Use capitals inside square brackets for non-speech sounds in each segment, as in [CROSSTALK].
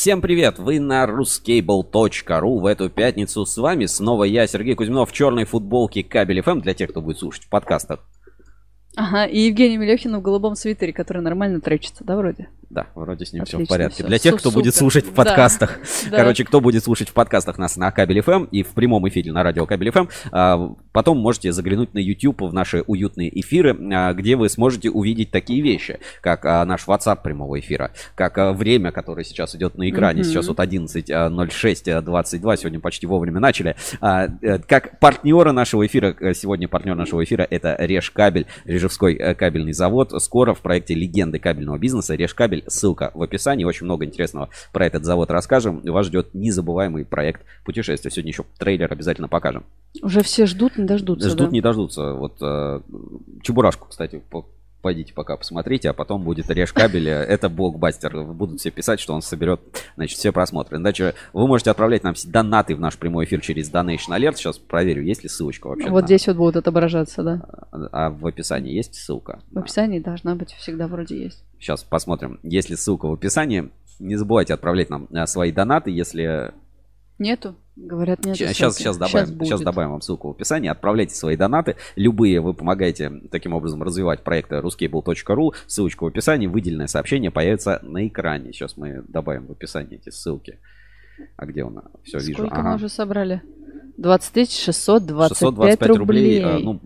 Всем привет! Вы на ruscable.ru в эту пятницу. С вами снова я, Сергей Кузьминов, в черной футболке Кабель FM для тех, кто будет слушать в подкастах. Ага, и Евгений Мелехин в голубом свитере, который нормально тречится, да, вроде? Да, вроде с ним все в Отлично, порядке. всё. Для тех, кто Супер. будет слушать в Да. подкастах. [LAUGHS] Да. Короче, кто будет слушать в подкастах нас на Кабель FM и в прямом эфире на радио Кабель FM, а, потом можете заглянуть на YouTube в наши уютные эфиры, а, где вы сможете увидеть такие вещи, как а, наш WhatsApp прямого эфира, как время, которое сейчас идет на экране, Мгм. сейчас вот 11.06.22, сегодня почти вовремя начали, э, как партнеры нашего эфира, э, сегодня партнер нашего эфира это Реж Кабель, Режевской э, кабельный завод. Скоро в проекте легенды кабельного бизнеса Реж Кабель, ссылка в описании. Очень много интересного про этот завод расскажем. Вас ждет незабываемый проект путешествия. Сегодня еще трейлер обязательно покажем. Уже все ждут, не дождутся, Ждут да? не дождутся. Вот э, Чебурашку, кстати, по- Пойдите пока посмотрите, а потом будет Реж кабеля. Это блокбастер. Будут все писать, что он соберет, значит, все просмотры. Иначе вы можете отправлять нам донаты в наш прямой эфир через Donation Alert. Сейчас проверю, есть ли ссылочка вообще. Вот на- здесь вот будут отображаться, да? А в описании есть ссылка? В описании должна быть, всегда вроде есть. Сейчас посмотрим. Есть ли ссылка в описании? Не забывайте отправлять нам а, свои донаты, если... Нету? Говорят, нет. Сейчас, сейчас, добавим, сейчас добавим вам ссылку в описании. Отправляйте свои донаты. Любые вы помогаете таким образом развивать проекты ruscable.ru. Ссылочка в описании. Выделенное сообщение появится на экране. Сейчас мы добавим в описании эти ссылки. А где она? Все, вижу. Сколько Ага. мы уже собрали? 20 625, 625 рублей. рублей. а, ну,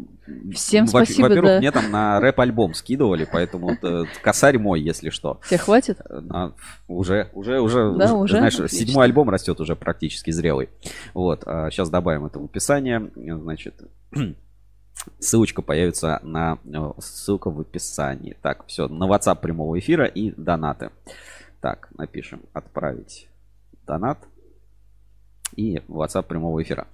Всем спасибо, Во-первых, да. мне там на рэп-альбом скидывали, поэтому э, косарь мой, если что. Тебе хватит? А, уже, уже, уже, Да, уже? знаешь, Отлично. седьмой альбом растет уже практически зрелый. Вот, сейчас добавим это в описание, значит, [CLEARS THROAT] ссылочка появится на, э, ссылка в описании. Так, все, на WhatsApp прямого эфира и донаты. Так, напишем, отправить донат и WhatsApp прямого эфира.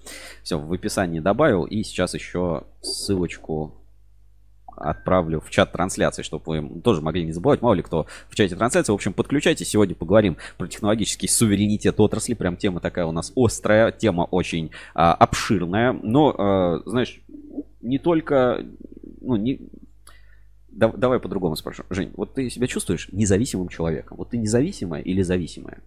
Все, в описании добавил и сейчас еще ссылочку отправлю в чат трансляции, чтобы вы тоже могли не забывать, мало ли кто в чате трансляции. В общем, подключайтесь. Сегодня поговорим про технологический суверенитет отрасли. Прям тема такая у нас острая, тема очень а, обширная. Но, а, знаешь, не только... Ну, не... Да- давай по-другому спрошу. Жень, вот ты себя чувствуешь независимым человеком? Вот ты независимая или зависимая?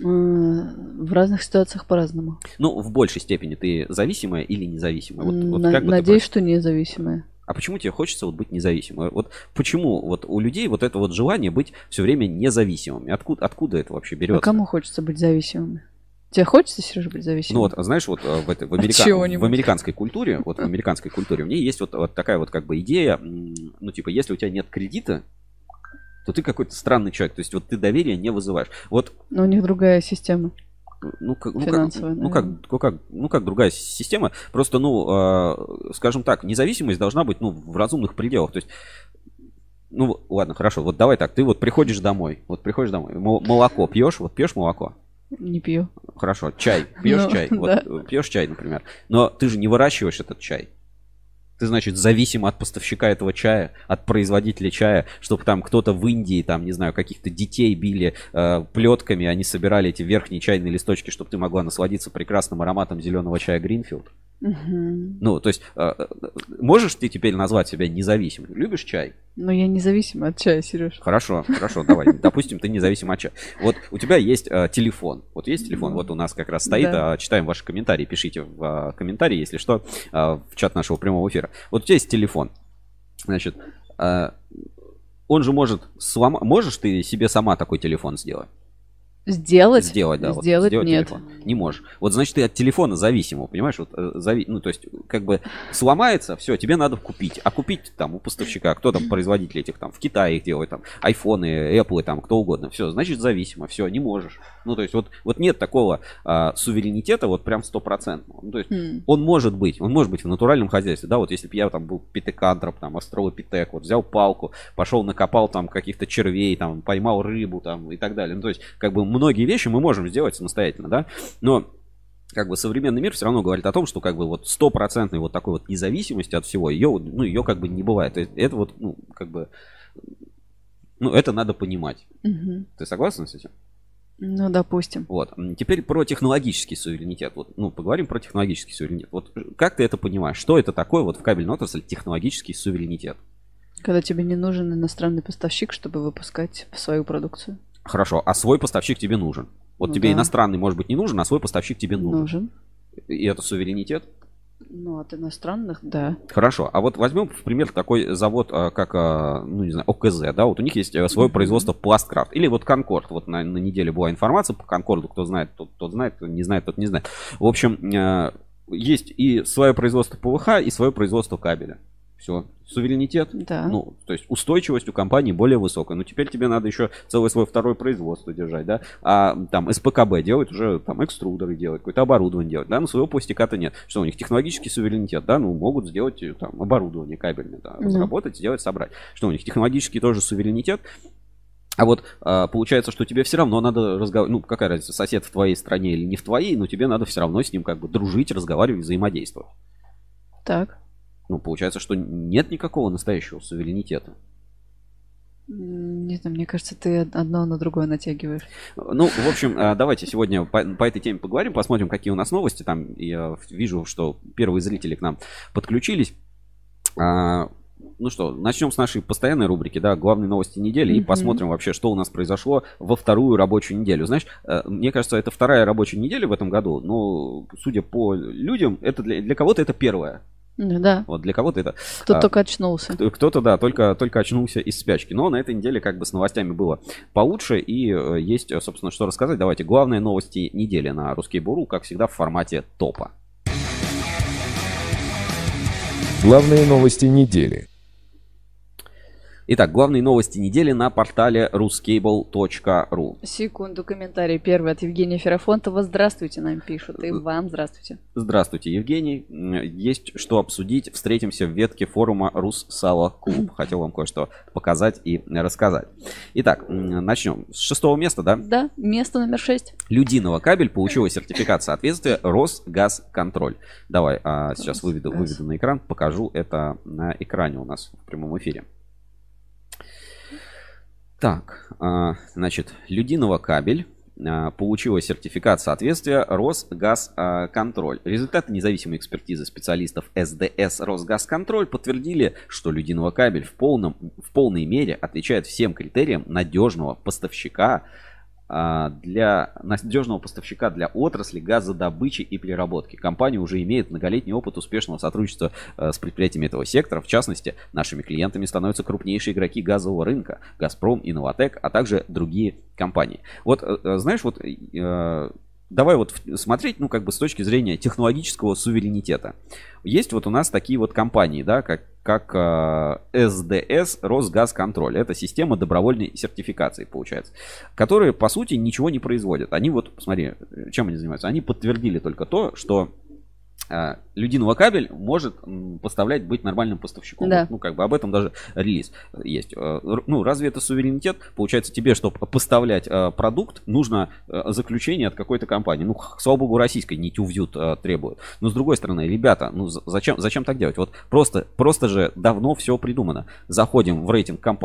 Э, В разных ситуациях по-разному. Ну, в большей степени ты зависимая или независимая? Вот, вот На- как бы ты Надеюсь, что независимые. А почему тебе хочется вот быть независимым? Вот почему вот у людей вот это вот желание быть все время независимыми? Откуда, откуда это вообще берется? А кому хочется быть зависимыми? Тебе хочется, Сережа, быть зависимым? Ну вот, знаешь, вот э, в, в, америка- в американской культуре, вот в [LAUGHS] американской культуре у меня есть вот, вот такая вот как бы идея, ну типа, если у тебя нет кредита, то ты какой-то странный человек, то есть вот ты доверия не вызываешь. Вот Но у них другая система. ну как, ну, как, ну, как, ну, как, ну как другая система, просто, ну, э, скажем так, независимость должна быть, ну, в разумных пределах, то есть, ну, ладно, хорошо, вот давай так, ты вот приходишь домой, вот приходишь домой, мо- молоко пьешь, вот пьешь молоко, Не пью. хорошо, чай, пьешь Ну, чай, [LAUGHS] вот да. пьешь чай, например, но ты же не выращиваешь этот чай, ты, значит, зависим от поставщика этого чая, от производителя чая, чтобы там кто-то в Индии, там, не знаю, каких-то детей били э, плетками, они собирали эти верхние чайные листочки, чтобы ты могла насладиться прекрасным ароматом зеленого чая Гринфилд. Ну, то есть, э, э, можешь ты теперь назвать себя независимым? Любишь чай? Но я независима от чая, Сереж. Хорошо, хорошо, давай. [LAUGHS] Допустим, ты независим от чая. Вот у тебя есть э, телефон. Вот есть телефон, Ну, вот у нас как раз стоит. читаем ваши комментарии, пишите в комментарии, если что, в чат нашего прямого эфира. Вот у тебя есть телефон. Значит, он же может сломать. Можешь ты себе сама такой телефон сделать? Сделать? Сделать, да. вот Сделать нет. телефон. Не можешь. Вот значит, ты от телефона зависимого, понимаешь? Вот, э, зави... Ну, то есть, как бы сломается, все, тебе надо купить. А купить там у поставщика, кто там производитель этих там, в Китае их делает, там, айфоны, Apple, там, кто угодно. Все, значит, зависимо, все, не можешь. Ну, то есть, вот, вот нет такого а, суверенитета вот прям стопроцентного. Ну, то есть, М. он может быть, он может быть в натуральном хозяйстве, да, вот если бы я там был питекантроп, там, астролопитек, вот взял палку, пошел накопал там каких-то червей, там, поймал рыбу, там, и так далее. Ну, то есть, как бы многие вещи мы можем сделать самостоятельно, да, но как бы современный мир все равно говорит о том, что как бы вот стопроцентной вот такой вот независимости от всего, ее, ну, ее как бы не бывает. То есть, это вот, ну, как бы, ну, это надо понимать. Мгм. Ты согласен с этим? Ну, допустим. Вот. Теперь про технологический суверенитет. Вот, ну, поговорим про технологический суверенитет. Вот э, как ты это понимаешь? Что это такое вот в кабельной отрасли технологический суверенитет? Когда тебе не нужен иностранный поставщик, чтобы выпускать свою продукцию. Хорошо, а свой поставщик тебе нужен. Вот Ну тебе да. иностранный, может быть, не нужен, а свой поставщик тебе нужен. Нужен. И это суверенитет? Ну, от иностранных, да. Хорошо. А вот возьмем, в пример, такой завод, а, как, а, ну, не знаю, ОКЗ, да, вот у них есть э, свое производство Пласткрафт. Или вот Конкорд. Вот на, на неделе была информация по Конкорду. Кто знает, тот, тот знает, кто не знает, тот не знает. В общем, э, есть и свое производство ПВХ, и свое производство кабеля. Все. Суверенитет. Да. Ну, то есть устойчивость у компании более высокая. Но теперь тебе надо еще целое свое второе производство держать, да? А там СПКБ делать уже там экструдеры делать, какое-то оборудование делать, да? Но своего пластика-то нет. Что у них технологический суверенитет, да? Ну, могут сделать э, там оборудование кабельное, да? Ну. Разработать, сделать, собрать. Что у них технологический тоже суверенитет. А вот а, получается, что тебе все равно надо разговаривать, ну какая разница, сосед в твоей стране или не в твоей, но тебе надо все равно с ним как бы дружить, разговаривать, взаимодействовать. Так. Ну, получается, что нет никакого настоящего суверенитета. М, Не знаю, мне кажется, ты одно на другое натягиваешь. Ну, в общем, а, давайте сегодня по, по этой теме поговорим, посмотрим, какие у нас новости. Там я вижу, что первые зрители к нам подключились. А, Ну что, начнем с нашей постоянной рубрики, да, главные новости недели, и Мгм. посмотрим вообще, что у нас произошло во вторую рабочую неделю. Знаешь, э, мне кажется, это вторая рабочая неделя в этом году, но, судя по людям, это для, для кого-то это первая. Да, Вот для кого-то это кто А, только очнулся. Кто- Кто-то, да, только, только очнулся из спячки. Но на этой неделе как бы с новостями было получше. И э, есть, э, собственно, что рассказать. Давайте главные новости недели на Русский Буру, как всегда, в формате топа. Главные новости недели. Итак, главные новости недели на портале ruscable.ru. Секунду, комментарий первый от Евгения Ферафонтова. Здравствуйте, нам пишут. И вам здравствуйте. Здравствуйте, Евгений. Есть что обсудить. Встретимся в ветке форума Руссало Клуб. [LAUGHS] Хотел вам кое-что показать и рассказать. Итак, начнем. С шестого места, да? Да, место номер шесть. Людиново кабель получила сертификат соответствия Росгазконтроль. Давай, а, сейчас выведу, выведу на экран, покажу это на экране у нас в прямом эфире. Так, а, значит, Людиново кабель а, получила сертификат соответствия Росгазконтроль. Результаты независимой экспертизы специалистов СДС Росгазконтроль подтвердили, что Людиново кабель в, полном, в полной мере отвечает всем критериям надежного поставщика для надежного поставщика для отрасли газодобычи и переработки. Компания уже имеет многолетний опыт успешного сотрудничества э, с предприятиями этого сектора. В частности, нашими клиентами становятся крупнейшие игроки газового рынка, Газпром, Инноватек, а также другие компании. Вот, э, э, знаешь, вот давай вот смотреть, ну, как бы с точки зрения технологического суверенитета. Есть вот у нас такие вот компании, да, как, как э, СДС Росгазконтроль. Это система добровольной сертификации, получается. Которые, по сути, ничего не производят. Они вот, смотри, чем они занимаются? Они подтвердили только то, что э, Людиново кабель может поставлять, быть нормальным поставщиком. Да. Ну, как бы об этом даже релиз есть. Э, Ну, разве это суверенитет? Получается, тебе, чтобы поставлять э, продукт, нужно э, заключение от какой-то компании. Ну, слава богу, российской не тювзют э, требует. Но, с другой стороны, ребята, ну, за- зачем, зачем так делать? Вот просто, просто же давно все придумано. Заходим в рейтинг компании.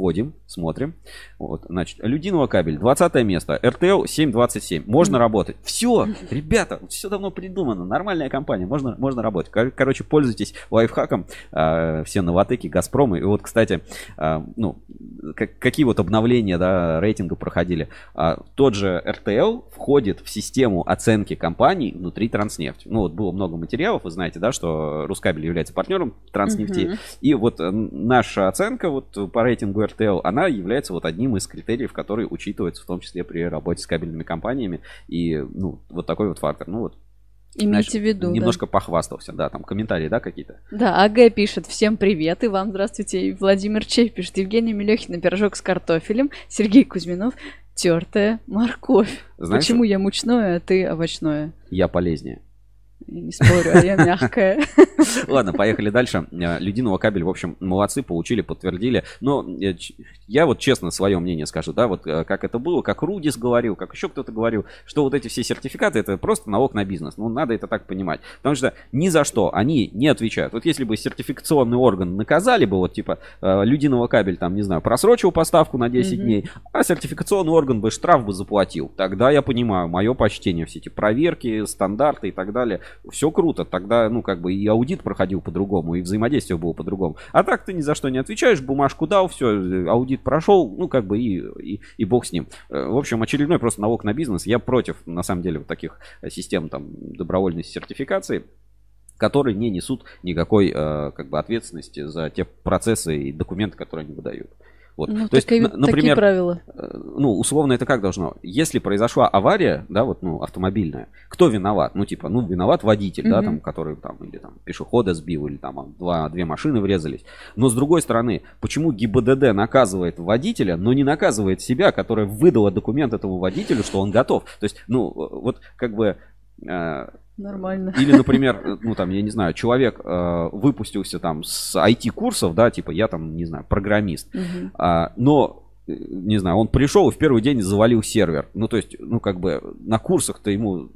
Вводим, смотрим. Вот, значит, Людиново кабель, 20 место, РТЛ 727. Можно работать. Все, ребята, все давно придумано. Нормальная компания, можно, можно работать. Кор- Короче, пользуйтесь лайфхаком. а, все новотеки, Газпромы. И вот, кстати, а, ну, как- какие вот обновления, да, рейтинга проходили. А, тот же РТЛ входит в систему оценки компаний внутри Транснефти. Ну, вот было много материалов, вы знаете, да, что Рускабель является партнером Транснефти. Мгм. И вот э, наша оценка вот э, по рейтингу RTL, она является вот одним из критериев, которые учитываются в том числе при работе с кабельными компаниями. И, ну, вот такой вот фактор. Ну вот, Имейте значит, в виду. да. немножко похвастался, да, там комментарии, да, какие-то? Да, АГ пишет «Всем привет» и вам здравствуйте. И Владимир Чей пишет «Евгений Мелехин, пирожок с картофелем». Сергей Кузьминов «Тертая морковь». Знаешь, Почему я мучное, а ты овощное? я полезнее. Я не спорю, а я мягкая. [LAUGHS] Ладно, поехали дальше. Э, Людиново кабель, в общем, молодцы, получили, подтвердили. Но э, я вот честно свое мнение скажу, да, вот э, как это было, как Рудис говорил, как еще кто-то говорил, что вот эти все сертификаты это просто налог на бизнес. Ну, надо это так понимать. Потому что ни за что они не отвечают. Вот если бы сертификационный орган наказали бы, вот типа Людиново кабель, там, не знаю, просрочил поставку на 10 Мгм. дней, а сертификационный орган бы штраф бы заплатил. Тогда я понимаю, мое почтение, все эти проверки, стандарты и так далее. Все круто. Тогда, ну, как бы и аудит проходил по-другому, и взаимодействие было по-другому. А так ты ни за что не отвечаешь, бумажку дал, все, аудит прошел, ну, как бы и, и, и бог с ним. Э, в общем, очередной просто налог на бизнес. Я против, на самом деле, вот таких систем там добровольной сертификации которые не несут никакой э, как бы ответственности за те процессы и документы, которые они выдают. Вот. Ну, То есть, такие например, правила. Э, ну, условно это как должно? Если произошла авария, да, вот, ну, автомобильная, кто виноват? Ну, типа, ну, виноват водитель, mm-hmm. да, там, который там, или там пешехода сбил, или там два, две машины врезались. Но с другой стороны, почему ГИБДД наказывает водителя, но не наказывает себя, которая выдала документ этому водителю, что он готов? То есть, ну, вот как бы э, Нормально. Или, например, [LAUGHS] ну там, я не знаю, человек э, выпустился там с IT-курсов, да, типа я там, не знаю, программист, угу. а, но э, не знаю, он пришел и в первый день завалил сервер. Ну, то есть, ну, как бы на курсах-то ему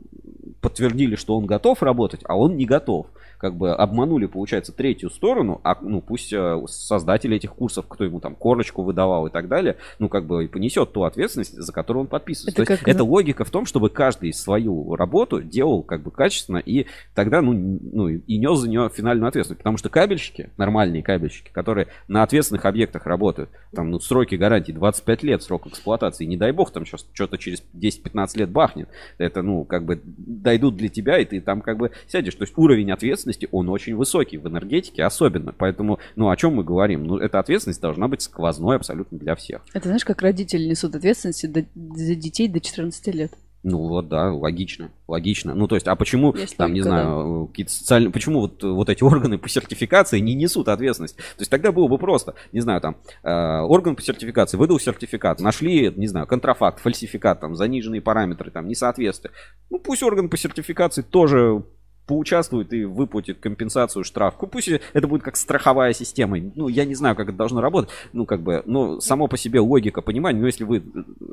подтвердили, что он готов работать, а он не готов как бы обманули, получается, третью сторону, а ну пусть э, создатели этих курсов, кто ему там корочку выдавал и так далее, ну как бы и понесет ту ответственность, за которую он подписывается. Это То есть это логика в том, чтобы каждый свою работу делал как бы качественно и тогда ну, ну и нес за нее финальную ответственность. Потому что кабельщики, нормальные кабельщики, которые на ответственных объектах работают, там ну сроки гарантии 25 лет срок эксплуатации, не дай бог там что-то через 10-15 лет бахнет, это ну как бы дойдут для тебя и ты там как бы сядешь. То есть уровень ответственности ответственности, он очень высокий, в энергетике особенно. Поэтому, ну, о чем мы говорим? Ну, эта ответственность должна быть сквозной абсолютно для всех. Это знаешь, как родители несут ответственность за детей до 14 лет. Ну вот, да, логично, логично. Ну то есть, а почему, Есть там, не знаю, да. какие-то социальные, почему вот, вот эти органы по сертификации не несут ответственность? То есть тогда было бы просто, не знаю, там, э, орган по сертификации выдал сертификат, нашли, не знаю, контрафакт, фальсификат, там, заниженные параметры, там, несоответствие. Ну пусть орган по сертификации тоже поучаствует и выплатит компенсацию, штраф. Пусть это будет как страховая система. Ну, я не знаю, как это должно работать. Ну, как бы, но само по себе логика понимания. Но если вы,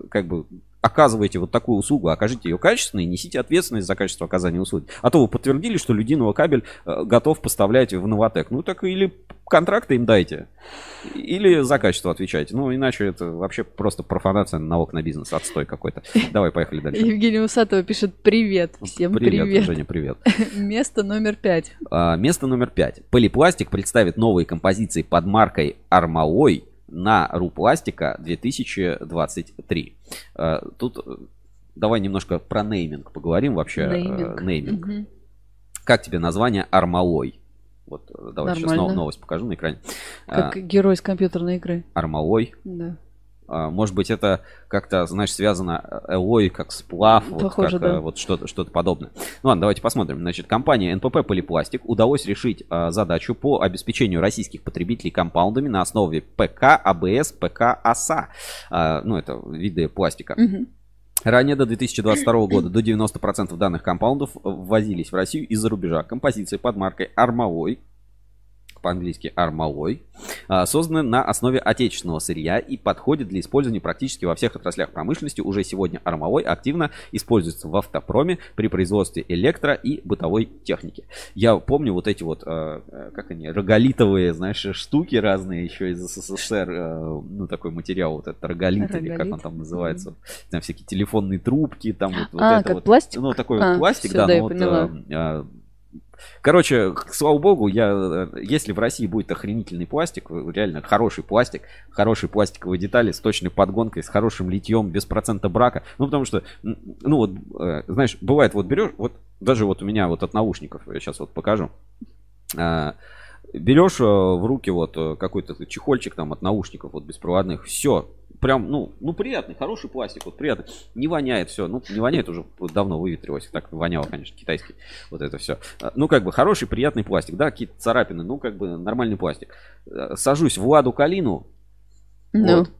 как бы, оказываете вот такую услугу, окажите ее качественно и несите ответственность за качество оказания услуги. А то вы подтвердили, что Людиново кабель э, готов поставлять в Новотек. Ну, так или контракты им дайте. Или за качество отвечайте. Ну, иначе это вообще просто профанация налог на бизнес. Отстой какой-то. Давай, поехали дальше. Евгения Усатова пишет «Привет». Всем привет. Привет, Женя, привет. [LAUGHS] Место номер пять. А, место номер пять. Полипластик представит новые композиции под маркой Армалой на Рупластика 2023. А, тут э, давай немножко про нейминг поговорим вообще. Нейминг. нейминг. Угу. Как тебе название Армалой? Вот э, давай сейчас новость покажу на экране. Как а, герой из компьютерной игры. Армалой. Да. А, может быть, это как-то, знаешь, связано э, Элой как сплав, Похоже, вот, как, да. вот что-то, что-то подобное. Ну ладно, давайте посмотрим. Значит, компания НПП Полипластик удалось решить а, задачу по обеспечению российских потребителей компаундами на основе ПК, АБС, ПК, АСА. А, ну, это виды пластика. Угу. Ранее до 2022 года до 90% данных компаундов ввозились в Россию из-за рубежа. Композиции под маркой Армовой по-английски армалой, а, созданы на основе отечественного сырья и подходит для использования практически во всех отраслях промышленности. Уже сегодня армалой активно используется в автопроме при производстве электро- и бытовой техники. Я помню вот эти вот, а, э, как они, роголитовые, знаешь, штуки разные еще из СССР, э, ну такой материал, вот этот роголит, роголит. или как он там называется, там всякие телефонные трубки, там вот, вот а, это как вот. пластик? Ну такой а, вот пластик, да, ну, вот, э, Короче, слава богу, я, если в России будет охренительный пластик, реально хороший пластик, хорошие пластиковые детали с точной подгонкой, с хорошим литьем, без процента брака. Ну, потому что, ну вот, э, знаешь, бывает, вот берешь, вот даже вот у меня вот от наушников, я сейчас вот покажу. Берешь э, в руки вот э, какой-то чехольчик там от наушников вот беспроводных, все, прям, ну, ну приятный, хороший пластик, вот приятный, не воняет все, ну не воняет уже давно выветрилось, так воняло, конечно, китайский, вот это все. Э, ну как бы хороший, приятный пластик, да, какие-то царапины, ну как бы нормальный пластик. Сажусь в Ладу Калину, ну. Вот.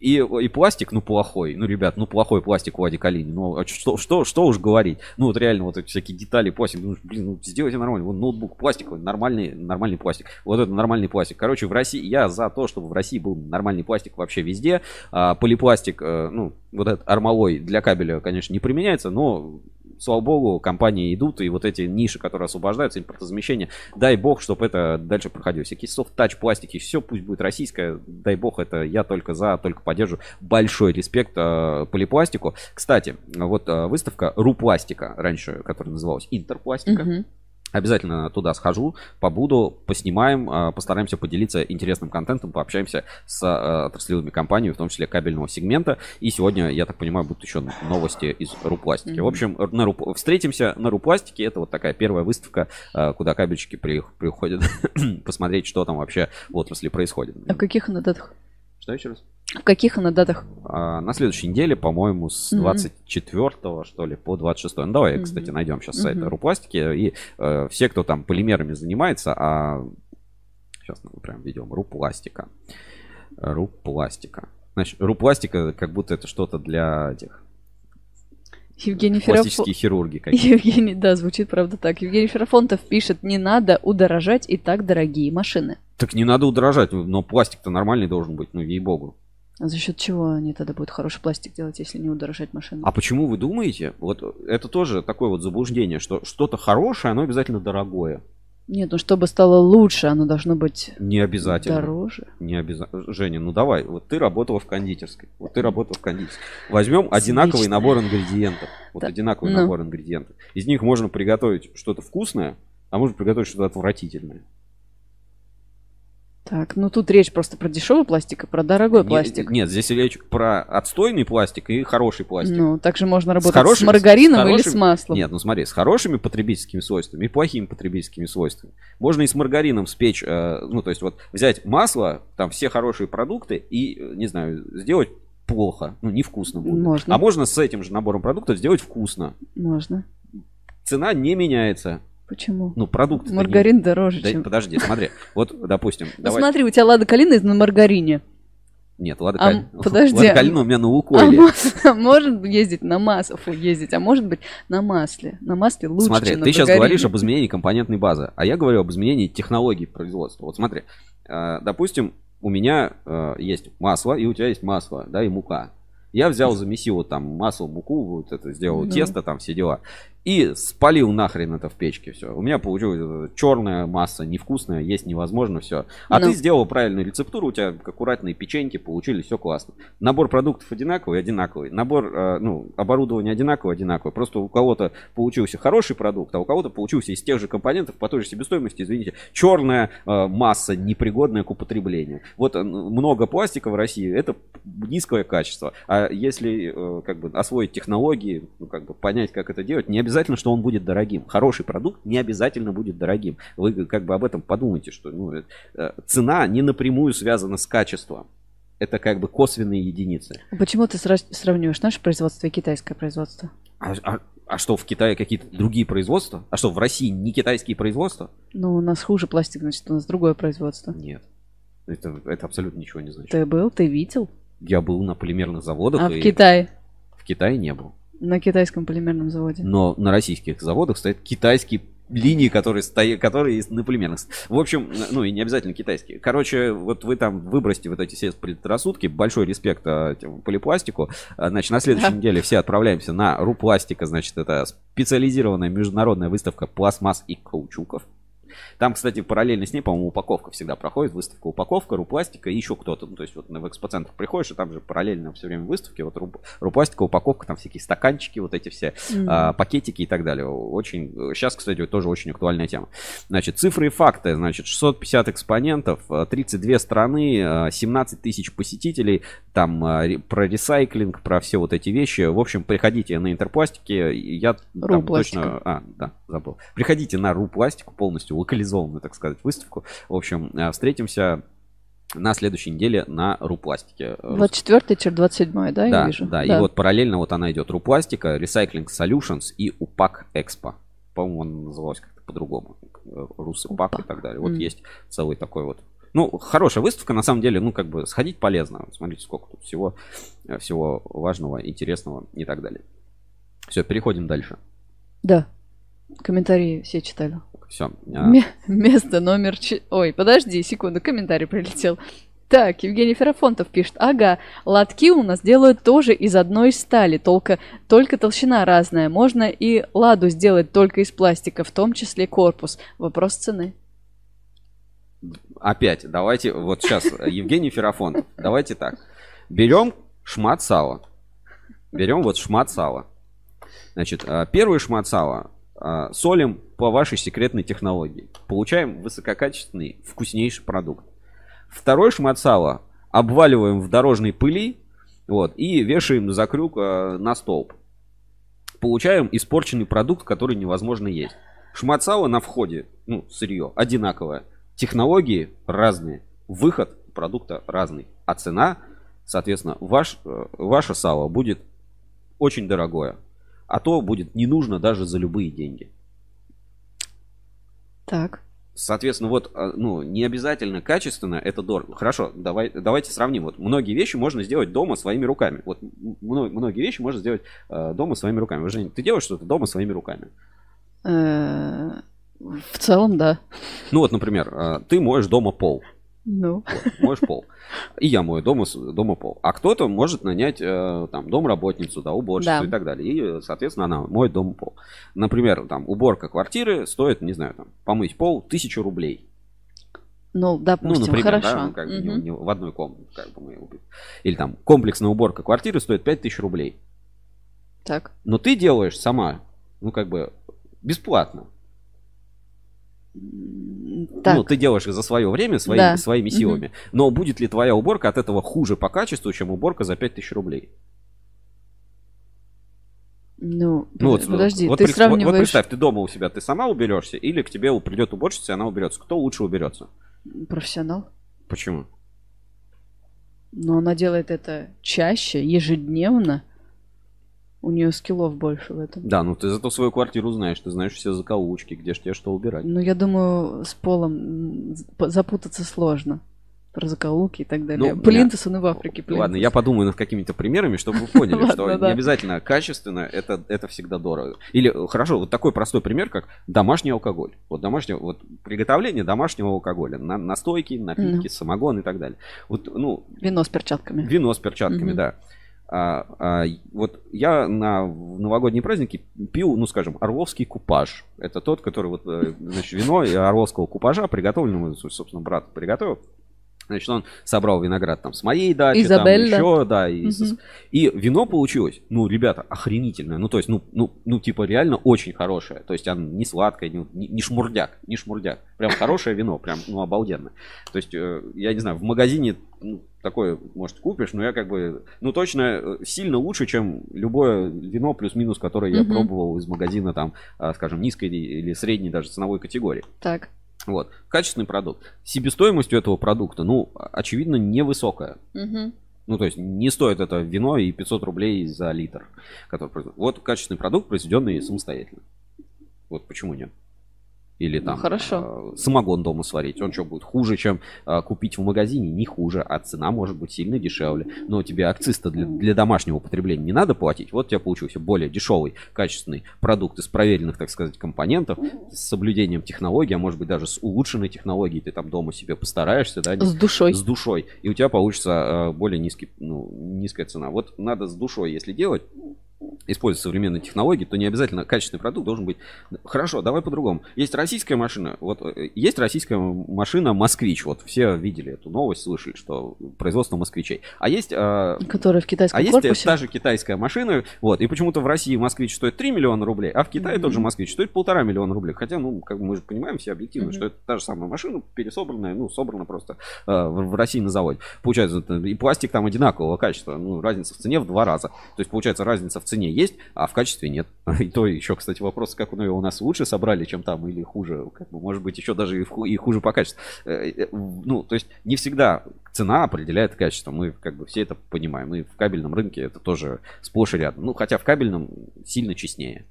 И, и пластик, ну, плохой. Ну, ребят, ну, плохой пластик у Ади Калини. Ну, а что, что, что уж говорить. Ну, вот реально, вот эти всякие детали, пластик. Ну, блин, ну, сделайте нормально. Вот ноутбук пластиковый, нормальный, нормальный пластик. Вот это нормальный пластик. Короче, в России, я за то, чтобы в России был нормальный пластик вообще везде. А, полипластик, а, ну, вот этот армалой для кабеля, конечно, не применяется, но слава богу, компании идут, и вот эти ниши, которые освобождаются, импортозамещение, дай бог, чтобы это дальше проходило. Всякие софт-тач, пластики, все пусть будет российское, дай бог, это я только за, только поддержу. Большой респект э, полипластику. Кстати, вот э, выставка Рупластика раньше, которая называлась Интерпластика. Uh-huh. Обязательно туда схожу, побуду, поснимаем, а, постараемся поделиться интересным контентом, пообщаемся с а, отраслевыми компаниями, в том числе кабельного сегмента. И сегодня, я так понимаю, будут еще новости из Рупластики. Мгм. В общем, на Ру- встретимся на Рупластике. Это вот такая первая выставка, а, куда кабельщики при- приходят [COUGHS] посмотреть, что там вообще в отрасли происходит. А каких она датах? Что еще раз? В каких она датах? А, на следующей неделе, по-моему, с Мгм. 24 что ли, по 26. Ну, давай, Мгм. кстати, найдем сейчас сайт Мгм. Рупластики. И э, все, кто там полимерами занимается, а сейчас мы прям ведем Рупластика. Рупластика. Значит, Рупластика, как будто это что-то для этих Евгений Ферафон... пластические хирурги. какие-то. Евгений, да, звучит правда так. Евгений Ферафонтов пишет, не надо удорожать и так дорогие машины. Так не надо удорожать, но пластик-то нормальный должен быть, ну, ей-богу. А за счет чего они тогда будут хороший пластик делать, если не удорожать машину? А почему вы думаете? Вот это тоже такое вот заблуждение, что что-то хорошее, оно обязательно дорогое. Нет, ну чтобы стало лучше, оно должно быть Не обязательно. дороже. Не обязательно. Женя, ну давай, вот ты работала в кондитерской. Вот ты работала в кондитерской. Возьмем одинаковый Отлично. набор ингредиентов. Вот Да. одинаковый Ну. набор ингредиентов. Из них можно приготовить что-то вкусное, а можно приготовить что-то отвратительное. Так, ну тут речь просто про дешевый пластик и про дорогой Не- пластик. нет, здесь речь про отстойный пластик и хороший пластик. Ну, также можно работать с, хорошим- маргарином с или хорошим- с маслом. Нет, ну смотри, с хорошими потребительскими свойствами и плохими потребительскими свойствами. Можно и с маргарином спечь, э, ну то есть вот взять масло, там все хорошие продукты и, не знаю, сделать плохо, ну невкусно будет. Можно. А можно с этим же набором продуктов сделать вкусно. Можно. Цена не меняется. Почему? Ну продукт. Маргарин дороже, Да, чем... подожди, смотри. Вот, допустим, Ну давай. смотри, у тебя лада калина на маргарине. Нет, ладно, А, Каль- подожди, Лада а- Калина у меня на А Лукойле. а может ездить на масле, фу, ездить, а может быть на масле. На масле лучше, Смотри, чем ты сейчас говоришь об изменении компонентной базы, а я говорю об изменении технологий производства. Вот смотри, э, допустим, у меня э, есть масло, и у тебя есть масло, да, и мука. Я взял, замесил там масло, муку, вот это сделал Ну. тесто, там все дела. И спалил нахрен это в печке все. У меня получилась черная масса, невкусная, есть невозможно все. А Ну. ты сделал правильную рецептуру, у тебя аккуратные печеньки получились, все классно. Набор продуктов одинаковый, одинаковый. Набор, э, ну, оборудования одинаковый, одинаковый. Просто у кого-то получился хороший продукт, а у кого-то получился из тех же компонентов по той же себестоимости, извините, черная э, масса, непригодная к употреблению. Вот э, много пластика в России, это низкое качество. А если как бы освоить технологии, ну, как бы понять, как это делать, не обязательно, что он будет дорогим. Хороший продукт не обязательно будет дорогим. Вы как бы об этом подумайте, что ну, э, э, цена не напрямую связана с качеством. Это как бы косвенные единицы. А Почему ты сра- сравниваешь наше производство и китайское производство? А, а- а что, в Китае какие-то другие производства? А что, в России не китайские производства? Ну, у нас хуже пластик, значит, у нас другое производство. Нет. Это, это абсолютно ничего не значит. Ты был, ты видел? Я был на полимерных заводах, А в и Китае? в Kitае не был. На китайском полимерном заводе. Но на российских заводах стоят китайские линии, которые стоят, которые есть на полимерных. В общем, ну и не обязательно китайские. Короче, вот вы там выбросьте вот эти все предрассудки. Большой респект а, полипластику. А, Значит, на следующей Да. [LAUGHS] неделе все отправляемся на Рупластика. Значит, это специализированная международная выставка пластмасс и каучуков. Там, кстати, параллельно с ней, по-моему, упаковка всегда проходит. Выставка упаковка, Рупластика и еще кто-то. Ну, то есть вот в экспоцентр приходишь, и там же параллельно все время выставки. Вот Ру- Рупластика, упаковка, там всякие стаканчики, вот эти все М. а, пакетики и так далее. Очень, сейчас, кстати, тоже очень актуальная тема. Значит, цифры и факты. Значит, 650 экспонентов, а, 32 страны, а, 17 тысяч посетителей. Там а, ре- про ресайклинг, про все вот эти вещи. В общем, приходите на Интерпластики. Я там точно... А, да, забыл. Приходите на Рупластику, полностью локализованную, так сказать, выставку. В общем, а, встретимся на следующей неделе на Рупластике. 24-27, да, я Да, вижу? да, и вот параллельно вот она идет Рупластика, Recycling Solutions и УПАК Экспо. По-моему, он называлась как-то по-другому. Русыпак и так далее. Вот Мгм. есть целый такой вот. Ну, хорошая выставка, на самом деле, ну, как бы сходить полезно. Смотрите, сколько тут всего, э, всего важного, интересного и так далее. Все, переходим дальше. Да. Комментарии все читали. Все. Ме- Место номер... Ой, подожди, секунду, комментарий прилетел. Так, Евгений Ферафонтов пишет. Ага, лотки у нас делают тоже из одной стали, только, только толщина разная. Можно и ладу сделать только из пластика, в том числе корпус. Вопрос цены. Опять, давайте, вот сейчас, Евгений Ферафонтов, давайте так. Берем шмат сала. Берем вот шмат сала. Значит, э, первый шмат сала а, солим по вашей секретной технологии. Получаем высококачественный, вкуснейший продукт. Второй шмат сала обваливаем в дорожной пыли вот, и вешаем за крюк а, на столб. Получаем испорченный продукт, который невозможно есть. Шмат сала на входе, ну, сырье, одинаковое. Технологии разные. Выход продукта разный. А цена, соответственно, ваш, э, ваше сало будет очень дорогое. А то будет не нужно даже за любые деньги. Так. Соответственно, вот, а, ну, не обязательно качественно, это дорого. Хорошо, давай, давайте сравним. Вот многие вещи можно сделать дома своими руками. Вот многие вещи можно сделать э, дома своими руками. Женя, ты делаешь что-то дома своими руками? Э, в целом, да. Ну вот, например, э, ты моешь дома пол. Ну. Моешь пол. И я мою дома, дома пол. А кто-то может нанять э, там домработницу, да, уборщицу Да. и так далее. И, соответственно, она моет дома пол. Например, там уборка квартиры стоит, не знаю, там, помыть пол тысячу рублей. Ну, Ну, допустим, например, хорошо. да, ну, как бы не- не в одной комнате, как бы мы Или там комплексная уборка квартиры стоит 5000 рублей. Так. Но ты делаешь сама, ну, как бы, бесплатно. М, Так. Ну, ты делаешь за свое время, свои- Да. своими силами. Но будет ли твоя уборка от этого хуже по качеству, чем уборка за 5000 рублей? Ну, Ну, вот, подожди, вот, ты вот- сравниваешь... вот представь, ты дома у себя, ты сама уберешься, или к тебе придет уборщица, и она уберется. Кто лучше уберется? Профессионал. Почему? Но она делает это чаще, ежедневно. У нее скиллов больше в этом. Да, ну ты зато свою квартиру знаешь, ты знаешь все закоулочки, где ж тебе что убирать. Ну, я думаю, с полом запутаться сложно. Про закоулки и так далее. Ну, Плинтус, он и в Африке. Ну, Ладно, плинтус. я подумаю над какими-то примерами, чтобы вы поняли, [LAUGHS] что не обязательно качественно, это, это всегда дорого. Или, э, хорошо, вот такой простой пример, как домашний алкоголь. Вот домашний, вот приготовление домашнего алкоголя. На, настойки, напитки, самогон и так далее. Вот, ну, Вино с перчатками. Вино с перчатками, да. А, а, вот я на новогодние праздники пил, ну скажем, орловский купаж. Это тот, который вот, э, значит, вино орловского купажа приготовленного, собственно, брат приготовил. Значит, он собрал виноград там с моей дачи, Изабелла. там еще, да, и, со- Мгм. и вино получилось, ну, ребята, охренительное. Ну, то есть, ну, ну, ну, типа, реально очень хорошее. То есть, оно не сладкое, не, не- шмурдяк, не шмурдяк. Прям хорошее вино, прям, ну, обалденно. То есть, э, я не знаю, в магазине ну, такое, может, купишь, но я как бы, ну, точно э, сильно лучше, чем любое вино плюс-минус, которое я Мгм. пробовал из магазина, там, а, скажем, низкой или средней даже ценовой категории. Так. Вот. Качественный продукт. Себестоимость у этого продукта, ну, очевидно, невысокая. Мгм. Ну, то есть не стоит это вино и 500 рублей за литр. Который. Вот качественный продукт, произведенный самостоятельно. Вот почему нет? Или Ну, там хорошо. э, самогон дома сварить. Он что, будет хуже, чем э, купить в магазине? Не хуже, а цена может быть сильно дешевле. Но тебе акциз-то для, для домашнего потребления не надо платить. Вот у тебя получился более дешевый, качественный продукт из проверенных, так сказать, компонентов, с соблюдением технологий, а может быть даже с улучшенной технологией. Ты там дома себе постараешься, да, С душой. с душой, и у тебя получится э, более низкий, ну, низкая цена. Вот надо с душой, если делать, использовать современные технологии, то не обязательно качественный продукт должен быть. Хорошо, давай по-другому. Есть российская машина, вот э, есть российская машина Москвич, вот все видели эту новость, слышали, что производство москвичей. А есть э, Который в китайском а есть корпусе. та же китайская машина, вот, и почему-то в России москвич стоит 3 миллиона рублей, а в Китае Мгм. тот же москвич стоит полтора миллиона рублей. Хотя, ну, как мы же понимаем все объективно, Мгм. что это та же самая машина, пересобранная, ну, собрана просто э, в, в России на заводе. Получается, и пластик там одинакового качества, ну, разница в цене в два раза. То есть, получается, разница в цене есть, а в качестве нет. [LAUGHS] И то еще, кстати, вопрос, как ну, у нас лучше собрали, чем там, или хуже. Как бы, может быть, еще даже и, в ху- и хуже по качеству. Э, э, Ну, то есть, не всегда цена определяет качество. Мы как бы все это понимаем. И в кабельном рынке это тоже сплошь и рядом. Ну, хотя в кабельном сильно честнее.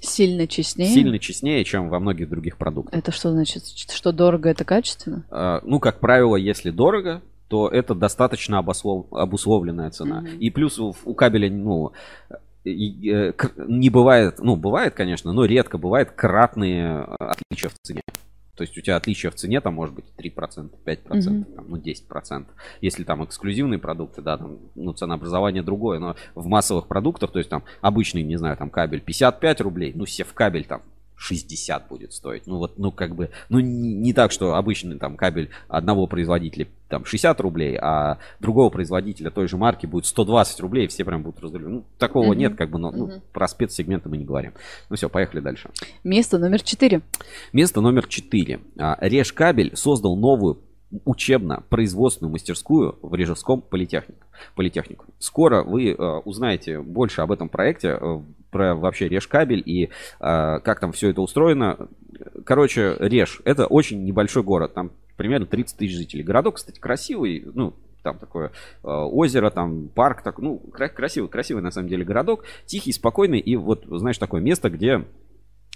Сильно честнее. Сильно честнее, чем во многих других продуктах. Это что значит? Что дорого, это качественно? А, Ну, как правило, если дорого, то это достаточно обослов- обусловленная цена. Мгм. И плюс у, кабеля, ну, э, не бывает, ну, бывает, конечно, но редко бывает кратные э, отличия в цене. То есть у тебя отличие в цене там может быть 3%, 5%, там, ну 10%. Если там эксклюзивные продукты, да, там, ну, ценообразование другое, но в массовых продуктах, то есть там обычный, не знаю, там кабель 55 рублей, ну, сев кабель там 60 будет стоить. Ну вот, ну как бы, ну не так, что обычный там кабель одного производителя там 60 рублей, а другого производителя той же марки будет 120 рублей, все прям будут разделены. Ну, такого Мгм. нет, как бы, но ну, Мгм. про спецсегменты мы не говорим. Ну все, поехали дальше. Место номер четыре. Место номер 4. Решкабель создал новую учебно-производственную мастерскую в Рижевском политехнику. политехнику. Скоро вы э, узнаете больше об этом проекте, э, про вообще Решкабель и э, как там все это устроено. Короче, Реж это очень небольшой город, там примерно 30 тысяч жителей. Городок, кстати, красивый, ну, там такое э, озеро, там парк, так, ну, кра- красивый, красивый на самом деле городок, тихий, спокойный, и вот, знаешь, такое место, где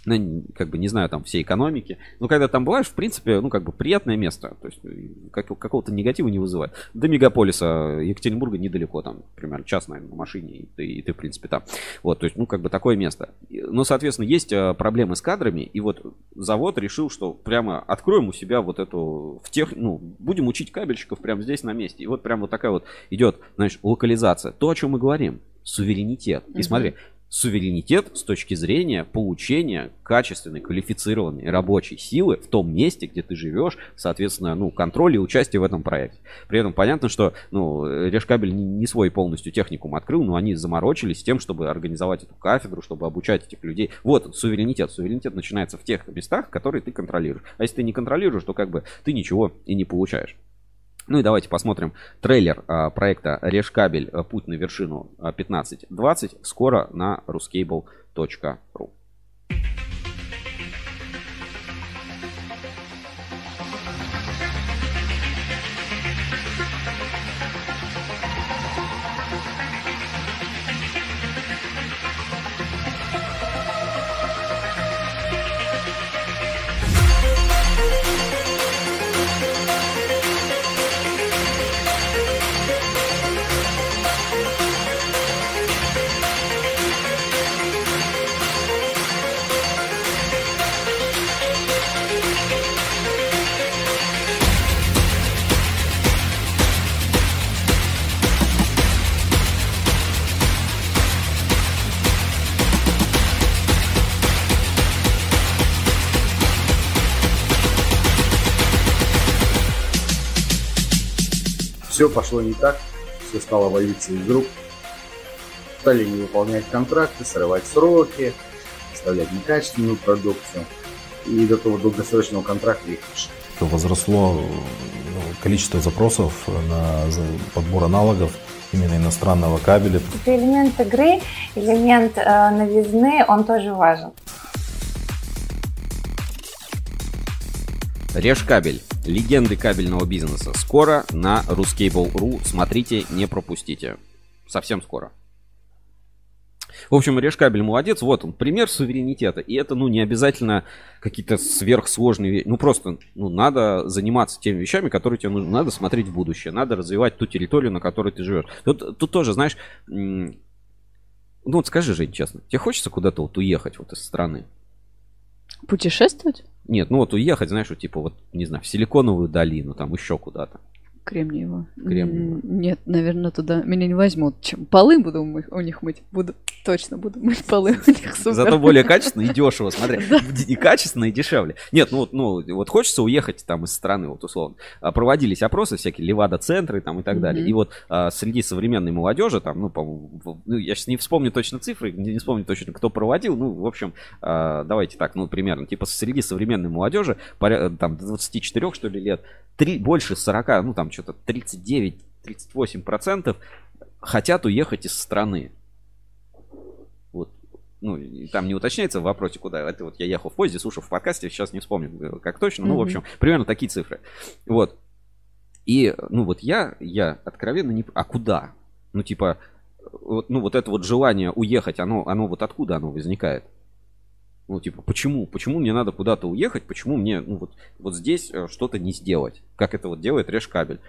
ну, как бы не знаю там всей экономики, но когда там бываешь, в принципе, ну, как бы приятное место, то есть э, как, какого-то негатива не вызывает. До мегаполиса Екатеринбурга недалеко, там, примерно час, наверное, на машине, и ты, и ты, в принципе, там. Вот, то есть, ну, как бы такое место. Но, соответственно, есть э, проблемы с кадрами, и вот завод решил, что прямо откроем у себя вот эту, в тех, ну, будем учить кабельщиков прямо здесь на месте. И вот прям вот такая вот идет, знаешь, локализация. То, о чем мы говорим, суверенитет. И смотри, суверенитет с точки зрения получения качественной, квалифицированной рабочей силы в том месте, где ты живешь, соответственно, ну, контроль и участие в этом проекте. При этом понятно, что, ну, Решкабель не, свой полностью техникум открыл, но они заморочились тем, чтобы организовать эту кафедру, чтобы обучать этих людей. Вот суверенитет. Суверенитет начинается в тех местах, которые ты контролируешь. А если ты не контролируешь, то как бы ты ничего и не получаешь. Ну и давайте посмотрим трейлер а, проекта Решкабель а, Путь на вершину а, 15-20 скоро на ruscable.ru. пошло не так, все стало валиться из рук. Стали не выполнять контракты, срывать сроки, поставлять некачественную продукцию. И до того долгосрочного контракта их лишили. возросло ну, количество запросов на подбор аналогов именно иностранного кабеля. Это элемент игры, элемент э, новизны, он тоже важен. Решкабель. Легенды кабельного бизнеса. Скоро на ruscable.ru. Смотрите, не пропустите. Совсем скоро. В общем, Решкабель молодец. Вот он, пример суверенитета. И это, ну, не обязательно какие-то сверхсложные вещи. Ну, просто, ну, надо заниматься теми вещами, которые тебе нужны. Надо смотреть в будущее. Надо развивать ту территорию, на которой ты живешь. Тут, тут тоже, знаешь, ну, вот скажи, Жень, честно, тебе хочется куда-то вот уехать вот из страны? Путешествовать? Нет, ну вот уехать, знаешь, вот, типа вот, не знаю, в Силиконовую долину, там еще куда-то. Кремниево. Кремниево. Нет, наверное, туда меня не возьмут. Чем полы буду мы- у них мыть? Буду, точно буду мыть полы у них, супер. Зато более качественно и дешево, [LAUGHS] смотри. И качественно, и дешевле. Нет, ну вот, ну вот хочется уехать там из страны, вот условно. А, Проводились опросы всякие, Левада-центры там и так далее. И вот а, среди современной молодежи, там, ну, по-моему, в- ну, я сейчас не вспомню точно цифры, не, вспомню точно, кто проводил. Ну, в общем, а, давайте так, ну, примерно, типа среди современной молодежи, там, до 24, что ли, лет, три, больше 40, ну, там, что-то 39-38 процентов хотят уехать из страны. Вот. Ну, там не уточняется в вопросе, куда. Это вот я ехал в поезде, слушал в подкасте, сейчас не вспомню, э, как точно. Ну, в общем, примерно такие цифры. Вот. И, ну, вот я, я откровенно не... А куда? Ну, типа, вот, ну, вот это вот желание уехать, оно, оно вот откуда оно возникает? Ну, типа, почему? Почему мне надо куда-то уехать? Почему мне, ну, вот, вот здесь э, что-то не сделать? Как это вот делает Решкабель?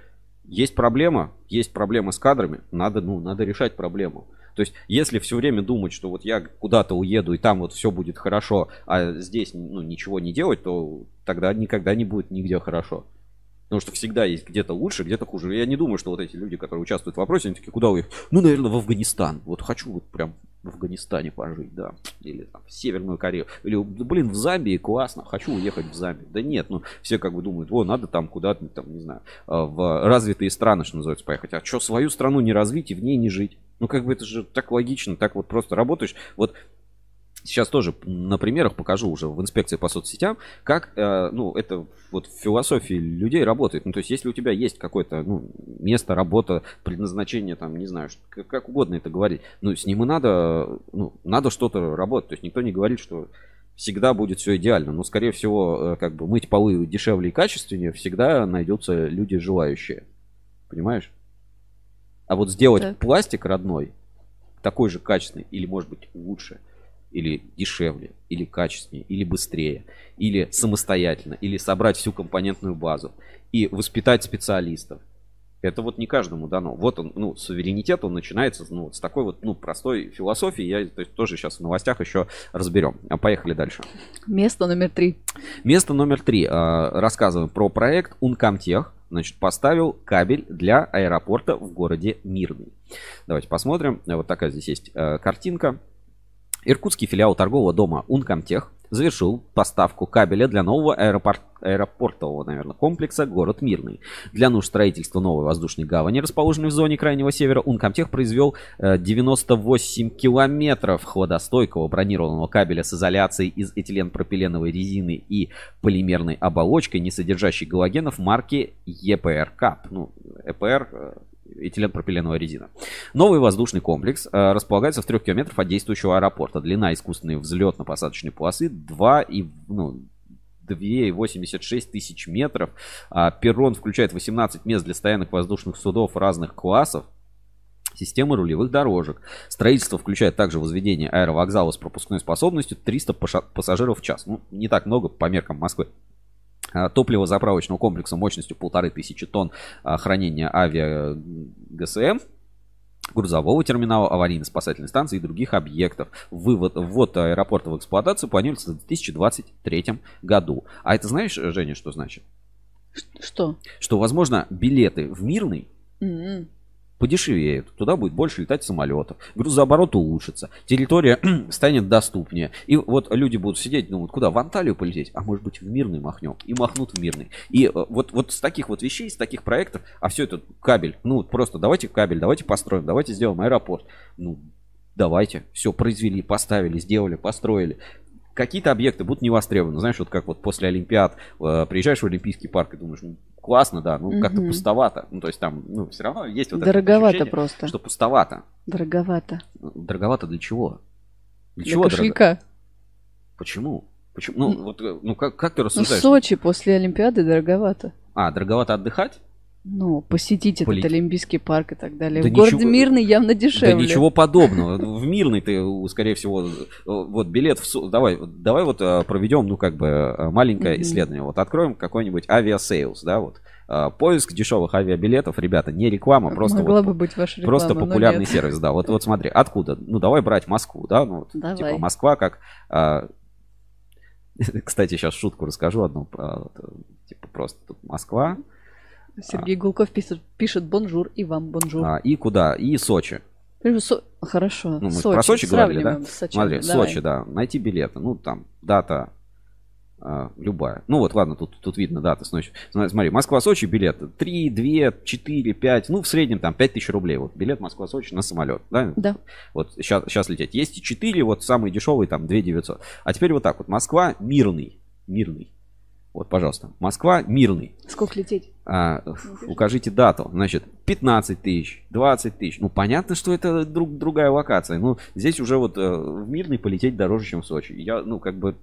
Есть проблема, есть проблема с кадрами, надо, ну, надо решать проблему. То есть, если все время думать, что вот я куда-то уеду и там вот все будет хорошо, а здесь ну, ничего не делать, то тогда никогда не будет нигде хорошо. Потому что всегда есть где-то лучше, где-то хуже. Я не думаю, что вот эти люди, которые участвуют в вопросе, они такие, куда уехать? Ну, наверное, в Афганистан. Вот хочу вот прям в Афганистане пожить, да. Или там, в Северную Корею. Или, блин, в Замбии классно, хочу уехать в Замбию. Да нет, ну, все как бы думают, о, надо там куда-то, там, не знаю, а, в развитые страны, что называется, поехать. А что, свою страну не развить и в ней не жить? Ну, как бы это же так логично, так вот просто работаешь. Вот Сейчас тоже на примерах покажу уже в инспекции по соцсетям, как, э, ну, это вот в философии людей работает. Ну, то есть, если у тебя есть какое-то, ну, место, работа, предназначение, там, не знаю, как, как угодно это говорить, ну, с ним и надо, ну, надо что-то работать. То есть, никто не говорит, что всегда будет все идеально. Но, скорее всего, э, как бы мыть полы дешевле и качественнее всегда найдутся люди желающие. Понимаешь? А вот сделать так. пластик родной, такой же качественный или, может быть, лучше – или дешевле, или качественнее, или быстрее, или самостоятельно, или собрать всю компонентную базу и воспитать специалистов. Это вот не каждому дано. Вот он, ну, суверенитет, он начинается ну, вот с такой вот, ну, простой философии. Я то есть, тоже сейчас в новостях еще разберем. А поехали дальше. Место номер три. Место номер три. А, рассказываем про проект Ункомтех. Значит, поставил кабель для аэропорта в городе Мирный. Давайте посмотрим. Вот такая здесь есть э, картинка. Иркутский филиал торгового дома Ункомтех завершил поставку кабеля для нового аэропорт, аэропортового, наверное, комплекса «Город Мирный». Для нужд строительства новой воздушной гавани, расположенной в зоне Крайнего Севера, Ункомтех произвел 98 э, километров хладостойкого бронированного кабеля с изоляцией из этиленпропиленовой резины и полимерной оболочкой, не содержащей галогенов марки ЕПР КАП. Ну, ЭПР э, этиленпропиленовая резина. Новый воздушный комплекс э, располагается в трех километрах от действующего аэропорта. Длина искусственной взлетно-посадочной полосы 2 и, ну, 2,86 тысяч метров. А перрон включает 18 мест для стоянок воздушных судов разных классов. Система рулевых дорожек. Строительство включает также возведение аэровокзала с пропускной способностью 300 пассажиров в час. Ну, не так много по меркам Москвы. А, топливозаправочного комплекса мощностью полторы тысячи тонн а, хранения авиа ГСМ, грузового терминала, аварийно-спасательной станции и других объектов. Вывод, ввод аэропорта в эксплуатацию планируется в 2023 году. А это знаешь, Женя, что значит? Что? Что, возможно, билеты в Мирный mm-hmm подешевеют, туда будет больше летать самолетов, грузооборот улучшится, территория [CLEARS THROAT] станет доступнее. И вот люди будут сидеть, вот куда, в Анталию полететь, а может быть в Мирный махнем, и махнут в Мирный. И э, вот, вот с таких вот вещей, с таких проектов, а все это кабель, ну просто давайте кабель, давайте построим, давайте сделаем аэропорт. Ну, давайте, все произвели, поставили, сделали, построили какие-то объекты будут не востребованы. Знаешь, вот как вот после Олимпиад э, приезжаешь в Олимпийский парк и думаешь, ну, классно, да, ну, угу. как-то пустовато. Ну, то есть там, ну, все равно есть вот Дороговато это просто. Что пустовато. Дороговато. Дороговато для чего? Для, для чего кошелька. Дорого? Почему? Почему? Ну, вот, э, ну как, как ты ну, рассуждаешь? Ну, Сочи после Олимпиады дороговато. А, дороговато отдыхать? Ну, посетить Полит... этот Олимпийский парк и так далее. Да в городе ничего... Мирный явно дешевле. Да ничего подобного. В Мирный ты, скорее всего, вот билет в... Давай, давай вот э, проведем, ну, как бы, э, маленькое исследование. Вот откроем какой-нибудь Aviasales, да, вот. Э, поиск дешевых авиабилетов, ребята, не реклама, просто Могла вот, бы быть ваша реклама, просто популярный сервис, да. Вот, вот смотри, откуда? Ну, давай брать Москву, да, ну, вот, давай. типа Москва как [LAUGHS] кстати, сейчас шутку расскажу одну. Типа просто тут Москва, Сергей Гулков пишет, пишет бонжур и вам бонжур. А, и куда? И Сочи. Со... Хорошо. Ну, мы Сочи. про Сочи говорили, да? Сочи. Смотри, Давай. Сочи, да. Найти билеты. Ну, там, дата а, любая. Ну, вот, ладно, тут, тут видно дата. Значит, смотри, Москва-Сочи билеты. 3, 2, 4, 5. Ну, в среднем там 5 тысяч рублей. Вот билет Москва-Сочи на самолет. Да? Да. Вот сейчас, сейчас лететь. Есть и 4, вот самый дешевый, там 2 900. А теперь вот так вот. Москва, мирный. Мирный. Вот, пожалуйста. Москва, мирный. Сколько лететь? А, укажите дату. Значит, 15 тысяч, 20 тысяч. Ну, понятно, что это друг, другая локация. Ну, здесь уже вот э, в мирный полететь дороже, чем в Сочи. Я, ну, как бы...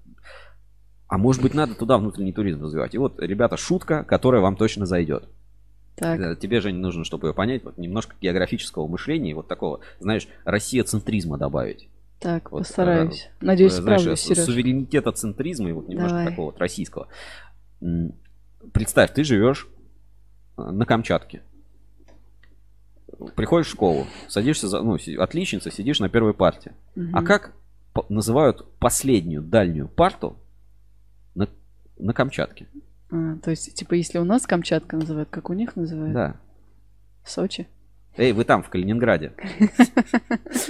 А может быть, надо туда внутренний туризм развивать. И вот, ребята, шутка, которая вам точно зайдет. Так. Э, тебе же не нужно, чтобы ее понять, вот немножко географического мышления, вот такого, знаешь, Россия-центризма добавить. Так, постараюсь. А, Надеюсь, знаешь, справлюсь, Сереж. суверенитета центризма и вот немножко Давай. такого вот российского. Представь, ты живешь а, на Камчатке. Приходишь в школу, садишься за, ну, отличница, сидишь на первой парте. Угу. А как называют последнюю дальнюю парту на, на Камчатке? А, то есть, типа, если у нас Камчатка называют, как у них называют? Да. Сочи. Эй, вы там, в Калининграде. [LAUGHS]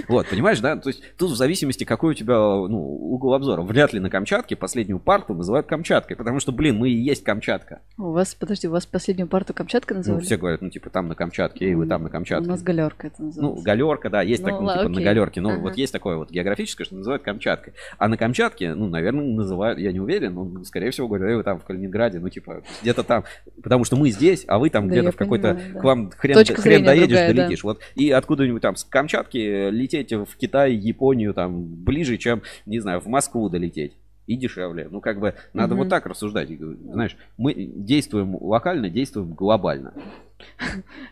Вот, понимаешь, да? То есть тут в зависимости, какой у тебя ну, угол обзора. Вряд ли на Камчатке последнюю парту называют Камчаткой, потому что, блин, мы и есть Камчатка. У вас, подожди, у вас последнюю парту Камчатка Ну, называли? все говорят, ну, типа, там на Камчатке, эй, вы там на У Камчатке. нас галерка это Ну, называется. галерка, да, есть Ну, так, ну, типа, на окей. галерке. Ну, Ага. вот есть такое вот географическое, что называют Камчаткой. А на Камчатке, ну, наверное, называют, я не уверен, но, скорее всего, говорят, эй, вы там в Калининграде, ну, типа, где-то там. Потому что мы здесь, а вы там Да, где-то в какой-то, да. к вам хрен, Точка хрен доедешь, долетишь. Вот. И откуда-нибудь там с Камчатки лететь в Китай, Японию, там, ближе, чем, не знаю, в Москву долететь. И дешевле. Ну, как бы, надо Мгм. вот так рассуждать. Знаешь, мы действуем локально, действуем глобально.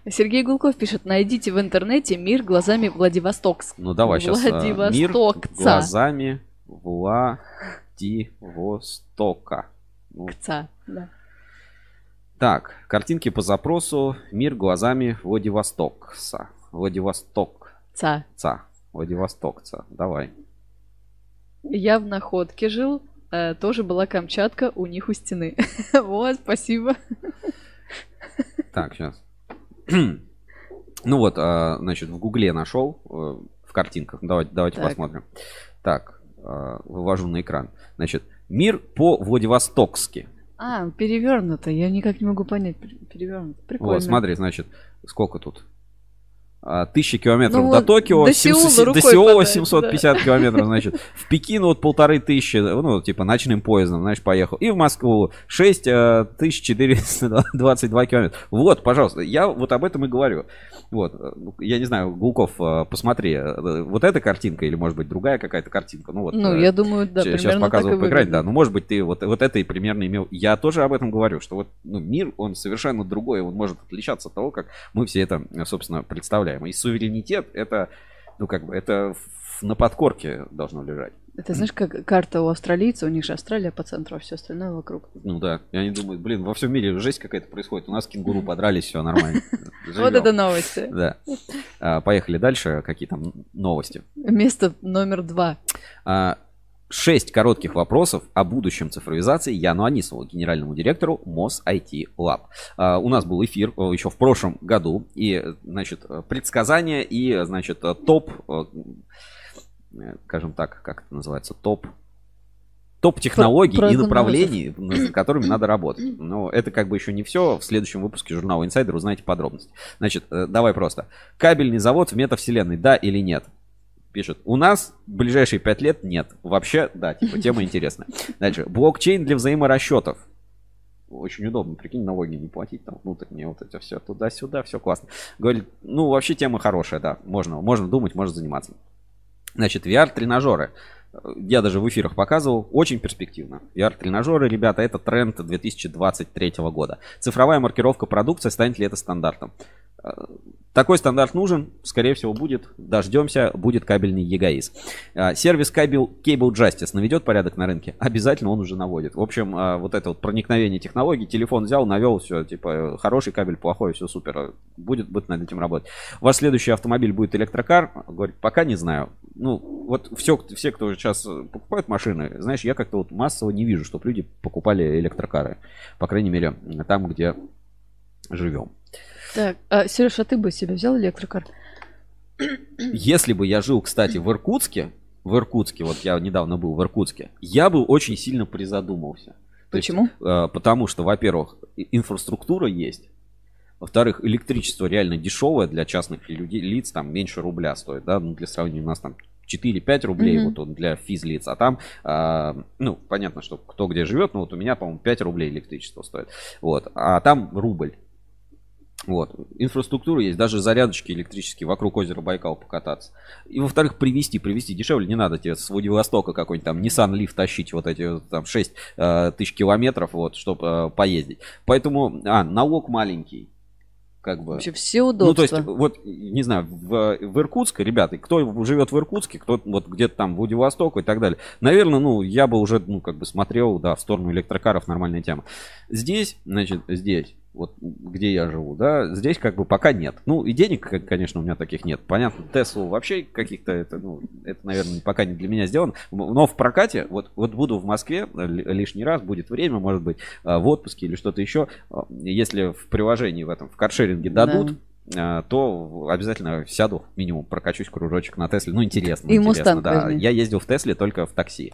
Сергей Гулков пишет, найдите в интернете мир глазами Владивостокск. Ну давай сейчас мир Владивостокца. глазами Владивостока. Ну, Кца, да. Так, картинки по запросу мир глазами Владивостокса. Владивостокца. Ца. Владивостокца. Давай. Я в находке жил, э, тоже была Камчатка у них у стены. [LAUGHS] Вот, спасибо. Так, сейчас. [CLEARS THROAT] Ну вот, а, значит, в Гугле нашел э, в картинках. Давайте, давайте Так. посмотрим. Так, вывожу на экран. Значит, мир по Владивостокски. А, перевернуто. Я никак не могу понять. Перевернуто. Прикольно. Вот, смотри, значит, сколько тут? А, Тысяча километров Ну до Токио, до 700 Сеула до Сеула подать, 750 километров, значит. В Пекин вот полторы тысячи, ну, типа, ночным поездом, знаешь, поехал. И в Москву 6 э, тысяч 422 километра. Вот, пожалуйста, я вот об этом и говорю. Вот, э, я не знаю, Гулков, э, посмотри, вот эта картинка или, может быть, другая какая-то картинка. Ну, вот, Ну, я думаю, да, Сейчас примерно так и показываю по экране, выглядит. да. Ну, может быть, ты вот, вот это и примерно имел. Я тоже об этом говорю, что вот ну, мир, он совершенно другой, он может отличаться от того, как мы все это, собственно, представляем. И суверенитет, это, ну, как бы, это на подкорке должно лежать. Это знаешь, как карта у австралийцев, у них же Австралия по центру, а все остальное вокруг. Ну да, и они думают, блин, во всем мире жесть какая-то происходит. У нас кенгуру подрались, все нормально. [LAUGHS] Вот это новости. [LAUGHS] Да. А, Поехали дальше. Какие там новости? Место номер два. Шесть коротких вопросов о будущем цифровизации Яну Анисову, генеральному директору МОЗ IT Lab. У нас был эфир э, еще в прошлом году, и, значит, предсказания и, значит, топ, э, э, скажем так, как это называется, топ топ технологий Про- и направлений, над [CLEARS THROAT] которыми надо работать. Но это как бы еще не все. В следующем выпуске журнала Insider узнаете подробности. Значит, давай просто. Кабельный завод в метавселенной, да или нет? Пишет, у нас в ближайшие пять лет нет. Вообще, да, типа, тема [LAUGHS] интересная. Дальше. Блокчейн для взаиморасчетов. Очень удобно, прикинь, налоги не платить, там внутреннее вот это все туда-сюда, все классно. Говорит, ну, вообще тема хорошая, да, можно, можно думать, можно заниматься. Значит, VR-тренажеры. Я даже в эфирах показывал, очень перспективно. VR-тренажеры, ребята, это тренд 2023 года. Цифровая маркировка продукции, станет ли это стандартом? Такой стандарт нужен, скорее всего, будет. Дождемся, будет кабельный ЕГАИС. Сервис Cable, Cable Justice наведет порядок на рынке? Обязательно он уже наводит. В общем, а, вот это вот проникновение технологий, телефон взял, навел, все, типа, хороший кабель, плохой, все супер. Будет, будет над этим работать. Ваш следующий автомобиль будет электрокар? Говорит, пока не знаю. Ну, вот все, все, кто сейчас покупает машины, знаешь, я как-то вот массово не вижу, чтобы люди покупали электрокары. По крайней мере, там, где живем. Так, а, Сереж, а ты бы себе взял электрокар? Если бы я жил, кстати, в Иркутске, в Иркутске, вот я недавно был в Иркутске, я бы очень сильно призадумался. То есть, Почему? э, потому что, во-первых, инфраструктура есть. Во-вторых, электричество реально дешевое для частных людей, лиц, там меньше рубля стоит, да, ну, для сравнения у нас там 4-5 рублей, Мгм. вот он для физлиц, а там, а, ну, понятно, что кто где живет, но вот у меня, по-моему, 5 рублей электричество стоит, вот, а там рубль. Вот. Инфраструктура есть, даже зарядочки электрические вокруг озера Байкал покататься. И во-вторых, привезти, привезти дешевле не надо тебе с Владивостока какой-нибудь там Nissan Leaf тащить вот эти там 6 э, тысяч километров, вот, чтобы поездить. Поэтому, а, налог маленький. Как бы. Вообще все Ну, то удобства. есть, вот, не знаю, в, в Иркутске, ребята, кто живет в Иркутске, кто вот где-то там в Владивостоке и так далее, наверное, ну, я бы уже, ну, как бы смотрел, да, в сторону электрокаров, нормальная тема. Здесь, значит, здесь, вот где я живу, да, здесь как бы пока нет. Ну, и денег, конечно, у меня таких нет. Понятно, Теслу вообще каких-то, это, ну, это, наверное, пока не для меня сделано. Но в прокате, вот, вот буду в Москве э, ли- лишний раз, будет время, может быть, э, в отпуске или что-то еще. Э, Если в приложении в этом, в каршеринге Да. дадут, э, то обязательно сяду, минимум прокачусь кружочек на Тесле. Ну, интересно. И интересно, Мустанг да. возьми. Я ездил в Тесле только в такси.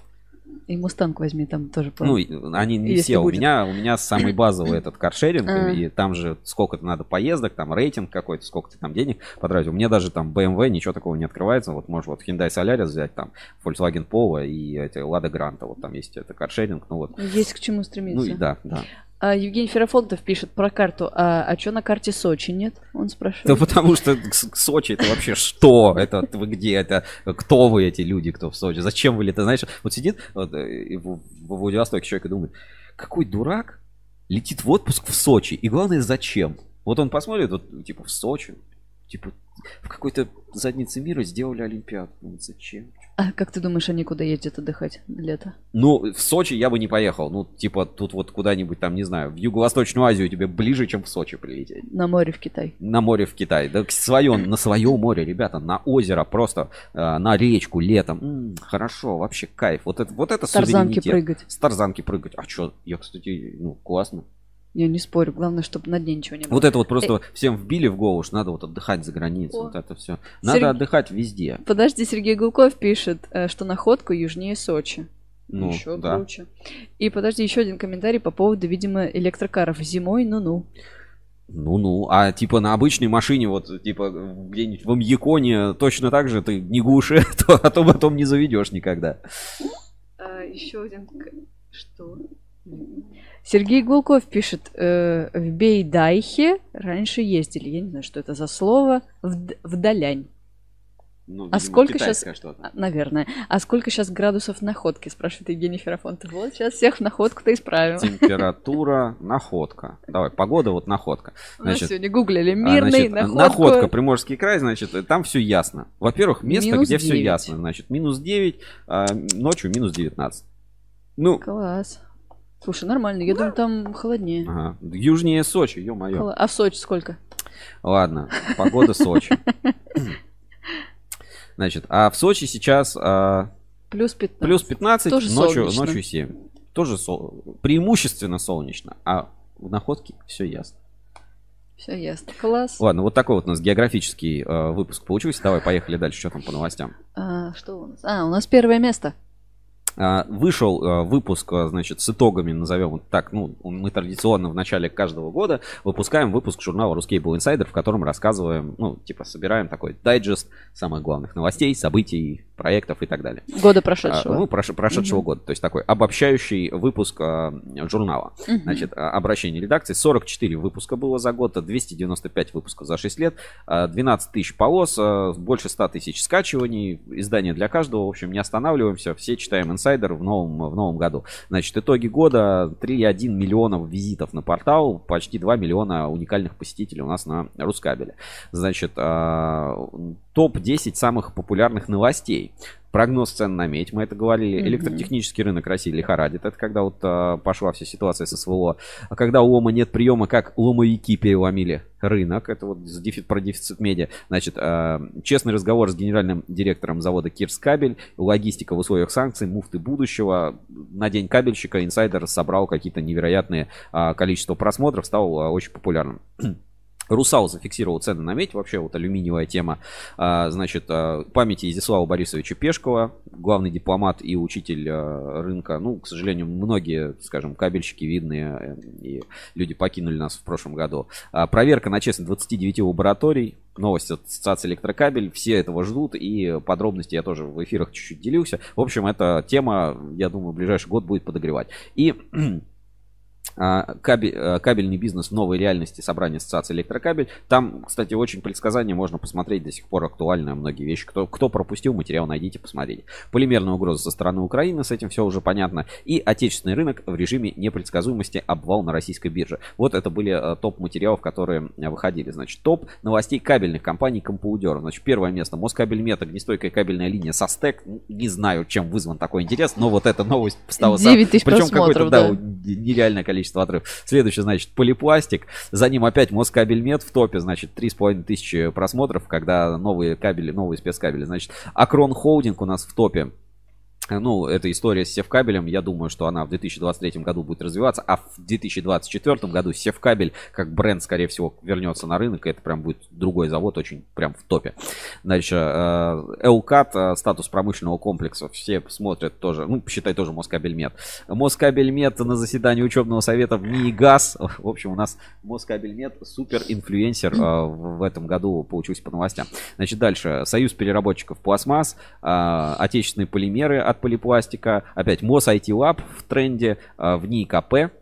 И Мустанг возьми там тоже. по- Ну, они не Если все. У меня, у меня самый базовый этот каршеринг, А. и там же сколько-то надо поездок, там рейтинг какой-то, сколько ты там денег потратил. Мне даже там BMW ничего такого не открывается. Вот можешь вот Hyundai Solaris взять, там Volkswagen Polo и эти Lada Granta. Вот там есть это каршеринг. Ну вот. Есть к чему стремиться. Ну и да, да. А Евгений Ферафонтов пишет про карту. А, а что на карте Сочи нет? Он Да спрашивает. потому что Сочи это вообще что? Это вы где? Это кто вы эти люди, кто в Сочи? Зачем вы летаете? Знаешь, вот сидит вот, э, и в, в Владивостоке человек и думает, какой дурак летит в отпуск в Сочи? И главное, зачем? Вот он посмотрит, вот, типа, в Сочи, типа, в какой-то заднице мира сделали Олимпиаду. Ну, зачем? А как ты думаешь, они куда ездят отдыхать лето? Ну, в Сочи я бы не поехал. Ну, типа, тут вот куда-нибудь там, не знаю, в Юго-Восточную Азию тебе ближе, чем в Сочи прилететь. На море в Китай. На море в Китай. Да свое, на свое море, ребята, на озеро, просто э, на речку летом. М, хорошо, вообще кайф. Вот это, вот это С тарзанки прыгать. С тарзанки прыгать. А что, я, кстати, ну, классно. Я не спорю. Главное, чтобы на дне ничего не было. Вот это вот просто всем вбили в голову, что надо вот отдыхать за границей. О. Вот это все. Надо Серег- отдыхать везде. Подожди, Сергей Гулков пишет, э, что находку южнее Сочи. Ну, еще да. круче. И подожди, еще один комментарий по поводу, видимо, электрокаров. Зимой, ну-ну. Ну-ну, а типа на обычной машине, вот типа где-нибудь в Амьяконе точно так же ты не гуши, [LAUGHS] то, а то потом не заведешь никогда. еще один... Что? Сергей Гулков пишет, э, в Бейдайхе раньше ездили, я не знаю, что это за слово, в, в Далянь, Ну, А видимо, сколько китайское щас- что-то. А, наверное. А сколько сейчас градусов находки, спрашивает Евгений Ферафонтов. Вот сейчас всех в находку-то исправим. Температура, находка. Давай, погода, вот находка. Значит, сегодня гуглили А, мирный, значит, находку. находка, Приморский край, значит, э, там все ясно. Во-первых, место, Минус где все 9. ясно. Значит, минус 9, а ночью минус 19. Ну, Класс. Слушай, нормально, я думаю, там холоднее. ага. южнее Сочи, ё-моё. Холо- А в Сочи сколько? Ладно, погода Сочи. Значит, а в Сочи сейчас а, Плюс 15. плюс 15, Тоже ночью, солнечно. ночью 7. Тоже сол- преимущественно солнечно, а в находке все ясно. Все ясно. Класс. Ладно, вот такой вот у нас географический э, выпуск получился. Давай, поехали дальше, что там по новостям. А, что у нас? А, у нас первое место. А, Вышел а, выпуск, а, значит, с итогами, назовем вот так, ну, мы традиционно в начале каждого года выпускаем выпуск журнала Ruscable Insider, в котором рассказываем, ну, типа, собираем такой дайджест самых главных новостей, событий, проектов и так далее. Года А, прошедшего. Ну, прош- прошедшего Мгм. года. То есть такой обобщающий выпуск а, журнала. Мгм. Значит, а, обращение редакции. 44 выпуска было за год, 295 выпусков за 6 лет, а, 12 тысяч полос, а, больше 100 тысяч скачиваний, издание для каждого. В общем, не останавливаемся, все читаем инсайдер в новом, в новом году. Значит, итоги года 3,1 миллионов визитов на портал, почти 2 миллиона уникальных посетителей у нас на Рускабеле. Значит, а, топ-10 самых популярных новостей. Прогноз цен на медь, мы это говорили. Мгм. Электротехнический рынок России лихорадит. Это когда вот а, пошла вся ситуация с СВО. А когда у лома нет приема, как ломовики переломили рынок. Это вот с дефи- про дефицит медиа. Значит, а, честный разговор с генеральным директором завода Кирскабель. Логистика в условиях санкций, муфты будущего. На день кабельщика инсайдер собрал какие-то невероятные а, количество просмотров. Стал а, очень популярным. Русал зафиксировал цены на медь, вообще вот алюминиевая тема. А, значит, а, памяти Изяслава Борисовича Пешкова, главный дипломат и учитель а, рынка. Ну, к сожалению, многие, скажем, кабельщики видные э, и люди покинули нас в прошлом году. Проверка на честность 29 лабораторий. Новость от Ассоциации Электрокабель. Все этого ждут. И подробности я тоже в эфирах чуть-чуть делился. В общем, эта тема, я думаю, в ближайший год будет подогревать. И [CLEARS THROAT] кабель- а, кабельный бизнес в новой реальности собрание ассоциации электрокабель. Там, кстати, очень предсказания можно посмотреть до сих пор актуально многие вещи. Кто, кто пропустил материал, найдите, посмотрите. Полимерная угроза со стороны Украины, с этим все уже понятно. И отечественный рынок в режиме непредсказуемости, обвал на российской бирже. Вот это были а, топ материалов, которые а, выходили. Значит, топ новостей кабельных компаний Компаудер. Значит, первое место. Москабельмет, огнестойкая кабельная линия со стек. Не знаю, чем вызван такой интерес, но вот эта новость стала... 9 тысяч Причем просмотров, да, да. нереальное количество отрывов. Следующий, значит, полипластик. За ним опять Москабельмет в топе, значит, 3,5 тысячи просмотров, когда новые кабели, новые спецкабели. Значит, Акрон Холдинг у нас в топе ну, эта история с севкабелем, я думаю, что она в 2023 году будет развиваться, а в 2024 году севкабель как бренд, скорее всего, вернется на рынок, и это прям будет другой завод, очень прям в топе. Дальше, Элкат, э, статус промышленного комплекса, все смотрят тоже, ну, посчитай тоже Москабельмет. Москабельмет на заседании учебного совета в НИИ ГАЗ, в общем, у нас Москабельмет супер инфлюенсер э, в этом году получился по новостям. Значит, дальше, Союз переработчиков пластмасс, э, отечественные полимеры от полипластика. Опять МОС IT Lab в тренде, а, в НИИ КП.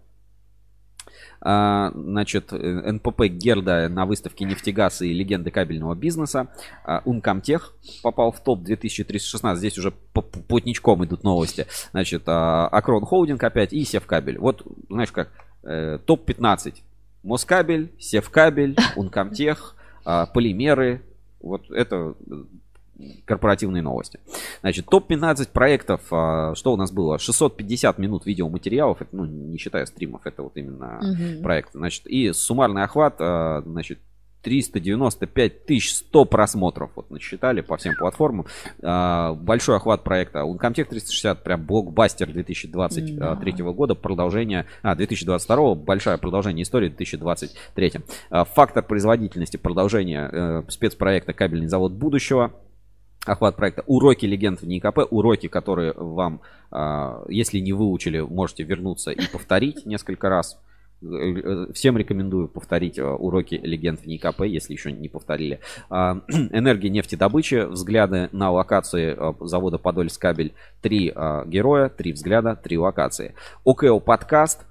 А, значит, НПП Герда на выставке «Нефтегаз» и «Легенды кабельного бизнеса». А, Ункомтех попал в топ 2316. Здесь уже плотничком идут новости. Значит, Акрон Холдинг опять и Севкабель. Вот, знаешь как, э, топ-15. Москабель, Севкабель, Ункомтех, Полимеры. Вот это корпоративные новости. Значит, топ-15 проектов, а, что у нас было? 650 минут видеоматериалов, это, ну, не считая стримов, это вот именно угу. проект. Значит, и суммарный охват, а, значит, 395 тысяч 100 просмотров. Вот насчитали по всем платформам. А, большой охват проекта. Uncomtech 360, прям блокбастер 2023 да. года. Продолжение, а, 2022, большое продолжение истории 2023. Фактор производительности продолжения э, спецпроекта «Кабельный завод будущего» охват проекта. Уроки легенд в НИКП, уроки, которые вам, а, если не выучили, можете вернуться и повторить несколько раз. Э, всем рекомендую повторить а, уроки легенд в НИКП, если еще не повторили. А, [CLEARS THROAT] энергия нефтедобычи, взгляды на локации завода Подольскабель. Три героя, три взгляда, три локации. ОКО подкаст,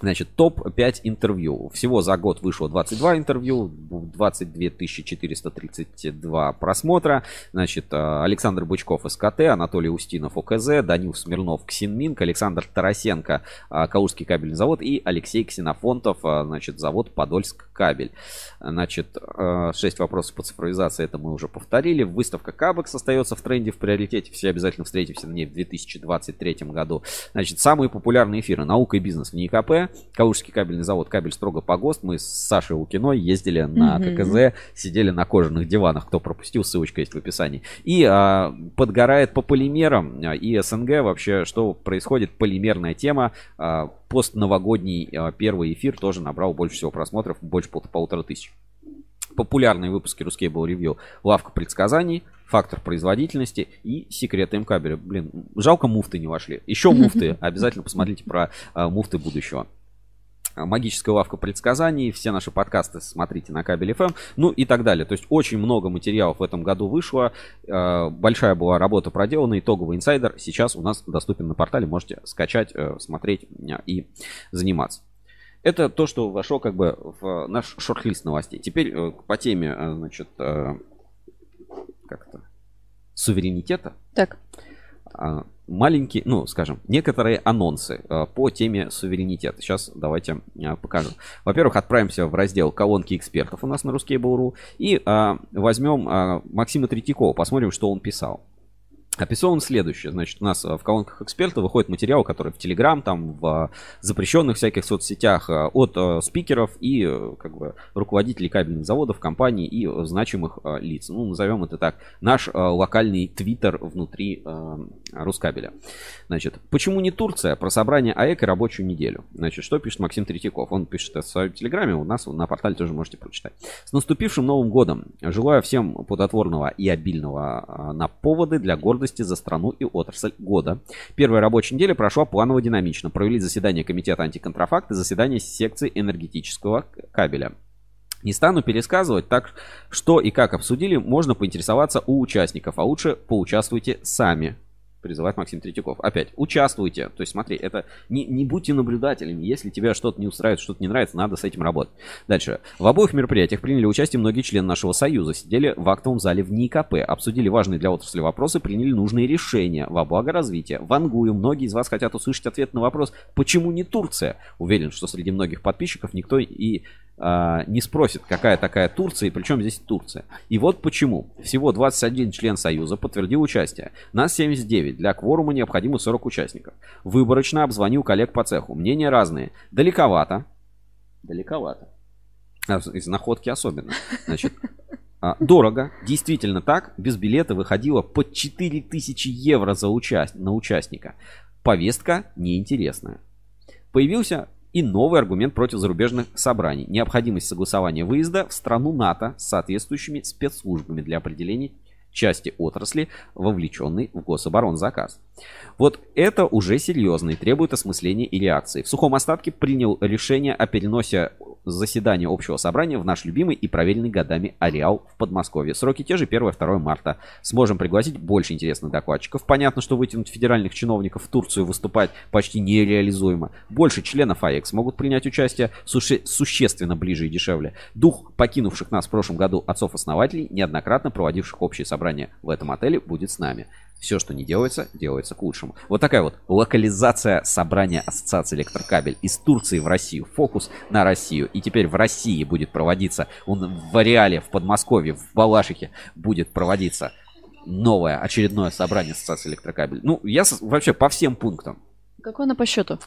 Значит, топ-5 интервью. Всего за год вышло 22 интервью, 22 432 просмотра. Значит, э, Александр Бычков, СКТ, Анатолий Устинов, ОКЗ, Данил Смирнов, Ксинминк, Александр Тарасенко, э, Калужский кабельный завод и Алексей Ксенофонтов, э, значит, завод Подольск кабель. Значит, 6 вопросов по цифровизации, это мы уже повторили. Выставка Кабекс остается в тренде, в приоритете. Все обязательно встретимся на ней в 2023 году. Значит, самые популярные эфиры «Наука и бизнес» в НИКП, Калужский кабельный завод, кабель строго по ГОСТ. Мы с Сашей Лукиной ездили на ККЗ, сидели на кожаных диванах. Кто пропустил, ссылочка есть в описании. И а, подгорает по полимерам а, и СНГ вообще, что происходит, полимерная тема. А, постновогодний а, первый эфир тоже набрал больше всего просмотров, больше пол, полутора тысяч популярные выпуски Ruskable Review «Лавка предсказаний», «Фактор производительности» и «Секреты МКабеля». Блин, жалко муфты не вошли. Еще [LAUGHS] муфты. Обязательно посмотрите про а, муфты будущего. А, магическая лавка предсказаний, все наши подкасты смотрите на кабеле FM, ну и так далее. То есть очень много материалов в этом году вышло, а, большая была работа проделана, итоговый инсайдер сейчас у нас доступен на портале, можете скачать, э, смотреть а, и заниматься. Это то, что вошло как бы в наш шорт-лист новостей. Теперь э, по теме, э, значит, как-то суверенитета. Так маленькие, ну, скажем, некоторые анонсы э, по теме суверенитета. Сейчас давайте э, покажу. Во-первых, отправимся в раздел колонки экспертов у нас на Ruskable.ru и э, возьмем Максима Третьякова, посмотрим, что он писал. Описан следующее. Значит, у нас в колонках эксперта выходит материал, который в Телеграм, там, в запрещенных всяких соцсетях от спикеров и как бы руководителей кабельных заводов, компаний и значимых лиц. Ну, назовем это так. Наш локальный твиттер внутри Рускабеля. Значит, почему не Турция? Про собрание АЭК и рабочую неделю. Значит, что пишет Максим Третьяков? Он пишет это в своем телеграме, у нас на портале тоже можете прочитать. С наступившим Новым годом! Желаю всем плодотворного и обильного а, на поводы для гордости за страну и отрасль года. Первая рабочая неделя прошла планово-динамично. Провели заседание Комитета антиконтрафакта заседание секции энергетического кабеля. Не стану пересказывать, так что и как обсудили, можно поинтересоваться у участников, а лучше поучаствуйте сами призывает Максим Третьяков. Опять, участвуйте. То есть, смотри, это не, не будьте наблюдателями. Если тебя что-то не устраивает, что-то не нравится, надо с этим работать. Дальше. В обоих мероприятиях приняли участие многие члены нашего союза. Сидели в актовом зале в НИКП, обсудили важные для отрасли вопросы, приняли нужные решения во благо развития. Вангую, многие из вас хотят услышать ответ на вопрос, почему не Турция? Уверен, что среди многих подписчиков никто и а, не спросит, какая такая Турция и причем здесь Турция. И вот почему. Всего 21 член Союза подтвердил участие. Нас 79. Для кворума необходимо 40 участников. Выборочно обзвонил коллег по цеху. Мнения разные. Далековато. Далековато. А, из находки особенно. Значит, а, дорого, действительно так, без билета выходило по 4000 евро за участ... на участника. Повестка неинтересная. Появился и новый аргумент против зарубежных собраний. Необходимость согласования выезда в страну НАТО с соответствующими спецслужбами для определения части отрасли, вовлеченной в гособоронзаказ. Вот это уже серьезно и требует осмысления и реакции. В сухом остатке принял решение о переносе заседание общего собрания в наш любимый и проверенный годами ареал в Подмосковье. Сроки те же 1-2 марта. Сможем пригласить больше интересных докладчиков. Понятно, что вытянуть федеральных чиновников в Турцию выступать почти нереализуемо. Больше членов АЭКС могут принять участие суще- существенно ближе и дешевле. Дух покинувших нас в прошлом году отцов-основателей, неоднократно проводивших общие собрания в этом отеле, будет с нами. Все, что не делается, делается к лучшему. Вот такая вот локализация собрания Ассоциации Электрокабель из Турции в Россию. Фокус на Россию. И теперь в России будет проводиться, он в Ареале, в Подмосковье, в Балашихе будет проводиться новое очередное собрание Ассоциации Электрокабель. Ну, я вообще по всем пунктам. Какой она по счету?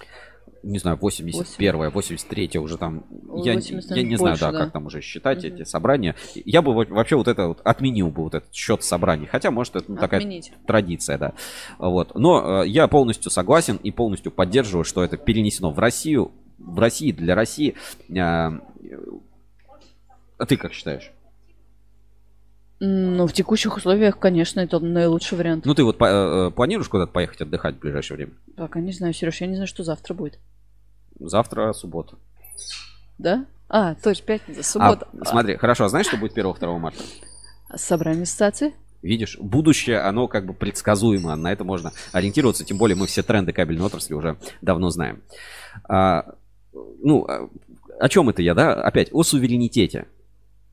Не знаю, 81 83 уже там. Я, 80, я не знаю, больше, да, да. как там уже считать Мгм. эти собрания. Я бы вообще вот это вот отменил бы вот этот счет собраний. Хотя, может, это ну, такая Отменить. традиция, да. Вот. Но э, я полностью согласен и полностью поддерживаю, что это перенесено в Россию, в России, для России. А а ты как считаешь? Ну, в текущих условиях, конечно, это наилучший вариант. Ну, ты вот по- э, планируешь куда-то поехать отдыхать в ближайшее время? Пока не знаю, Сереж, я не знаю, что завтра будет. Завтра суббота. Да? А, точно, пятница, суббота. А, смотри, хорошо, а знаешь, что будет 1-2 марта? А, Собрание ассоциации? Видишь, будущее, оно как бы предсказуемо, на это можно ориентироваться, тем более мы все тренды кабельной отрасли уже давно знаем. А, ну, а, о чем это я, да? Опять, о суверенитете.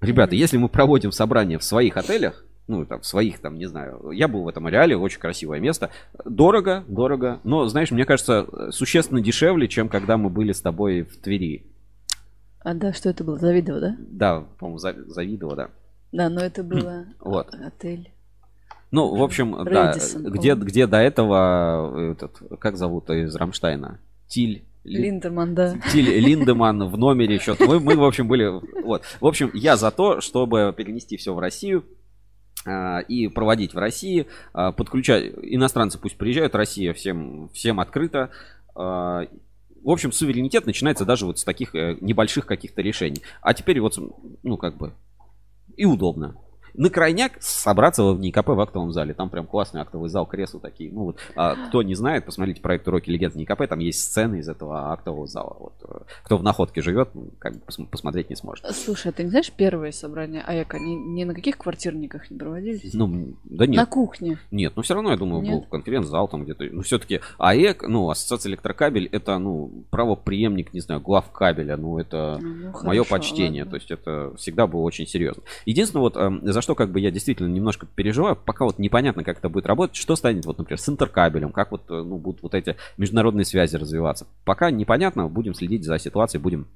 Ребята, если мы проводим собрание в своих отелях, ну, там, своих, там, не знаю, я был в этом ареале, очень красивое место, дорого, дорого, но, знаешь, мне кажется, существенно дешевле, чем когда мы были с тобой в Твери. А, да, что это было? Завидово, да? Да, по-моему, За- Завидово, да. Да, но это было Вот. отель. Ну, в общем, да, Рэдиссон, где, где до этого, э, этот, как зовут из Рамштайна? Тиль. Ли- Линдерман, да. Тиль Линдеман в номере еще. Мы, мы, в общем, были... Вот. В общем, я за то, чтобы перенести все в Россию а, и проводить в России, а, подключать... Иностранцы пусть приезжают, Россия всем, всем открыта. А, В общем, суверенитет начинается даже вот с таких э, небольших каких-то решений. А теперь вот, ну, как бы, и удобно. На крайняк собраться в НИКП в актовом зале. Там прям классный актовый зал, кресла такие. Ну вот, а кто не знает, посмотрите проект «Уроки легенд НИКП». Там есть сцены из этого актового зала. Вот, э, кто в находке живет, ну, как бы пос- посмотреть не сможет. Слушай, а ты не знаешь, первые собрания АЭК, они ни на каких квартирниках не проводились? Ну, да На нет. кухне. Нет, но все равно, я думаю, был Нет? конференц-зал там где-то. Ну, все-таки АЭК, ну, Ассоциация Электрокабель, это, ну, правоприемник, не знаю, глав кабеля. Ну, это... Ну, Мое хорошо, почтение. ладно. То есть это всегда было очень серьезно. Единственное, вот эм, за что как бы я действительно немножко переживаю, пока вот непонятно, как это будет работать, что станет, вот, например, с интеркабелем, как вот, э, ну, будут вот эти международные связи развиваться. Пока непонятно, будем следить за ситуацией, будем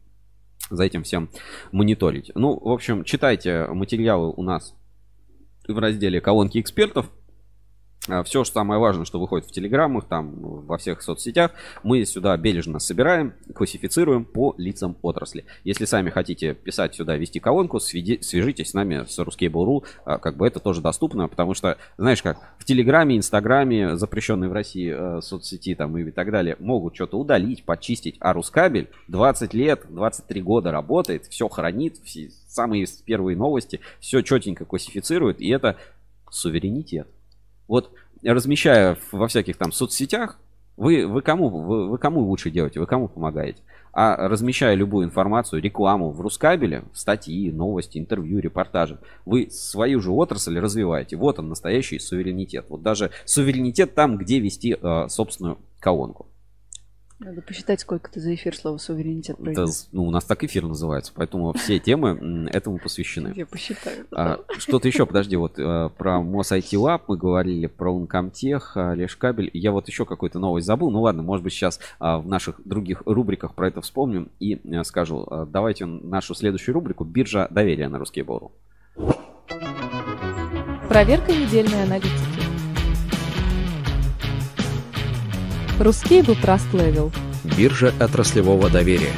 за этим всем мониторить. Ну, в общем, читайте материалы у нас в разделе колонки экспертов. Все, что самое важное, что выходит в телеграммах, там, во всех соцсетях, мы сюда бережно собираем, классифицируем по лицам отрасли. Если сами хотите писать сюда, вести колонку, сведи- свяжитесь с нами с Ruskable.ru, а, как бы это тоже доступно, потому что, знаешь как, в Телеграме, Инстаграме, запрещенной в России э, соцсети там и так далее, могут что-то удалить, почистить, а Рускабель 20 лет, 23 года работает, все хранит, все самые первые новости, все четенько классифицирует, и это суверенитет. Вот размещая во всяких там соцсетях, вы, вы, кому, вы, вы кому лучше делаете, вы кому помогаете? А размещая любую информацию, рекламу в Рускабеле, статьи, новости, интервью, репортажи, вы свою же отрасль развиваете. Вот он, настоящий суверенитет. Вот даже суверенитет там, где вести э, собственную колонку. Надо посчитать, сколько ты за эфир слово суверенитет произнес. ну, у нас так эфир называется, поэтому все темы этому посвящены. Я посчитаю. А, что-то еще, подожди, вот э, про МОС IT Lab мы говорили, про Uncomtech, а, Лешкабель. Я вот еще какую-то новость забыл. Ну ладно, может быть, сейчас а, в наших других рубриках про это вспомним и э, скажу. А, Давайте нашу следующую рубрику «Биржа доверия» на русский бору. Проверка недельной аналитики. Русский был Trust Level. Биржа отраслевого доверия.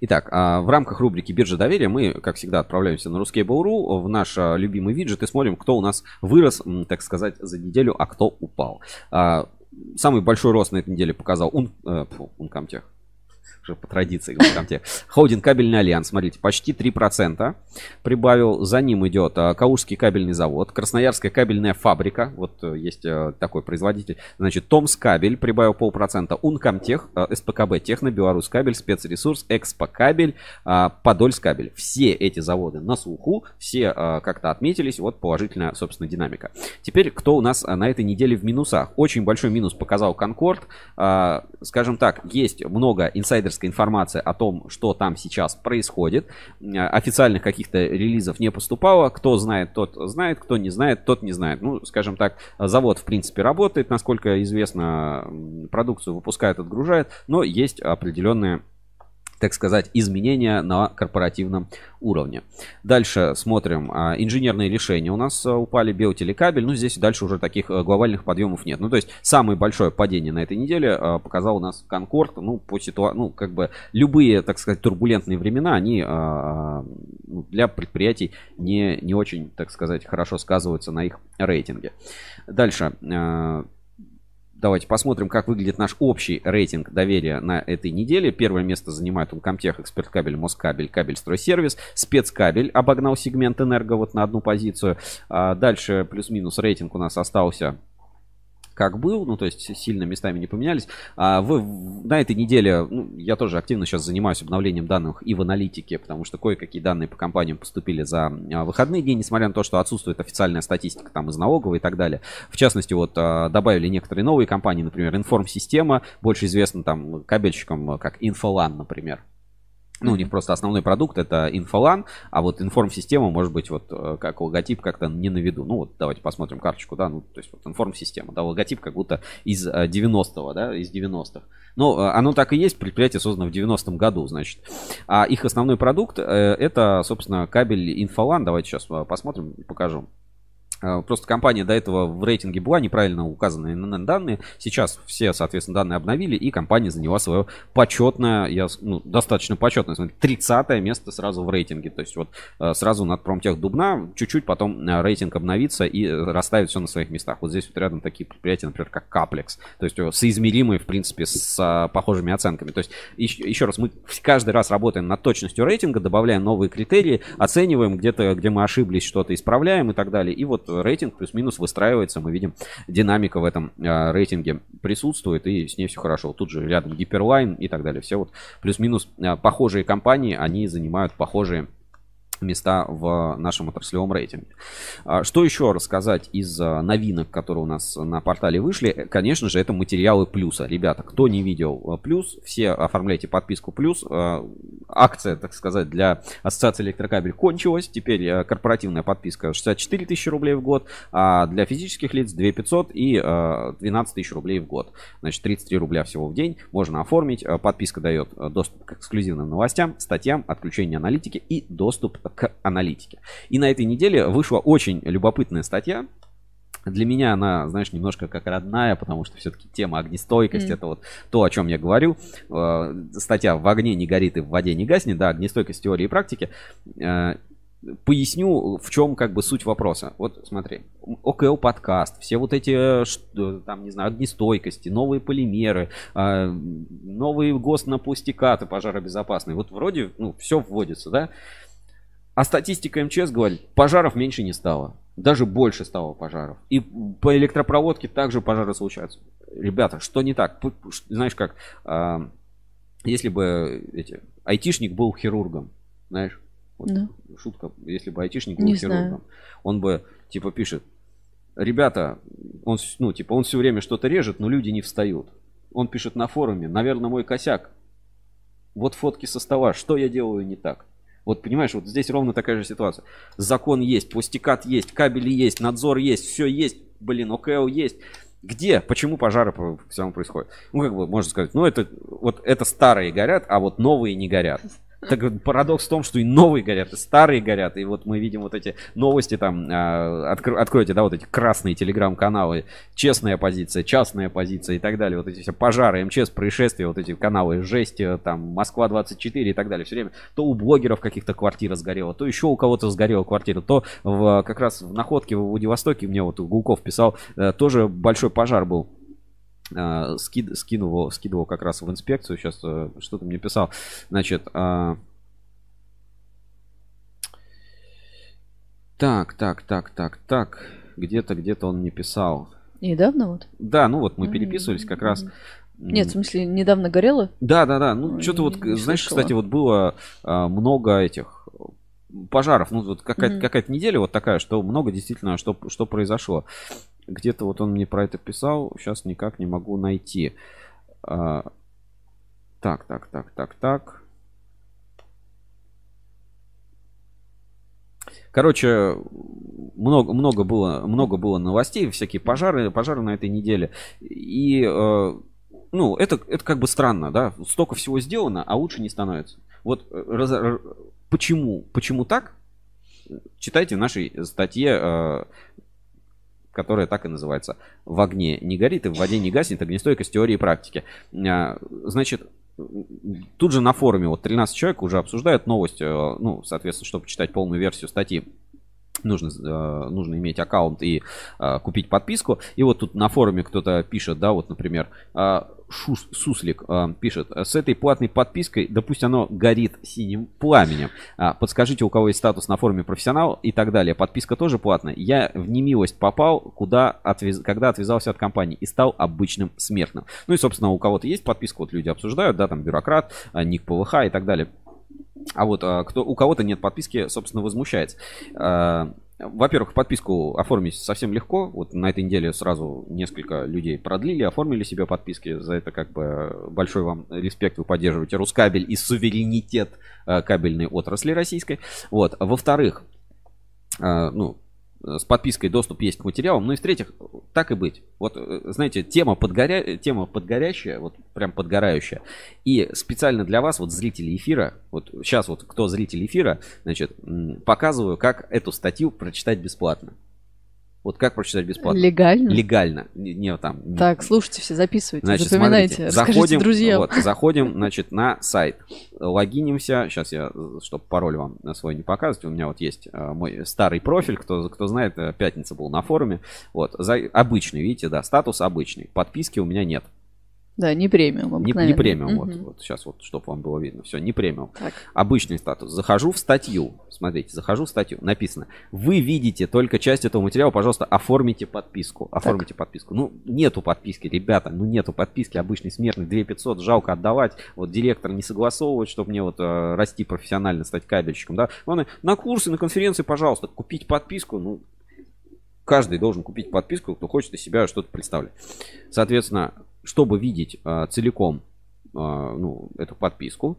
Итак, а, в рамках рубрики «Биржа доверия» мы, как всегда, отправляемся на Ruskable.ru в наш а, любимый виджет и смотрим, кто у нас вырос, так сказать, за неделю, а кто упал. А, Самый большой рост на этой неделе показал Ун, э, Uncomtech. По традиции Uncomtech. Холдинг кабельный альянс, смотрите, почти 3% прибавил. За ним идет а, Калужский кабельный завод, Красноярская кабельная фабрика, вот э, есть э, такой производитель. Значит, Томс кабель прибавил полпроцента, Ункомтех, э, СПКБ Техно, Беларусь кабель, Спецресурс, Экспо кабель, а, Подольск кабель. Все эти заводы на слуху, все а, как-то отметились, вот положительная, собственно, динамика. Теперь, кто у нас на этой неделе в минусах? Очень большой минус показал Конкорд. Скажем так, есть много инсайдерской информации о том, что там сейчас происходит. А, Официальных каких-то релизов не поступало. Кто знает, тот знает. Кто не знает, тот не знает. Ну, скажем так, завод, в принципе, работает. Насколько известно, продукцию выпускает, отгружает. Но есть определенные так сказать, изменения на корпоративном уровне. Дальше смотрим. а, Инженерные решения у нас а, упали, биотелекабель. Ну, здесь дальше уже таких а, глобальных подъемов нет. Ну, то есть, самое большое падение на этой неделе показал у нас Конкорд. Ну, по ситуации, ну, как бы, любые, так сказать, турбулентные времена, они ну, для предприятий не, не очень, так сказать, хорошо сказываются на их рейтинге. Дальше. Давайте посмотрим, как выглядит наш общий рейтинг доверия на этой неделе. Первое место занимает Uncomtech, Эксперткабель, Москабель, Кабель Стройсервис. Спецкабель обогнал сегмент Энерго вот на одну позицию. А дальше плюс-минус рейтинг у нас остался как был, ну, то есть сильно местами не поменялись. А вы на этой неделе, ну, я тоже активно сейчас занимаюсь обновлением данных и в аналитике, потому что кое-какие данные по компаниям поступили за а, выходные дни, несмотря на то, что отсутствует официальная статистика там из налоговой и так далее. В частности, вот а, добавили некоторые новые компании, например, Информсистема, больше известна там кабельщикам, как Infolan, например. Ну, у них просто основной продукт это инфолан, а вот информ-система может быть вот э, как логотип как-то не на виду. Ну вот давайте посмотрим карточку, да, ну то есть вот информ-система, да, логотип как будто из э, 90-го, да, из 90-х. Ну, э, оно так и есть, предприятие создано в 90-м году, значит. А их основной продукт э, это, собственно, кабель инфолан. Давайте сейчас э, посмотрим, покажу. Э, Просто компания до этого в рейтинге была неправильно указаны ННН данные. Сейчас все, соответственно, данные обновили, и компания заняла свое почетное, я, ну, достаточно почетное, смотрите, 30 место сразу в рейтинге. То есть вот э, сразу над Промтех Дубна, чуть-чуть потом э, рейтинг обновится и э, расставит все на своих местах. Вот здесь вот рядом такие предприятия, например, как Каплекс. То есть соизмеримые, в принципе, с э, похожими оценками. То есть еще, еще раз, мы каждый раз работаем над точностью рейтинга, добавляем новые критерии, оцениваем где-то, где мы ошиблись, что-то исправляем и так далее. И вот рейтинг плюс-минус выстраивается, мы видим, динамика в этом э, рейтинге присутствует, и с ней все хорошо. Тут же рядом Гиперлайн и так далее. Все вот плюс-минус э, похожие компании, они занимают похожие места в нашем отраслевом рейтинге. А, Что еще рассказать из а, новинок, которые у нас на портале вышли? Конечно же, это материалы плюса. Ребята, кто не видел а, плюс, все оформляйте подписку плюс. Акция, так сказать, для Ассоциации электрокабель кончилась. Теперь корпоративная подписка 64 тысячи рублей в год, а для физических лиц 2 500 и а, 12 тысяч рублей в год. Значит, 33 рубля всего в день можно оформить. Подписка дает доступ к эксклюзивным новостям, статьям, отключение аналитики и доступ к аналитике. И на этой неделе вышла очень любопытная статья. Для меня она, знаешь, немножко как родная, потому что все-таки тема огнестойкость Мгм. это вот то, о чем я говорю. Э, Статья «В огне не горит и в воде не гаснет», да, огнестойкость теории и практики. Э, Поясню, в чем как бы суть вопроса. Вот смотри, ОКЛ подкаст, все вот эти, э, там, не знаю, огнестойкости, новые полимеры, новые ГОСТ на пластикаты пожаробезопасные. Вот вроде, ну, все вводится, да? А статистика МЧС говорит, пожаров меньше не стало. Даже больше стало пожаров. И по электропроводке также пожары случаются. Ребята, что не так? Знаешь как, а, если бы эти, айтишник был хирургом, знаешь, вот Ну. шутка, если бы айтишник был Не хирургом, знаю. он бы типа пишет, ребята, он, ну, типа, он все время что-то режет, но люди не встают. Он пишет на форуме, наверное, мой косяк. Вот фотки со стола, что я делаю не так? Вот понимаешь, вот здесь ровно такая же ситуация. Закон есть, пластикат есть, кабели есть, надзор есть, все есть, блин, ОКЛ есть. Где? Почему пожары по всему происходят? Ну, как бы можно сказать, ну, это вот это старые горят, а вот новые не горят. Так парадокс в том, что и новые горят, и старые горят. И вот мы видим вот эти новости там, а, откро- откройте, да, вот эти красные телеграм-каналы, честная позиция, частная позиция и так далее. Вот эти все пожары, МЧС, происшествия, вот эти каналы, жесть, э, там, Москва-24 и так далее. Все время то у блогеров каких-то квартира сгорела, то еще у кого-то сгорела квартира, то в, как раз в находке в Владивостоке, мне вот Гулков писал, э, тоже большой пожар был. Э, скид- скидывал, скидывал как раз в инспекцию. Сейчас э, что-то мне писал. Значит, а, так, так, так, так, так. Где-то, где-то он мне писал. Недавно вот? Да, ну вот мы переписывались как раз. Нет, в смысле, недавно горело? Да, да, да. Ну, что-то вот, не знаешь, слышала. кстати, вот было а, много этих пожаров. Ну, вот какая-то, Мгм. какая-то неделя вот такая, что много действительно, что, что произошло. Где-то вот он мне про это писал, сейчас никак не могу найти. А, так, так, так, так, так. Короче, много, много было, много было новостей, всякие пожары, пожары на этой неделе. И, э, ну, это, это как бы странно, да? Столько всего сделано, а лучше не становится. Вот э, раз- почему, почему так? Читайте в нашей статье, э, которая так и называется. В огне не горит и в воде не гаснет огнестойкость теории и практики. А, Значит, тут же на форуме вот 13 человек уже обсуждают новость, э, ну, соответственно, чтобы читать полную версию статьи, нужно, э, нужно иметь аккаунт и э, купить подписку. И вот тут на форуме кто-то пишет, да, вот, например, э, Шус- Суслик э, пишет, с этой платной подпиской, да пусть оно горит синим пламенем. А, подскажите, у кого есть статус на форуме профессионал и так далее. Подписка тоже платная. Я в немилость попал, куда отвез- когда отвязался от компании и стал обычным смертным. Ну и, собственно, у кого-то есть подписка, вот люди обсуждают, да, там бюрократ, а, ник ПВХ и так далее. А вот а, кто, у кого-то нет подписки, собственно, возмущается. Во-первых, подписку оформить совсем легко. Вот на этой неделе сразу несколько людей продлили, оформили себе подписки. За это как бы большой вам респект. Вы поддерживаете Рускабель и суверенитет а, кабельной отрасли российской. Вот. Во-вторых, а, ну, с подпиской доступ есть к материалам. Ну и в-третьих, так и быть. Вот, э, знаете, тема, подгоря... тема подгорящая, вот прям подгорающая. И специально для вас, вот зрители эфира, вот сейчас вот кто зритель эфира, значит, показываю, как эту статью прочитать бесплатно. Вот как прочитать бесплатно? Легально? Легально. Не, не там. Так, слушайте все, записывайте, Значит, запоминайте, смотрите, заходим, друзьям. вот, заходим, значит, на сайт, логинимся. Сейчас я, чтобы пароль вам свой не показывать, у меня вот есть э, мой старый профиль, кто, кто знает, э, пятница был на форуме. Вот, за, обычный, видите, да, статус обычный. Подписки у меня нет. Да, не премиум, Не, обыкновенный. не премиум, вот, Мгм. вот сейчас вот, чтобы вам было видно. Все, не премиум. Так. Обычный статус. Захожу в статью. Смотрите, захожу в статью. Написано. Вы видите только часть этого материала. Пожалуйста, оформите подписку. Оформите подписку. Ну, нету подписки, ребята. Ну, нету подписки. Обычный смертный 2500. Жалко отдавать. Вот директор не согласовывает, чтобы мне вот э, расти профессионально, стать кабельщиком. Да? Главное, на курсы, на конференции, пожалуйста, купить подписку. Ну, каждый должен купить подписку, кто хочет из себя что-то представлять. Соответственно, чтобы видеть э, целиком э, ну, эту подписку,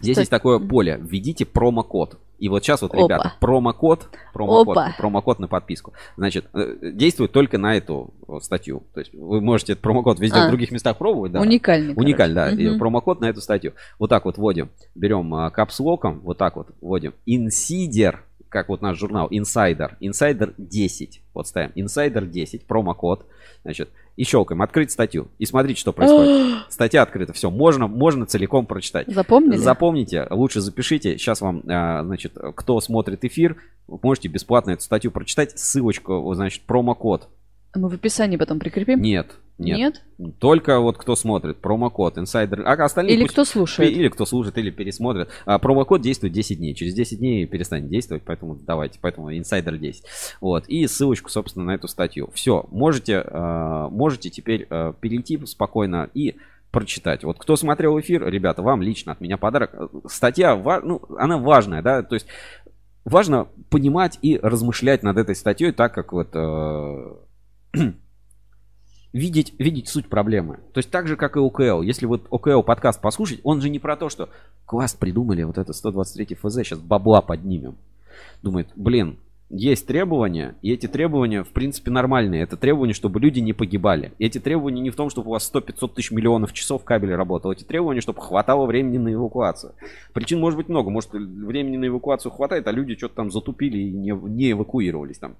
здесь Стой. есть такое поле. Введите промокод. И вот сейчас вот, Опа. ребята, промокод, промокод, Опа. промокод на подписку. Значит, э, действует только на эту вот статью. То есть вы можете этот промокод везде А. в других местах пробовать, да. Уникальный. Уникально, да. короче. И. Промокод на эту статью. Вот так вот вводим. Берем а, капслоком, вот так вот вводим. Инсидер, как вот наш журнал, Insider. Insider 10. Вот ставим. Insider 10, промокод. Значит, и щелкаем. Открыть статью. И смотрите, что происходит. Статья открыта. Все, можно, можно целиком прочитать. Запомнили? Запомните, лучше запишите. Сейчас вам, а, значит, кто смотрит эфир, можете бесплатно эту статью прочитать. Ссылочку, значит, промокод. Мы в описании потом прикрепим? Нет, нет. Нет? Только вот кто смотрит, промокод, инсайдер. А остальные Или пусть- кто слушает? или кто слушает, или пересмотрит. А, промокод действует 10 дней. Через 10 дней перестанет действовать, поэтому давайте, поэтому инсайдер 10. Вот. И ссылочку, собственно, на эту статью. Все, можете, а, можете теперь а, перейти спокойно и прочитать. Вот кто смотрел эфир, ребята, вам лично от меня подарок. Статья, ну, она важная, да, то есть важно понимать и размышлять над этой статьей так, как вот э, [CLEARS THROAT] видеть, видеть суть проблемы. То есть так же, как и ОКЛ. Если вот ОКЛ подкаст послушать, он же не про то, что класс придумали, вот это 123 ФЗ, сейчас бабла поднимем. Думает, блин, есть требования, и эти требования, в принципе, нормальные. Это требования, чтобы люди не погибали. И эти требования не в том, чтобы у вас 100-500 тысяч миллионов часов кабель работал. Эти требования, чтобы хватало времени на эвакуацию. Причин может быть много. Может, времени на эвакуацию хватает, а люди что-то там затупили и не, не эвакуировались там.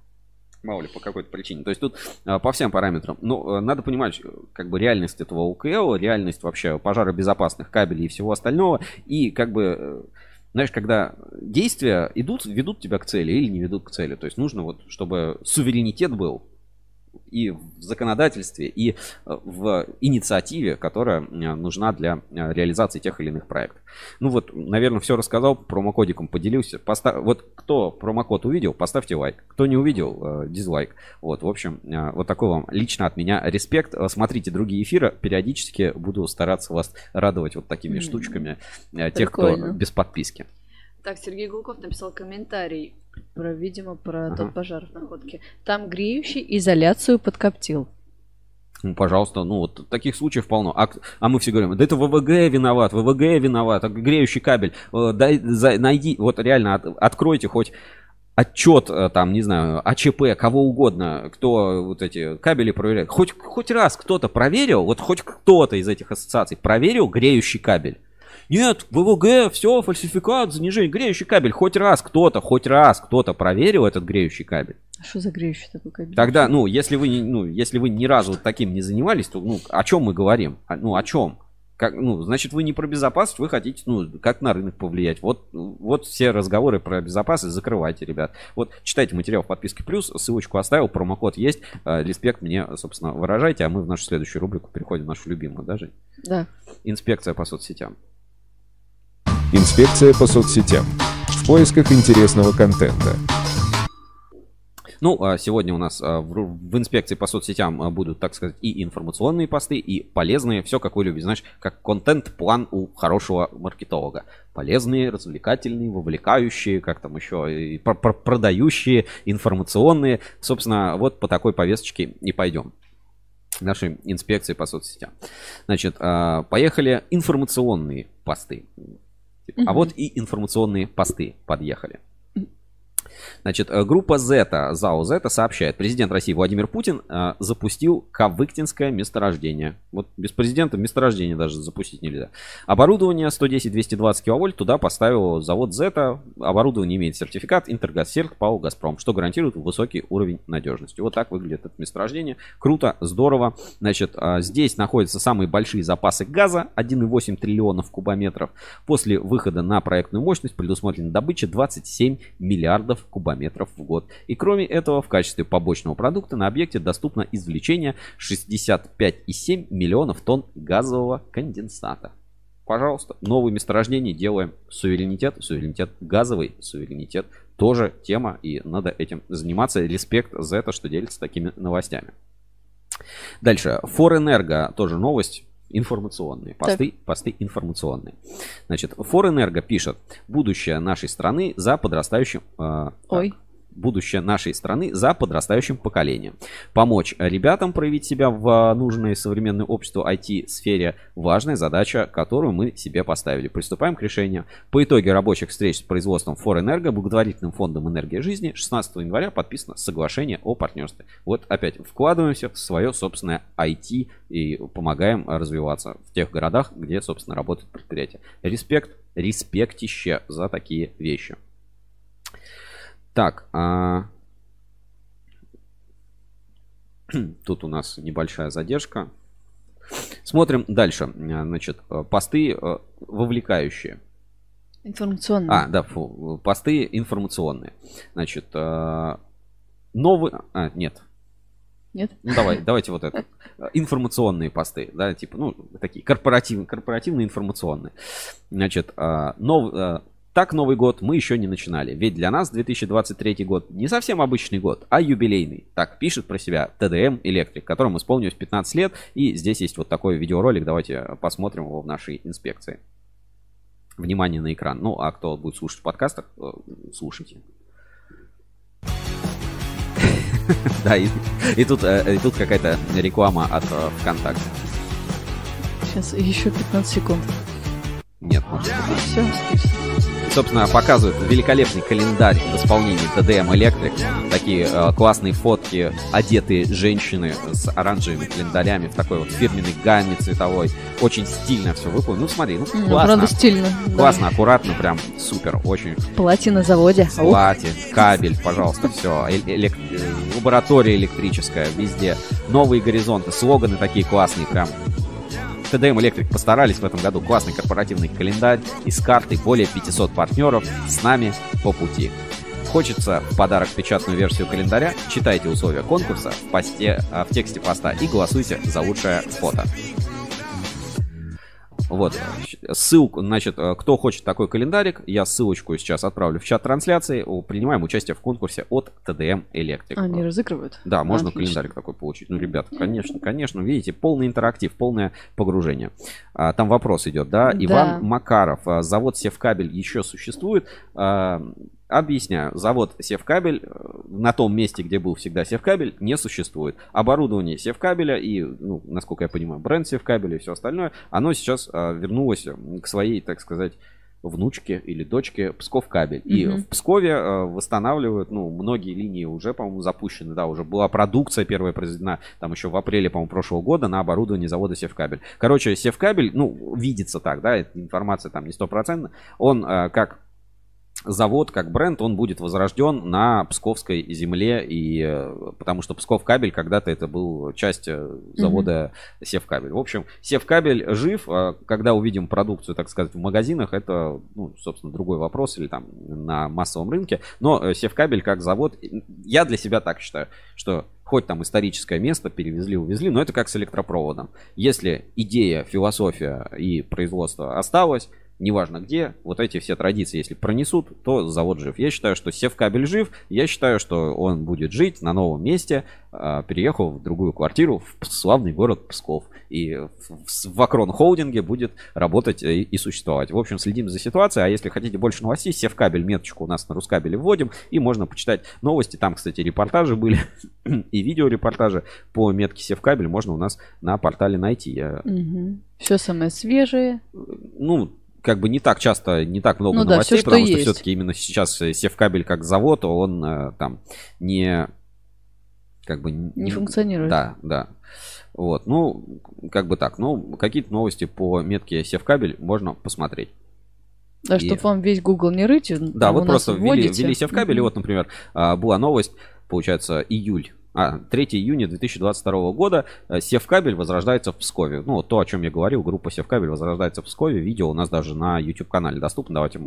Мало ли, по какой-то причине. То есть тут а, по всем параметрам. Но а, надо понимать, как бы реальность этого УКЛ, реальность вообще пожаробезопасных кабелей и всего остального. И как бы э, знаешь, когда действия идут, ведут тебя к цели или не ведут к цели. То есть нужно вот, чтобы суверенитет был и в законодательстве, и э, в инициативе, которая э, нужна для э, реализации тех или иных проектов. Ну вот, наверное, все рассказал, промокодиком поделился. Постав... Вот кто промокод увидел, поставьте лайк. Кто не увидел, дизлайк. Вот, в общем, вот такой вам лично от меня респект. Смотрите другие эфиры, периодически буду стараться вас радовать вот такими mm-hmm. штучками, тех, кто без подписки. Так, Сергей Гулков написал комментарий про, видимо, про ага. тот пожар в находке. Там греющий изоляцию подкоптил. Ну, пожалуйста, ну вот таких случаев полно. А, а мы все говорим, да это ВВГ виноват, ВВГ виноват, а греющий кабель. Э, дай, за, найди, вот реально от, откройте хоть отчет, э, там, не знаю, АЧП, кого угодно, кто вот эти кабели проверяет. Хоть, хоть раз кто-то проверил, вот хоть кто-то из этих ассоциаций проверил греющий кабель. Нет, ВВГ, все, фальсификат, занижение, греющий кабель. Хоть раз кто-то, хоть раз кто-то проверил этот греющий кабель. А что за греющий такой кабель? Тогда, ну, если вы, ну, если вы ни разу таким не занимались, то, ну, о чем мы говорим? Ну, о чем? Как, ну, значит, вы не про безопасность, вы хотите, ну, как на рынок повлиять. Вот, вот все разговоры про безопасность закрывайте, ребят. Вот, читайте материал в подписке плюс, ссылочку оставил, промокод есть. Э, респект мне, собственно, выражайте, а мы в нашу следующую рубрику переходим, нашу любимую, да, Жень? Да. Инспекция по соцсетям. Инспекция по соцсетям. В поисках интересного контента. Ну, а сегодня у нас а, в инспекции по соцсетям а, будут, так сказать, и информационные посты, и полезные. Все, как вы любите. Знаешь, как контент-план у хорошего маркетолога. Полезные, развлекательные, вовлекающие, как там еще, и продающие, информационные. Собственно, вот по такой повесточке и пойдем нашей инспекции по соцсетям. Значит, поехали информационные посты. А вот и информационные посты подъехали. Значит, э, группа Z, ЗАО Z сообщает, президент России Владимир Путин э, запустил Кавыктинское месторождение. Вот без президента месторождение даже запустить нельзя. Оборудование 110-220 киловольт туда поставил завод Z. Оборудование имеет сертификат Интергазсерк ПАО Газпром, что гарантирует высокий уровень надежности. Вот так выглядит это месторождение. Круто, здорово. Значит, э, здесь находятся самые большие запасы газа, 1,8 триллионов кубометров. После выхода на проектную мощность предусмотрена добыча 27 миллиардов кубометров в год. И кроме этого, в качестве побочного продукта на объекте доступно извлечение 65,7 миллионов тонн газового конденсата. Пожалуйста, новые месторождения делаем. Суверенитет, суверенитет газовый, суверенитет тоже тема, и надо этим заниматься. Респект за это, что делится такими новостями. Дальше. Форэнерго, тоже новость информационные. Посты, так. посты информационные. Значит, Форэнерго пишет, будущее нашей страны за подрастающим... Э, Ой. Так, будущее нашей страны за подрастающим поколением. Помочь ребятам проявить себя в нужной современное обществу IT-сфере – важная задача, которую мы себе поставили. Приступаем к решению. По итоге рабочих встреч с производством Форэнерго, благотворительным фондом энергии жизни, 16 января подписано соглашение о партнерстве. Вот опять вкладываемся в свое собственное IT и помогаем развиваться в тех городах, где, собственно, работает предприятие. Респект, респектище за такие вещи. Так, а... [CLEARS THROAT] тут у нас небольшая задержка. Смотрим дальше. Значит, посты э, вовлекающие. Информационные. А, да, фу, посты информационные. Значит, э, новый... А, нет. Нет? Ну, давай, давайте вот это. Информационные посты, да, типа, ну, такие корпоративные, корпоративные информационные. Значит, э, нов, так Новый год мы еще не начинали, ведь для нас 2023 год не совсем обычный год, а юбилейный. Так пишет про себя ТДМ Электрик, которому исполнилось 15 лет, и здесь есть вот такой видеоролик, давайте посмотрим его в нашей инспекции. Внимание на экран. Ну, а кто будет слушать в подкастах, э, слушайте. [LAUGHS] Да, и, и тут, э, и тут какая-то реклама от э, ВКонтакте. Сейчас еще 15 секунд. Нет, может, Все, собственно, показывают великолепный календарь в исполнении TDM Electric. Такие э, классные фотки, одетые женщины с оранжевыми календарями в такой вот фирменной гамме цветовой. Очень стильно все выполнено. Ну, смотри, ну, Ну, классно. правда, стильно. да. Классно, аккуратно, прям супер, очень Платье на заводе. Ух, платье, кабель, пожалуйста, все. лаборатория электрическая везде. Новые горизонты, слоганы такие классные, прям. TDM Electric постарались в этом году. Классный корпоративный календарь из карты более 500 партнеров с нами по пути. Хочется в подарок печатную версию календаря? Читайте условия конкурса в, посте, а, в тексте поста и голосуйте за лучшее фото. Вот, ссылку, значит, э, кто хочет такой календарик, я ссылочку сейчас отправлю в чат трансляции. Принимаем участие в конкурсе от TDM Electric. Они разыгрывают? Да, можно Отлично. календарик такой получить. Ну, ребята, конечно, конечно, видите, полный интерактив, полное погружение. А, там вопрос идет, да? Да. Иван Макаров, а, завод Севкабель еще существует? Объясняю, завод Севкабель э, на том месте, где был всегда Севкабель, не существует. Оборудование Севкабеля и, ну, насколько я понимаю, бренд Севкабеля и все остальное, оно сейчас а, вернулось к своей, так сказать, внучке или дочке Псков кабель. И Мгм. в Пскове э, восстанавливают, ну, многие линии уже, по-моему, запущены, да, уже была продукция первая произведена, там еще в апреле, по-моему, прошлого года на оборудовании завода Севкабель. Короче, Севкабель, ну, видится так, да, эта информация там не стопроцентна, он э, как завод, как бренд, он будет возрожден на Псковской земле, и, э, потому что Псков кабель когда-то это был часть э, завода Севкабель. В общем, Севкабель жив, а когда увидим продукцию, так сказать, в магазинах, это, ну, собственно, другой вопрос, или там на массовом рынке, но э, Севкабель как завод, я для себя так считаю, что хоть там историческое место перевезли, увезли, но это как с электропроводом. Если идея, философия и производство осталось, неважно где, вот эти все традиции, если пронесут, то завод жив. Я считаю, что Севкабель жив, я считаю, что он будет жить на новом месте, а, переехал в другую квартиру в славный город Псков. И в, Акрон Холдинге будет работать и, существовать. В общем, следим за ситуацией, а если хотите больше новостей, Севкабель меточку у нас на Рускабеле вводим, и можно почитать новости. Там, кстати, репортажи были [CLEARS THROAT] и видеорепортажи по метке Севкабель можно у нас на портале найти. Я Все самое свежее. ну, как бы не так часто, не так много Ну да, новостей, всё, что потому что есть. все-таки именно сейчас э, Севкабель как завод, он э, там не как бы Не функционирует. Да, да. Вот, ну, как бы так. Ну, какие-то новости по метке Севкабель можно посмотреть. Да, И- чтобы вам весь Google не рыть. Да, вот просто ввели, ввели Севкабель, и Мгм. вот, например, а, была новость, получается, июль. А, 3 июня 2022 года э, Севкабель возрождается в Пскове. Ну, то, о чем я говорил, группа Севкабель возрождается в Пскове. Видео у нас даже на YouTube-канале доступно. Давайте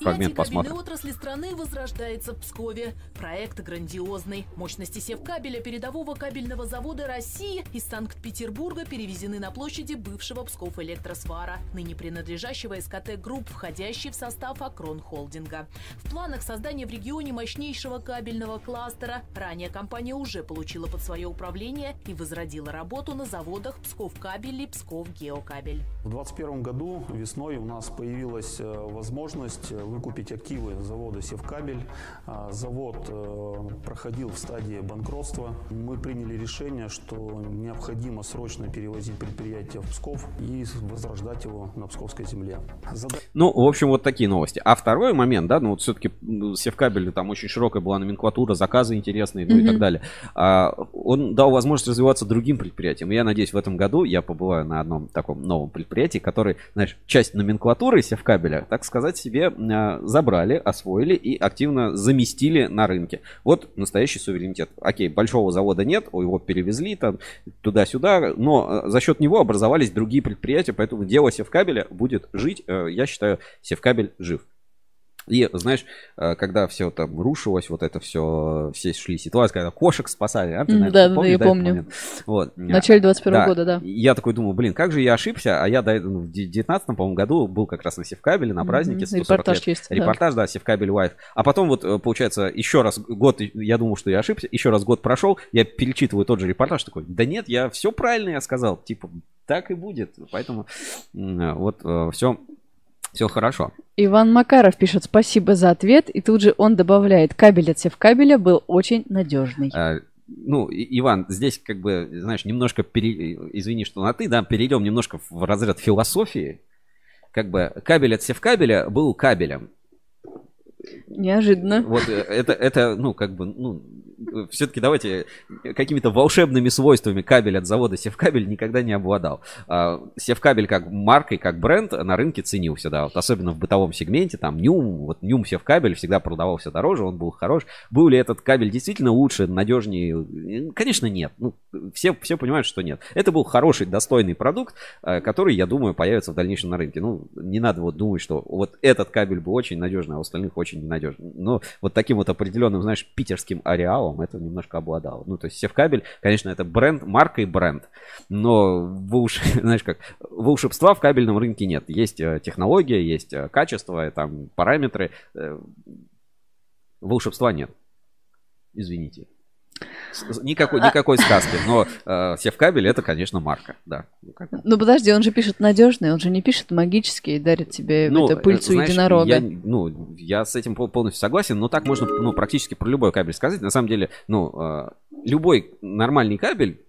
фрагмент посмотрим. Отрасли страны возрождается в Пскове. Проект грандиозный. Мощности севкабеля передового кабельного завода России из Санкт-Петербурга перевезены на площади бывшего Псков Электросвара, ныне принадлежащего СКТ Групп, входящий в состав Акрон Холдинга. В планах создания в регионе мощнейшего кабельного кластера ранее компания уже получила под свое управление и возродила работу на заводах Псков Кабель и Псков Геокабель. В 2021 году весной у нас появилась э, возможность э, выкупить активы завода Севкабель. А, Завод э, проходил в стадии банкротства. Мы приняли решение, что необходимо срочно перевозить предприятие в Псков и возрождать его на Псковской земле. Зада- Ну, в общем, вот такие новости. А второй момент, да, ну вот все-таки Севкабель, там очень широкая была номенклатура, заказы интересные, ну и Мгм. так далее. А, он дал возможность развиваться другим предприятиям. И я надеюсь, в этом году я побываю на одном таком новом предприятии, который, знаешь, часть номенклатуры Севкабеля, так сказать, себе а, забрали, освоили и активно заместили на рынке. Вот настоящий суверенитет. Окей, большого завода нет, его перевезли там туда-сюда, но э, за счет него образовались другие предприятия, поэтому дело Севкабеля будет жить. Э, Я считаю, Севкабель жив. И, знаешь, э, когда все там рушилось, вот это все, все шли ситуации, когда кошек спасали, а, ты, наверное, да, да, помнишь, я этот помню. Вот. В начале 21 года, да. Я такой думаю, блин, как же я ошибся, а я до этого, в 19 по-моему, году был как раз на Севкабеле, на празднике 140 Репортаж лет. есть, да. Репортаж, да, Севкабель Live. А потом вот, э, получается, еще раз год, я думал, что я ошибся, еще раз год прошел, я перечитываю тот же репортаж, такой, да нет, я все правильно я сказал, типа, так и будет. Поэтому вот все, все хорошо. Иван Макаров пишет спасибо за ответ, и тут же он добавляет, кабель от Севкабеля был очень надежный. Э, ну, Иван, здесь как бы, знаешь, немножко, пере- извини, что на ты, да, перейдем немножко в разряд философии. Как бы кабель от севкабеля был кабелем. Неожиданно. Вот э, это, это, ну, как бы, ну, все-таки давайте какими-то волшебными свойствами кабель от завода Севкабель никогда не обладал. А, Севкабель как маркой, как бренд на рынке ценился, да, вот особенно в бытовом сегменте, там Нюм, вот Нюм Севкабель всегда продавался дороже, он был хорош. Был ли этот кабель действительно лучше, надежнее? Конечно, нет. Ну, все, все понимают, что нет. Это был хороший, достойный продукт, э, который, я думаю, появится в дальнейшем на рынке. Ну, не надо вот думать, что вот этот кабель был очень надежный, а у остальных очень ненадежный. Но вот таким вот определенным, знаешь, питерским ареалом это немножко обладало. Ну, то есть Севкабель, конечно, это бренд, марка и бренд. Но, волш... [LAUGHS] знаешь как, волшебства в кабельном рынке нет. Есть э, технология, есть э, качество, там параметры. Э, Волшебства нет. Извините. С- с- Никакой, никакой сказки, но э, Севкабель это, конечно, марка, да. Ну. Ну подожди, он же пишет надежный, он же не пишет магический и дарит тебе Ну, это, пыльцу э, знаешь, единорога. Я, ну, я с этим пол- полностью согласен, но так можно ну, практически про любой кабель сказать. На самом деле, ну, э, любой нормальный кабель,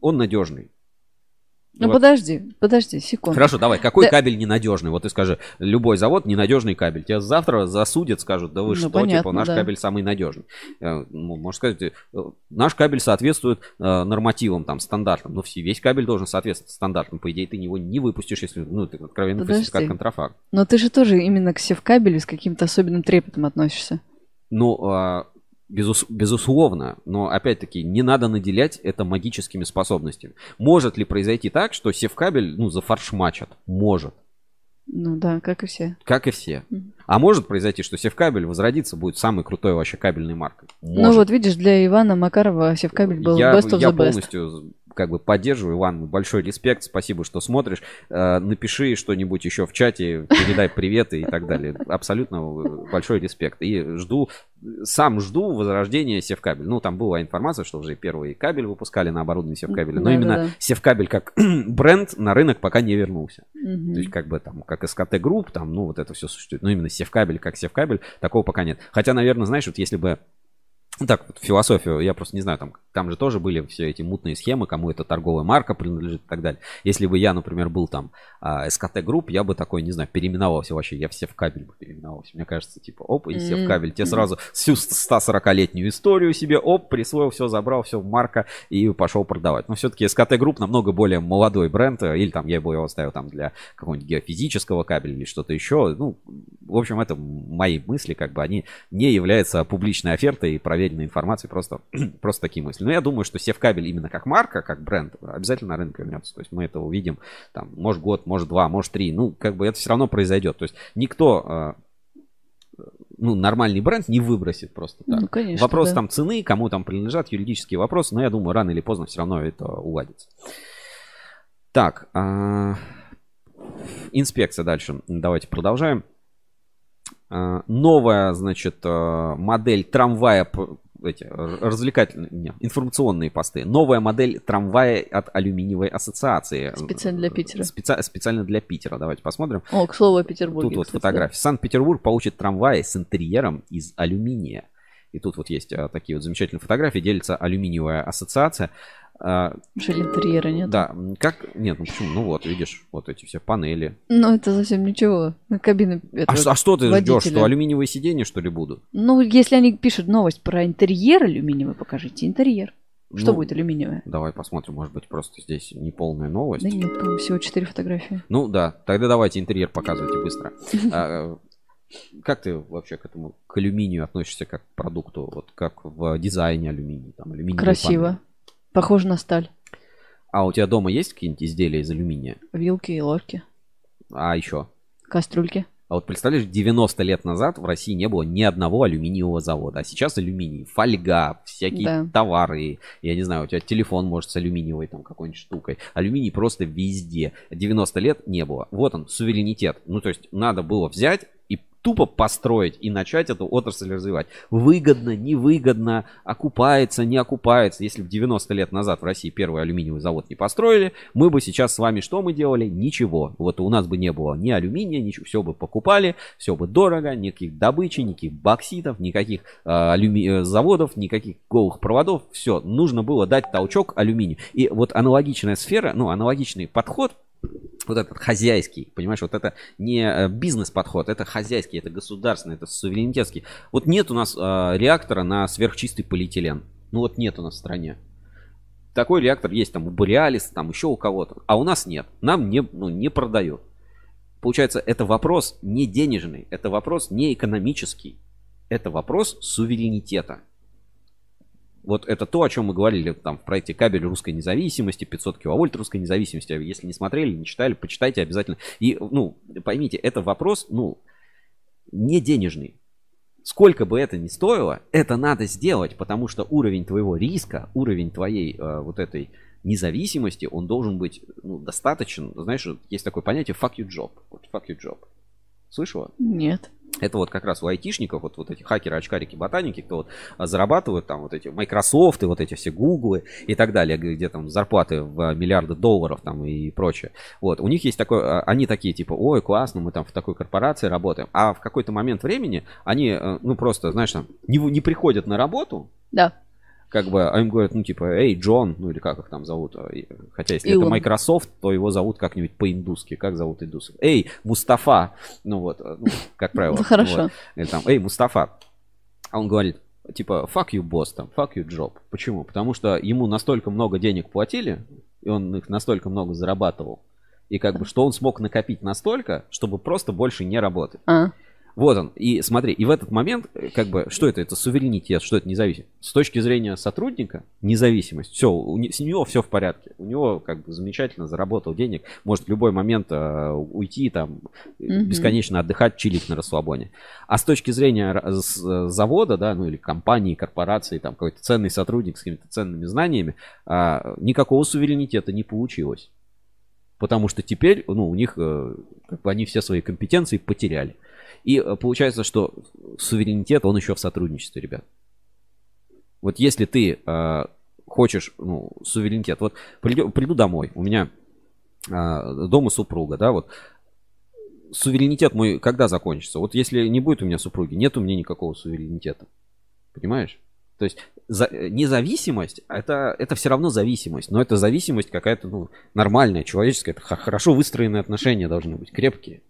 он надежный. Ну Вот. подожди, подожди, секунду. Хорошо, давай, какой Да. кабель ненадежный? Вот ты скажи, любой завод ненадежный кабель. Тебя завтра засудят, скажут, да вы Ну, что, понятно, типа, наш да. кабель самый надежный. Э, ну, Можно сказать, э, наш кабель соответствует э, нормативам, там, стандартам. Но все, весь кабель должен соответствовать стандартам. По идее, ты его не выпустишь, если, ну, ты откровенно Подожди. фальсификат контрафакт. Но ты же тоже именно к севкабелю с каким-то особенным трепетом относишься. Ну, а, безус- безусловно, но опять-таки не надо наделять это магическими способностями. Может ли произойти так, что севкабель, ну, зафаршмачат? Может. Ну да, как и все. Как и все. Мгм. А может произойти, что севкабель возродится, будет самой крутой вообще кабельной маркой. Ну Может. вот видишь, для Ивана Макарова севкабель был я, best of я the best. полностью как бы поддерживаю, Иван, большой респект, спасибо, что смотришь. Э, напиши что-нибудь еще в чате, передай привет и так далее. Абсолютно э, большой респект. И жду, сам жду возрождения Севкабель. Ну, там была информация, что уже первый кабель выпускали на оборудовании Севкабеля, но Да, именно да, да. Севкабель как [CLEARS THROAT] бренд на рынок пока не вернулся. Мгм. То есть, как бы там, как СКТ Групп, там, ну, вот это все существует. Но именно Севкабель, как Севкабель, такого пока нет. Хотя, наверное, знаешь, вот если бы так, вот, философию, я просто не знаю, там, там же тоже были все эти мутные схемы, кому эта торговая марка принадлежит и так далее. Если бы я, например, был там а, СКТ Групп, я бы такой, не знаю, переименовался вообще, я все в кабель бы переименовался. Мне кажется, типа, оп, и все в кабель. Тебе сразу всю 140-летнюю историю себе, оп, присвоил, все забрал, все марка и пошел продавать. Но все-таки СКТ Групп намного более молодой бренд, э, или там я бы его оставил там для какого-нибудь геофизического кабеля или что-то еще. Ну, в общем, это мои мысли, как бы они не являются публичной офертой и проверенной информацией, просто, [CLEARS THROAT] просто такие мысли. Но я думаю, что Севкабель именно как марка, как бренд, обязательно на рынок вернется. То есть мы это увидим, там, может год, может два, может три. Ну, как бы это все равно произойдет. То есть никто э, ну, нормальный бренд не выбросит просто так. Ну, конечно, Вопрос да. там цены, кому там принадлежат, юридические вопросы, но я думаю, рано или поздно все равно это уладится. Так, а, инспекция дальше. Давайте продолжаем. А, Новая, значит, э, модель трамвая, эти, развлекательные, не, информационные посты. Новая модель трамвая от алюминиевой ассоциации. Специально для Питера. Специ- специально для Питера. Давайте посмотрим. О, к слову о Петербурге. Тут вот кстати, фотография. Санкт-Петербург получит трамваи с интерьером из алюминия. И тут вот есть такие вот замечательные фотографии. Делится алюминиевая ассоциация. А, нет. да, как... Нет, ну почему? Ну вот, видишь, вот эти все панели. Ну, это совсем ничего. На кабины А, что- а что ты ждешь? водителя. Что алюминиевые сиденья, что ли, будут? Ну, если они пишут новость про интерьер алюминиевый, покажите интерьер. Что Ну, будет алюминиевое? Давай посмотрим, может быть, просто здесь неполная новость. Да нет, по-моему, всего четыре фотографии. Ну да, тогда давайте интерьер показывайте быстро. А, Как ты вообще к этому, к алюминию относишься как к продукту? Вот как в дизайне алюминий? Там, Красиво. Похоже на сталь. А у тебя дома есть какие-нибудь изделия из алюминия? Вилки и ложки. А еще? Кастрюльки. А вот представляешь, 90 лет назад в России не было ни одного алюминиевого завода. А сейчас алюминий, фольга, всякие Да. товары. Я не знаю, у тебя телефон может с алюминиевой там какой-нибудь штукой. Алюминий просто везде. 90 лет не было. Вот он, суверенитет. Ну, то есть надо было взять тупо построить и начать эту отрасль развивать. Выгодно, невыгодно, окупается, не окупается. Если в 90 лет назад в России первый алюминиевый завод не построили, мы бы сейчас с вами что мы делали? Ничего. Вот у нас бы не было ни алюминия, ничего, все бы покупали, все бы дорого, никаких добычи, никаких бокситов, никаких э, алюми... э, заводов, никаких голых проводов. Все, нужно было дать толчок алюминию. И вот аналогичная сфера, ну, аналогичный подход вот этот хозяйский, понимаешь, вот это не э, бизнес-подход, это хозяйский, это государственный, это суверенитетский. Вот нет у нас э, реактора на сверхчистый полиэтилен. Ну вот нет у нас в стране. Такой реактор есть там у Бореалис, там еще у кого-то. А у нас нет. Нам не, ну, не продают. Получается, это вопрос не денежный, это вопрос не экономический. Это вопрос суверенитета. Вот это то, о чем мы говорили там в проекте «Кабель русской независимости», 500 киловольт русской независимости. Если не смотрели, не читали, почитайте обязательно. И, ну, поймите, это вопрос, ну, не денежный. Сколько бы это ни стоило, это надо сделать, потому что уровень твоего риска, уровень твоей э, вот этой независимости, он должен быть ну, достаточен. Знаешь, есть такое понятие fuck you job. Вот fuck you job. Слышала? Нет. Это вот как раз у айтишников, вот, вот эти хакеры, очкарики, ботаники, кто вот а, зарабатывают там вот эти Microsoft и вот эти все Гуглы и так далее, где там зарплаты в миллиарды долларов там и прочее. Вот, у них есть такое, а, они такие типа, ой, классно, мы там в такой корпорации работаем. А в какой-то момент времени они, э, ну просто, знаешь, там, не, не приходят на работу, Да. Как бы, а им говорят, ну, типа, эй, Джон, ну, или как их там зовут. а, и- Хотя, если Илон. это Microsoft, то его зовут как-нибудь по-индусски. Как зовут индусов? Эй, Мустафа. Ну, вот, э, ну, как [LAUGHS] правило. Хорошо. Или там, эй, Мустафа. А он говорит, типа, fuck you, босс, там, fuck you, job. Почему? Потому что ему настолько много денег платили, и он их настолько много зарабатывал, и как бы, что он смог накопить настолько, чтобы просто больше не работать. А, Вот он. И смотри, и в этот момент, э, как бы, что это? Это суверенитет, что это независимость. С точки зрения сотрудника, независимость. Все, с него все в порядке. У него как бы замечательно заработал денег. Может в любой момент э, уйти там, э, Мгм. бесконечно отдыхать, чилить на расслабоне. А с точки зрения э, завода, да, ну или компании, корпорации, там какой-то ценный сотрудник с какими-то ценными знаниями, а, никакого суверенитета не получилось. Потому что теперь, ну, у них, э, как бы они все свои компетенции потеряли. И э, получается, что суверенитет, он еще в сотрудничестве, ребят. Вот если ты э, хочешь, ну, суверенитет, вот приду, приду домой, у меня э, дома супруга, да, вот суверенитет мой когда закончится? Вот если не будет у меня супруги, нет у меня никакого суверенитета. Понимаешь? То есть за- э, независимость это, это все равно зависимость, но это зависимость какая-то ну, нормальная, человеческая, это хорошо выстроенные отношения должны быть, крепкие.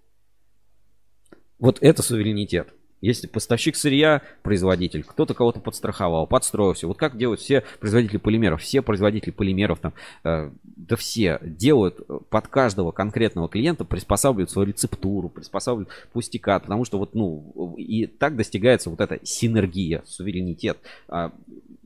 Вот это суверенитет. Если поставщик сырья, производитель, кто-то кого-то подстраховал, подстроил все. Вот как делают все производители полимеров. Все производители полимеров, там, э, да все делают э, под каждого конкретного клиента, приспосабливают свою рецептуру, приспосабливают пустяка, потому что вот, ну, и так достигается вот эта синергия, суверенитет. А,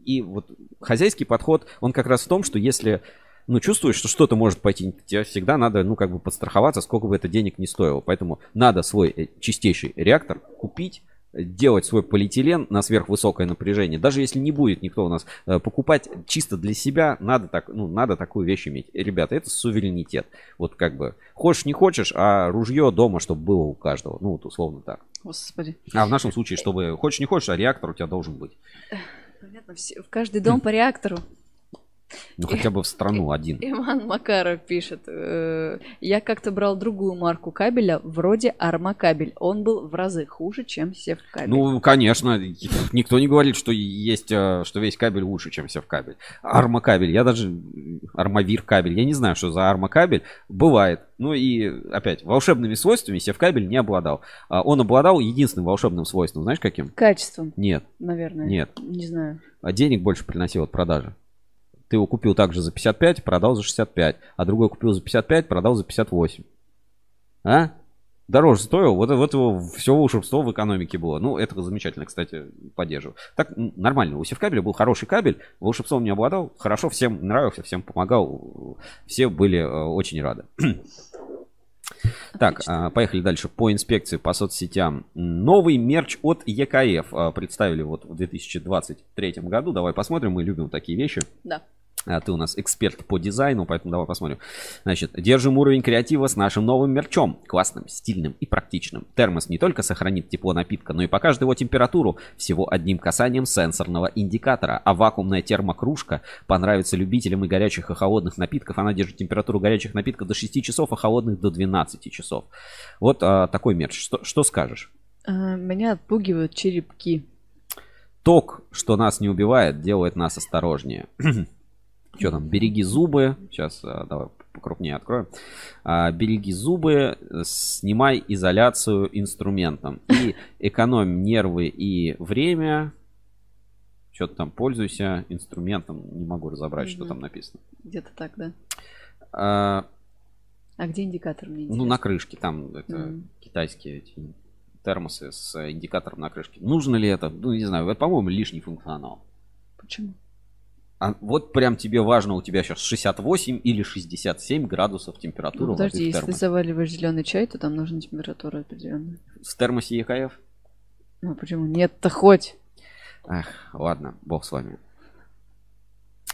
И вот хозяйский подход, он как раз в том, что если ну, чувствуешь, что что-то может пойти, тебе всегда надо, ну, как бы подстраховаться, сколько бы это денег не стоило. Поэтому надо свой э, чистейший реактор купить, делать свой полиэтилен на сверхвысокое напряжение. Даже если не будет никто у нас э, покупать чисто для себя, надо, так, ну, надо такую вещь иметь. Ребята, это суверенитет. Вот как бы хочешь, не хочешь, а ружье дома, чтобы было у каждого. Ну, вот условно так. господи. А в нашем случае, чтобы хочешь, не хочешь, а реактор у тебя должен быть. Понятно, в каждый дом по реактору. Ну, хотя бы в страну один. Иван Макаров пишет. э, Я как-то брал другую марку кабеля, вроде Армакабель. Он был в разы хуже, чем Севкабель. Ну, конечно, никто не говорит, что есть, э, что весь кабель лучше, чем севкабель. Армакабель, я даже армавир кабель, я не знаю, что за армакабель. Бывает. Ну и опять, волшебными свойствами севкабель не обладал. А Он обладал единственным волшебным свойством, знаешь каким? Качеством, Нет, наверное. нет. Не знаю. А денег больше приносил от продажи. Ты его купил также за 55, продал за 65. А другой купил за 55, продал за 58. А? Дороже стоил, вот, вот его все волшебство в экономике было. Ну, это замечательно, кстати, поддерживаю. Так, нормально. У Севкабеля был хороший кабель, волшебством не обладал, хорошо, всем нравился, всем помогал, все были э, очень рады. Так, а, поехали дальше по инспекции по соцсетям. Новый мерч от ЕКФ а, представили вот в 2023 году. Давай посмотрим, мы любим такие вещи. Да. А ты у нас эксперт по дизайну, поэтому давай посмотрим. Значит, держим уровень креатива с нашим новым мерчом. Классным, стильным и практичным. Термос не только сохранит тепло напитка, но и покажет его температуру всего одним касанием сенсорного индикатора. А вакуумная термокружка понравится любителям и горячих, и холодных напитков. Она держит температуру горячих напитков до 6 часов, а холодных до 12 часов. Вот а, такой мерч. Что, что скажешь? А, Меня отпугивают черепки. Ток, что нас не убивает, делает нас осторожнее. [CLEARS THROAT] Что там? Береги зубы. Сейчас а, давай покрупнее откроем. А, береги зубы, снимай изоляцию инструментом. И экономь нервы и время. Что-то там пользуйся инструментом. Не могу разобрать, что Мгм. там написано. Где-то так, да. А, А где индикатор мне ну, интересно? на крышке. Там это Мгм. китайские эти термосы с индикатором на крышке. Нужно ли это? Ну, не знаю. Это, по-моему, лишний функционал. Почему? А вот прям тебе важно, у тебя сейчас 68 или 67 градусов температура Ну, подожди, если ты заваливаешь зеленый чай, то там нужна температура определенная. В термосе ЕКФ? Ну, почему? Нет-то хоть. Ах, ладно, бог с вами.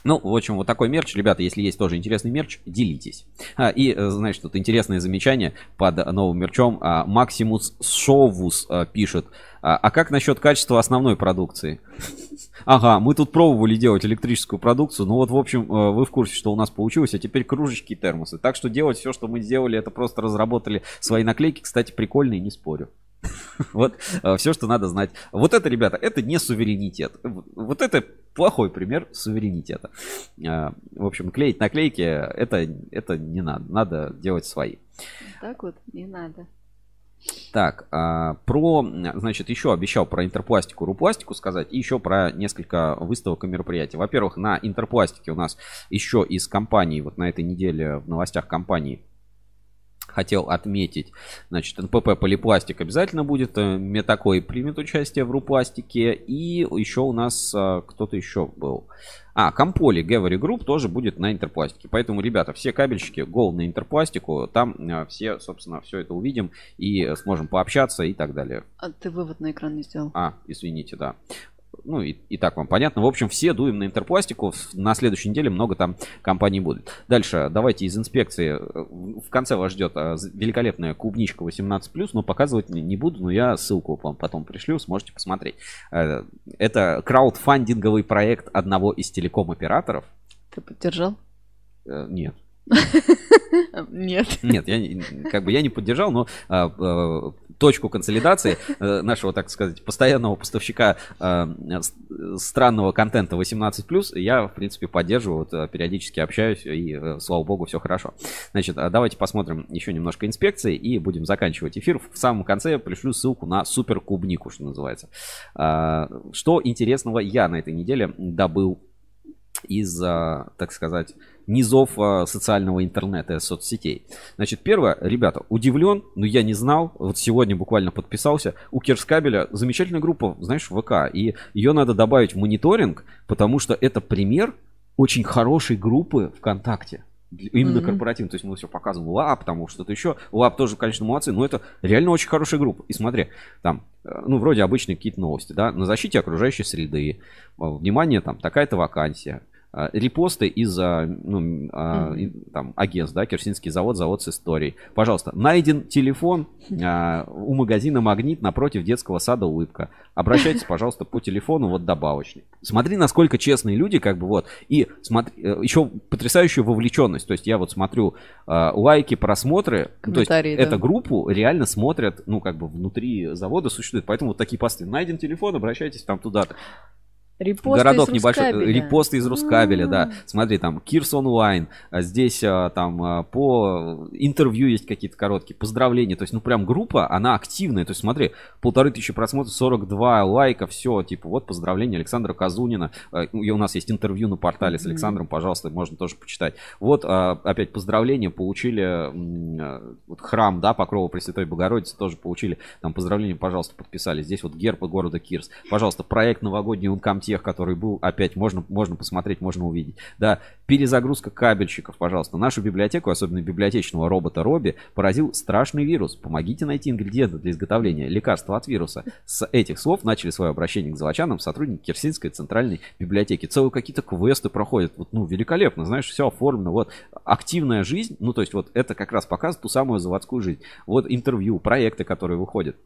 Ну, в общем, вот такой мерч. Ребята, если есть тоже интересный мерч, делитесь. А, и, э, знаешь, тут интересное замечание под новым мерчом. А, Максимус Шовус а, пишет. А, а как насчет качества основной продукции? Ага, мы тут пробовали делать электрическую продукцию. Ну вот, в общем, э, вы в курсе, что у нас получилось. А теперь кружечки и термосы. Так что делать все, что мы сделали, это просто разработали свои наклейки. Кстати, прикольные, не спорю. [LAUGHS] Вот все, что надо знать. Вот это, ребята, это не суверенитет. Вот это плохой пример суверенитета. А, В общем, клеить наклейки, это, это не надо. Надо делать свои. Так вот, не надо. Так, а, про, значит, еще обещал про интерпластику, рупластику сказать, и еще про несколько выставок и мероприятий. Во-первых, на интерпластике у нас еще из компаний, вот на этой неделе в новостях компании хотел отметить, значит, НПП Полипластик обязательно будет, э, Метакой примет участие в Рупластике, и еще у нас а, кто-то еще был. А, Комполи Гевери Групп тоже будет на интерпластике. Поэтому, ребята, все кабельщики, гол на интерпластику, там э, все, собственно, все это увидим и сможем пообщаться и так далее. А ты вывод на экран не сделал. А, извините, да. Ну, и, и так вам понятно. В общем, все дуем на интерпластику. На следующей неделе много там компаний будет. Дальше, давайте из инспекции. В конце вас ждет з- великолепная клубничка 18+, но показывать не, буду, но я ссылку вам потом пришлю, сможете посмотреть. Э, Это краудфандинговый проект одного из телеком-операторов. Ты поддержал? Э, Нет. [LAUGHS] А, [LAUGHS] Нет. Нет, я как бы я не поддержал, но а, а, точку консолидации э, нашего, так сказать, постоянного поставщика а, странного контента 18+, я, в принципе, поддерживаю, вот, а, периодически общаюсь, и, э, слава богу, все хорошо. Значит, а давайте посмотрим еще немножко инспекции, и будем заканчивать эфир. В самом конце я пришлю ссылку на супер клубнику, что называется. А, Что интересного я на этой неделе добыл из, а, так сказать, низов а, социального интернета и соцсетей. Значит, первое, ребята, удивлен, но я не знал, вот сегодня буквально подписался, у Кирскабеля замечательная группа, знаешь, в ВК, и ее надо добавить в мониторинг, потому что это пример очень хорошей группы ВКонтакте. Именно Мгм. корпоративно. То есть мы все показываем лап, там что-то еще. Лап тоже, конечно, молодцы, но это реально очень хорошая группа. И смотри, там, э, ну, вроде обычные какие-то новости, да, на защите окружающей среды, э, внимание, там, такая-то вакансия, репосты из а, ну, а, Мгм. и- там, агентств, да, Керсинский завод, завод с историей. Пожалуйста, найден телефон а, у магазина «Магнит» напротив детского сада «Улыбка». Обращайтесь, пожалуйста, по телефону, вот добавочный. Смотри, насколько честные люди, как бы вот. И смотри, э, еще потрясающая вовлеченность. То есть я вот смотрю а, лайки, просмотры. Ну, то есть да. эту группу реально смотрят, ну, как бы внутри завода существует. Поэтому вот такие посты. Найден телефон, обращайтесь там туда-то. Репосты Городок из небольшой, Рускабеля. репосты из Рускабеля, да. М. Смотри, там Кирс онлайн, а здесь а, там а, по интервью есть какие-то короткие, поздравления. То есть, ну прям группа, она активная. То есть, смотри, полторы тысячи просмотров, 42 лайка, все, типа, вот поздравления Александра Казунина. А, И у нас есть интервью на портале с. Александром, пожалуйста, можно тоже почитать. Вот опять поздравления получили вот храм, да, Покрова Пресвятой Богородицы тоже получили. Там поздравления, пожалуйста, подписали. Здесь вот герб города Кирс. Пожалуйста, проект новогодний Uncom тех, который был, опять можно, можно посмотреть, можно увидеть. Да, перезагрузка кабельщиков, пожалуйста. Нашу библиотеку, особенно библиотечного робота Робби, поразил страшный вирус. Помогите найти ингредиенты для изготовления лекарства от вируса. С этих слов начали свое обращение к золочанам сотрудники Керсинской центральной библиотеки. Целые какие-то квесты проходят. Вот, ну, великолепно, знаешь, все оформлено. Вот активная жизнь, ну, то есть вот это как раз показывает ту самую заводскую жизнь. Вот интервью, проекты, которые выходят.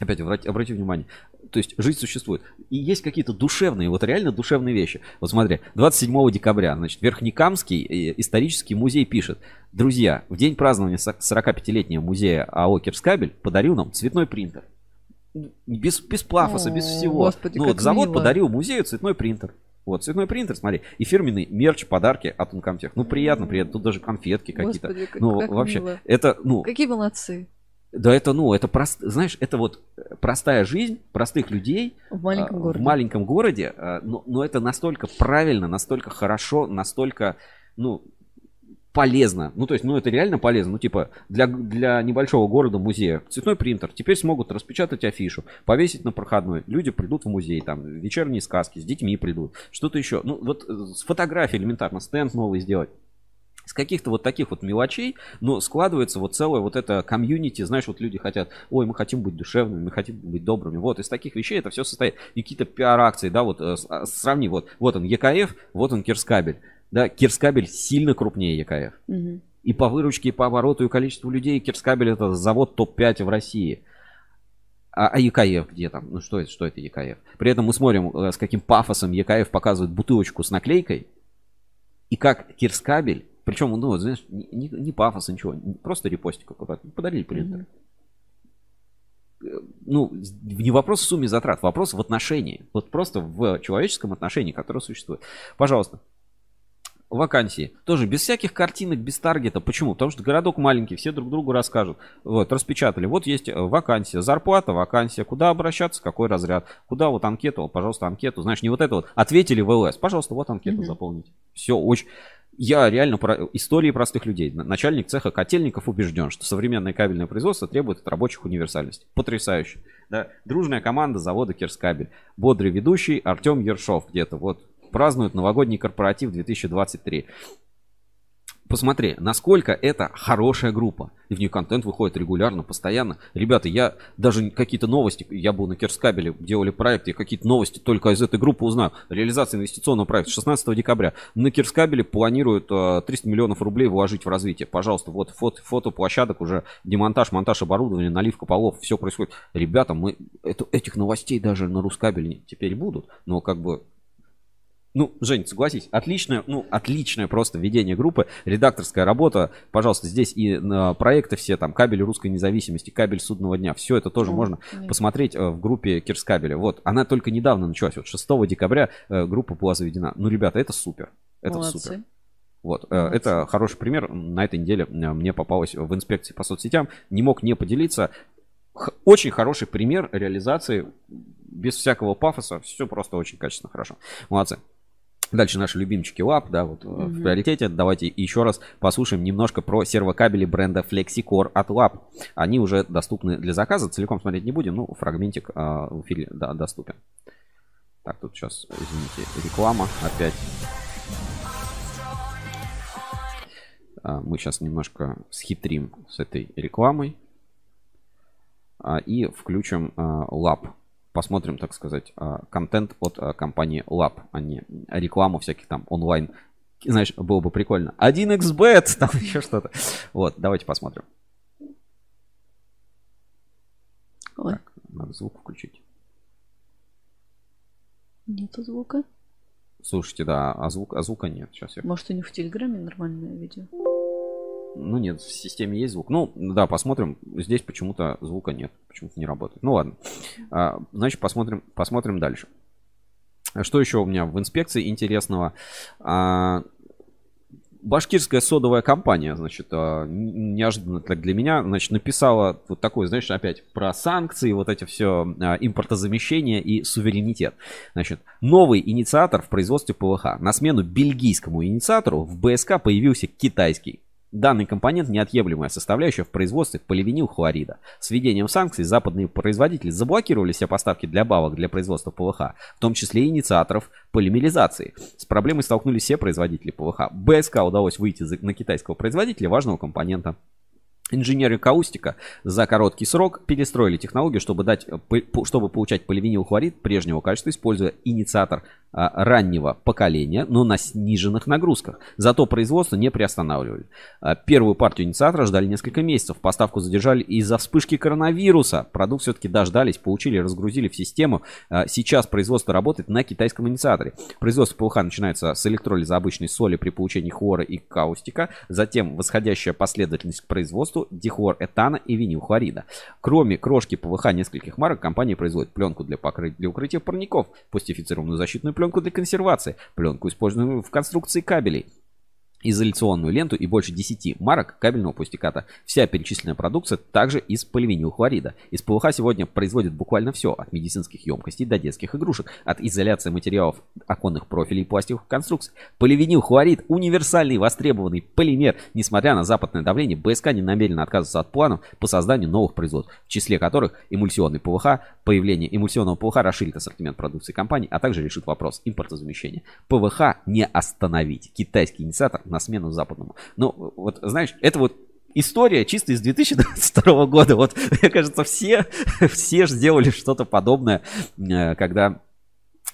Опять обрати, внимание, то есть жизнь существует. И есть какие-то душевные, вот реально душевные вещи. Вот смотри, 27 декабря, значит, Верхнекамский э, исторический музей пишет. Друзья, в день празднования 45-летнего музея АО Кирскабель подарил нам цветной принтер. Без, без пафоса, без всего. Господи, ну вот завод мило. подарил музею цветной принтер. Вот, цветной принтер, смотри. И фирменный мерч, подарки от Uncomtech. Ну, приятно, приятно. Тут даже конфетки какие-то. Господи, как- Ну, как вообще, мило. это, ну, Какие молодцы. Да, это, ну, это прост, знаешь, это вот э, простая жизнь простых людей В маленьком а, городе. в маленьком городе, а, но, но это настолько правильно, настолько хорошо, настолько, ну, полезно. Ну, то есть, ну, это реально полезно. Ну, типа, для, для небольшого города музея цветной принтер. Теперь смогут распечатать афишу, повесить на проходной. Люди придут в музей, там, вечерние сказки, с детьми придут. Что-то еще. Ну, вот э, с фотографией элементарно, стенд новый сделать. С каких-то вот таких вот мелочей, но складывается вот целое вот это комьюнити, знаешь, вот люди хотят, ой, мы хотим быть душевными, мы хотим быть добрыми. Вот из таких вещей это все состоит. И какие-то пиар-акции, да, вот э, а, сравни, вот, вот он EKF, вот он Кирскабель. Да, Кирскабель сильно крупнее EKF. Мгм. И по выручке, и по обороту, и количеству людей Кирскабель это завод топ-5 в России. А, а EKF где там? Ну что это, что это EKF? При этом мы смотрим, э, с каким пафосом EKF показывает бутылочку с наклейкой. И как Кирскабель, причем, ну, вот, знаешь, не, не- пафоса, ничего, просто репостик какой-то. Подарили принтер. Э, Ну, не вопрос в сумме затрат, вопрос в отношении. Вот просто в человеческом отношении, которое существует. Пожалуйста, вакансии. Тоже без всяких картинок, без таргета. Почему? Потому что городок маленький, все друг другу расскажут. Вот, распечатали. Вот есть э, вакансия, зарплата, вакансия. Куда обращаться, какой разряд. Куда вот анкету, пожалуйста, анкету. Знаешь, не вот это вот. Ответили в ЛС. Пожалуйста, вот анкету Мгм. заполните. Все, очень... Я реально про истории простых людей. Начальник цеха котельников убежден, что современное кабельное производство требует от рабочих универсальности. Потрясающе. Да? Дружная команда завода Кирскабель. Бодрый ведущий Артем Ершов где-то вот празднует новогодний корпоратив 2023. Посмотри, насколько это хорошая группа. И в ней контент выходит регулярно, постоянно. Ребята, я даже какие-то новости, я был на Кирскабеле, делали проект, я какие-то новости только из этой группы узнаю. Реализация инвестиционного проекта 16 декабря. На Кирскабеле планируют э, 300 миллионов рублей вложить в развитие. Пожалуйста, вот фото, фото площадок, уже демонтаж, монтаж оборудования, наливка полов, все происходит. Ребята, мы это- этих новостей даже на Рускабеле теперь будут, но как бы ну, Жень, согласись, отличное, ну, отличное просто ведение группы, редакторская работа. Пожалуйста, здесь и э, проекты все, там, кабель русской независимости, кабель судного дня, все это тоже О, можно нет. посмотреть э, в группе Кирскабеля. Вот, она только недавно началась, вот 6 декабря э, группа была заведена. Ну, ребята, это супер, это Молодцы. супер. Вот, Молодцы. это хороший пример. На этой неделе мне попалось в инспекции по соцсетям. Не мог не поделиться. Очень хороший пример реализации без всякого пафоса. Все просто очень качественно, хорошо. Молодцы. Дальше наши любимчики лап, да, вот э, в приоритете. Давайте еще раз послушаем немножко про сервокабели бренда FlexiCore от лап. Они уже доступны для заказа. Целиком смотреть не будем, ну, фрагментик э, в эфире да, доступен. Так, тут сейчас, извините, реклама опять. А, Мы сейчас немножко схитрим с этой рекламой а, и включим Lab. Посмотрим, так сказать, а, контент от а, компании Lab, а не рекламу всяких там онлайн. Знаешь, было бы прикольно. 1xbet, [LAUGHS] там еще что-то. Вот, давайте посмотрим. Ой, Так, надо звук включить. нету звука. Слушайте, да, а, звук, а звука нет. Сейчас я... Может, у них в Телеграме нормальное видео? Ну нет, в системе есть звук. Ну, да, посмотрим. Здесь почему-то звука нет. Почему-то не работает. Ну ладно. А, значит, посмотрим, посмотрим дальше. Что еще у меня в инспекции интересного? А, башкирская содовая компания, значит, а, неожиданно так для меня, значит, написала вот такое, знаешь, опять про санкции, вот эти все импортозамещение и суверенитет. Значит, новый инициатор в производстве ПВХ. На смену бельгийскому инициатору в БСК появился китайский. Данный компонент – неотъемлемая составляющая в производстве поливинилхлорида. С введением санкций западные производители заблокировали все поставки для бабок для производства ПВХ, в том числе и инициаторов полимеризации. С проблемой столкнулись все производители ПВХ. БСК удалось выйти на китайского производителя важного компонента – Инженеры Каустика за короткий срок перестроили технологию, чтобы, дать, чтобы получать поливинилхлорид прежнего качества, используя инициатор раннего поколения, но на сниженных нагрузках. Зато производство не приостанавливали. А, первую партию инициатора ждали несколько месяцев. Поставку задержали из-за вспышки коронавируса. Продукт все-таки дождались, получили, разгрузили в систему. А, сейчас производство работает на китайском инициаторе. Производство ПВХ начинается с электролиза обычной соли при получении хлора и каустика. Затем восходящая последовательность к производству дихлор этана и винилхлорида. Кроме крошки ПВХ нескольких марок, компания производит пленку для, покрытия, для укрытия парников, пластифицированную защитную пленку для консервации, пленку, используемую в конструкции кабелей, изоляционную ленту и больше 10 марок кабельного пустиката. Вся перечисленная продукция также из поливинилхлорида. Из ПВХ сегодня производят буквально все, от медицинских емкостей до детских игрушек, от изоляции материалов оконных профилей и пластиковых конструкций. Поливинилхлорид – универсальный востребованный полимер. Несмотря на западное давление, БСК не намерена отказываться от планов по созданию новых производств, в числе которых эмульсионный ПВХ, появление эмульсионного ПВХ расширит ассортимент продукции компании, а также решит вопрос импортозамещения. ПВХ не остановить. Китайский инициатор на смену западному. Ну, вот, знаешь, это вот история чисто из 2022 года. Вот, [LAUGHS] мне кажется, все, [LAUGHS] все сделали что-то подобное, э, когда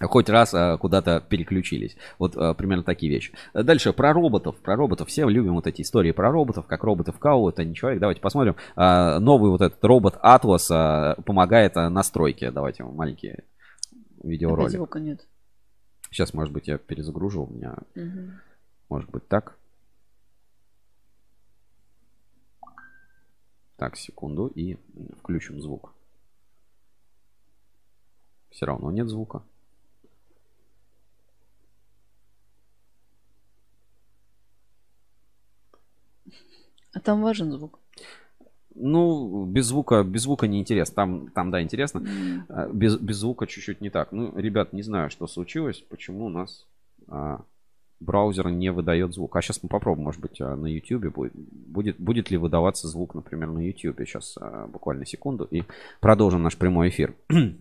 хоть раз а, куда-то переключились. Вот а, примерно такие вещи. Дальше про роботов. Про роботов. Все любим вот эти истории про роботов, как роботы в КАУ. Это не человек. Давайте посмотрим. А, новый вот этот робот Atlas а, помогает а, настройке. Давайте маленькие видеоролик. звука нет. Сейчас, может быть, я перезагружу. У меня... Угу. Может быть так. Так, секунду и включим звук. Все равно нет звука. А там важен звук. Ну, без звука, без звука неинтересно. Там, там, да, интересно. Mm. Без, без звука чуть-чуть не так. Ну, ребят, не знаю, что случилось, почему у нас а, браузер не выдает звук. А сейчас мы попробуем, может быть, а, на YouTube будет, будет, будет ли выдаваться звук, например, на YouTube. Сейчас а, буквально секунду и продолжим наш прямой эфир. [CLEARS THROAT]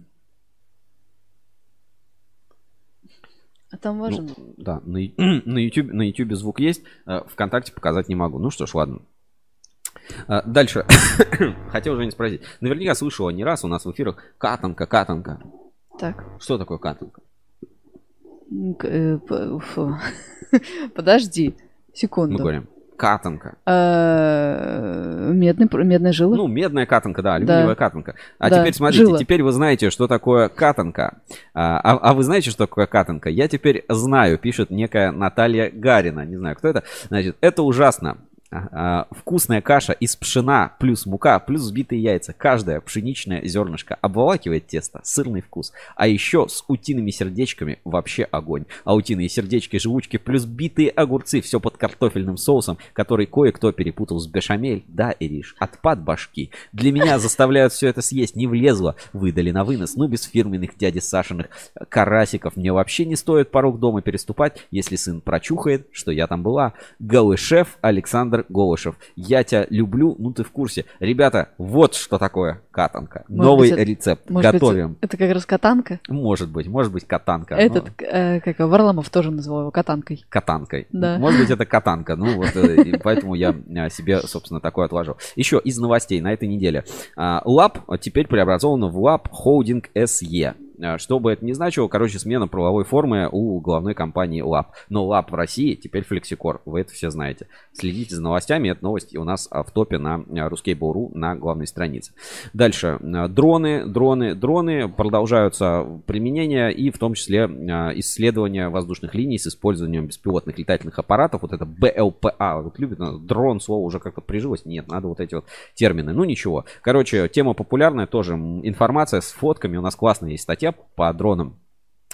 А там важен ну, Да, на, [CLEARS THROAT] на, YouTube, на YouTube звук есть, а, ВКонтакте показать не могу. Ну что ж, ладно. Дальше. [CLEARS THROAT] Хотел уже не спросить. Наверняка слышала не раз у нас в эфирах катанка, катанка. Так. Что такое катанка? Э, [LAUGHS] Подожди, секунду. Мы говорим. Катанка. Э, медный, медная жила? Ну, медная катанка, да, алюминиевая да. катанка. А да, теперь смотрите, жила. теперь вы знаете, что такое катанка. А, а, а вы знаете, что такое катанка? Я теперь знаю, пишет некая Наталья Гарина. Не знаю, кто это. Значит, это ужасно. А, вкусная каша из пшена плюс мука плюс взбитые яйца. Каждое пшеничное зернышко обволакивает тесто, сырный вкус. А еще с утиными сердечками вообще огонь. А утиные сердечки, живучки плюс битые огурцы. Все под картофельным соусом, который кое-кто перепутал с бешамель. Да, Ириш, отпад башки. Для меня [LAUGHS] заставляют все это съесть. Не влезло. Выдали на вынос. Ну, без фирменных дяди Сашиных карасиков. Мне вообще не стоит порог дома переступать, если сын прочухает, что я там была. Голый шеф Голышев. Я тебя люблю, ну ты в курсе. Ребята, вот что такое катанка. Может Новый быть, рецепт. Может Готовим. Быть, это как раз катанка? Может быть, может быть катанка. Этот, но... э, как Варламов тоже называл его катанкой. Катанкой. Да. Может быть, это катанка. Ну вот, э, поэтому я э, себе, собственно, такое отложил. Еще из новостей на этой неделе. А, LAPP теперь преобразован в LAPP Holding SE. А, что бы это ни значило, короче, смена правовой формы у главной компании LAPP. Но LAPP в России теперь Флексикор, вы это все знаете. Следите за новостями, это новости у нас а, в топе на RusCable.ru на главной странице. Дальше, дроны, дроны, дроны, продолжаются применения и в том числе исследования воздушных линий с использованием беспилотных летательных аппаратов, вот это БЛПА, вот любит дрон, слово уже как-то прижилось, нет, надо вот эти вот термины, ну ничего. Короче, тема популярная тоже, информация с фотками, у нас классная есть статья, по дронам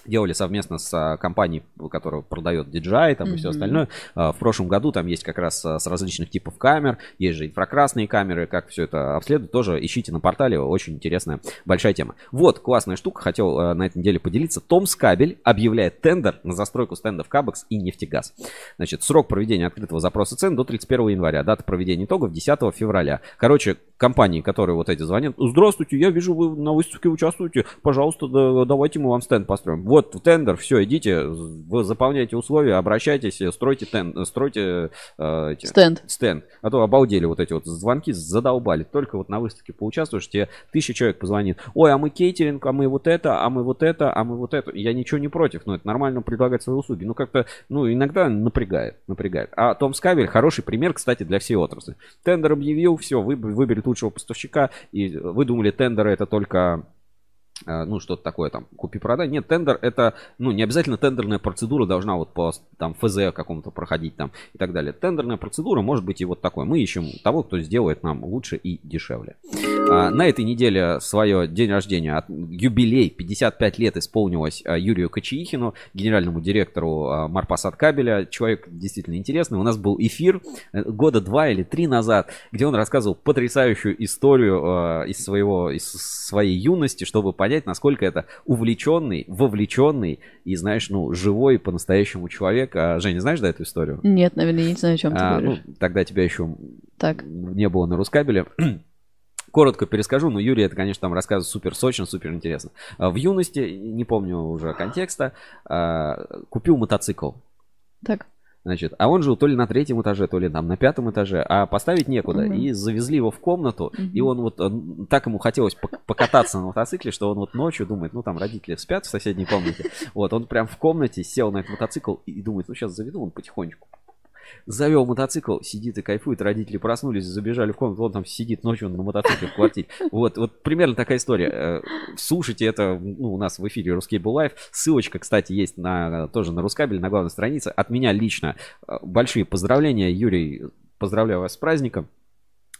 делали совместно с а, компанией, которая продает DJI там, и все остальное. А, В прошлом году там есть как раз а, с различных типов камер, есть же инфракрасные камеры, как все это обследуют, тоже ищите на портале, очень интересная, большая тема. Вот, классная штука, хотел на этой неделе поделиться. Томс Кабель объявляет тендер на застройку стендов Кабекс и нефтегаз. Значит, срок проведения открытого запроса цен до 31 января, дата проведения итогов 10 февраля. Короче, компании, которые вот эти звонят, здравствуйте, я вижу, вы на выставке участвуете, пожалуйста, да- давайте мы вам стенд построим. Вот тендер, все, идите, вы заполняйте условия, обращайтесь, стройте тен, стройте э, эти- Стенд. стенд. А то обалдели вот эти вот звонки, задолбали. Только вот на выставке поучаствуешь, тебе тысяча человек позвонит. Ой, а мы кейтеринг, а мы вот это, а мы вот это, а мы вот это. Я ничего не против, но это нормально предлагать свои услуги. Ну, как-то, ну, иногда напрягает, напрягает. А Том Скабель хороший пример, кстати, для всей отрасли. Тендер объявил, все, выберет лучшего поставщика, и вы думали, тендеры это только э, ну, что-то такое там, купи-продай. Нет, тендер это, ну, не обязательно тендерная процедура должна вот по там ФЗ какому-то проходить там и так далее. Тендерная процедура может быть и вот такой. Мы ищем того, кто сделает нам лучше и дешевле. А, на этой неделе свое день рождения, юбилей, 55 лет исполнилось а, Юрию Кочеихину, генеральному директору а, Марпасад кабеля. Человек действительно интересный. У нас был эфир э, года два или три назад, где он рассказывал потрясающую историю из своего из своей юности, чтобы понять, насколько это увлеченный, вовлеченный и, знаешь, ну, живой по-настоящему человек. Женя, знаешь, да, эту историю? Нет, наверное, я не знаю, о чем ты А, говоришь. ну, тогда тебя еще Так. не было на Рускабеле. Коротко перескажу, но Юрий это, конечно, там рассказывает супер сочно, супер интересно. А, В юности, не помню уже контекста, а, купил мотоцикл. Так. Значит, а он жил то ли на третьем этаже, то ли там на пятом этаже, а поставить некуда. Мгм. И завезли его в комнату, и Мгм. он вот так ему хотелось пок- покататься на мотоцикле, что он вот ночью думает, ну там родители спят в соседней комнате. Вот, он прям в комнате сел на этот мотоцикл и думает, ну сейчас заведу он потихонечку. Завел мотоцикл, сидит и кайфует. Родители проснулись, забежали в комнату, он там сидит ночью на мотоцикле в квартире. Вот, вот примерно такая история. Э, Слушайте это ну, у нас в эфире Рускейбл Лайв. Ссылочка, кстати, есть на, тоже на Рускабель, на главной странице. От меня лично э, большие поздравления. Юрий, поздравляю вас с праздником.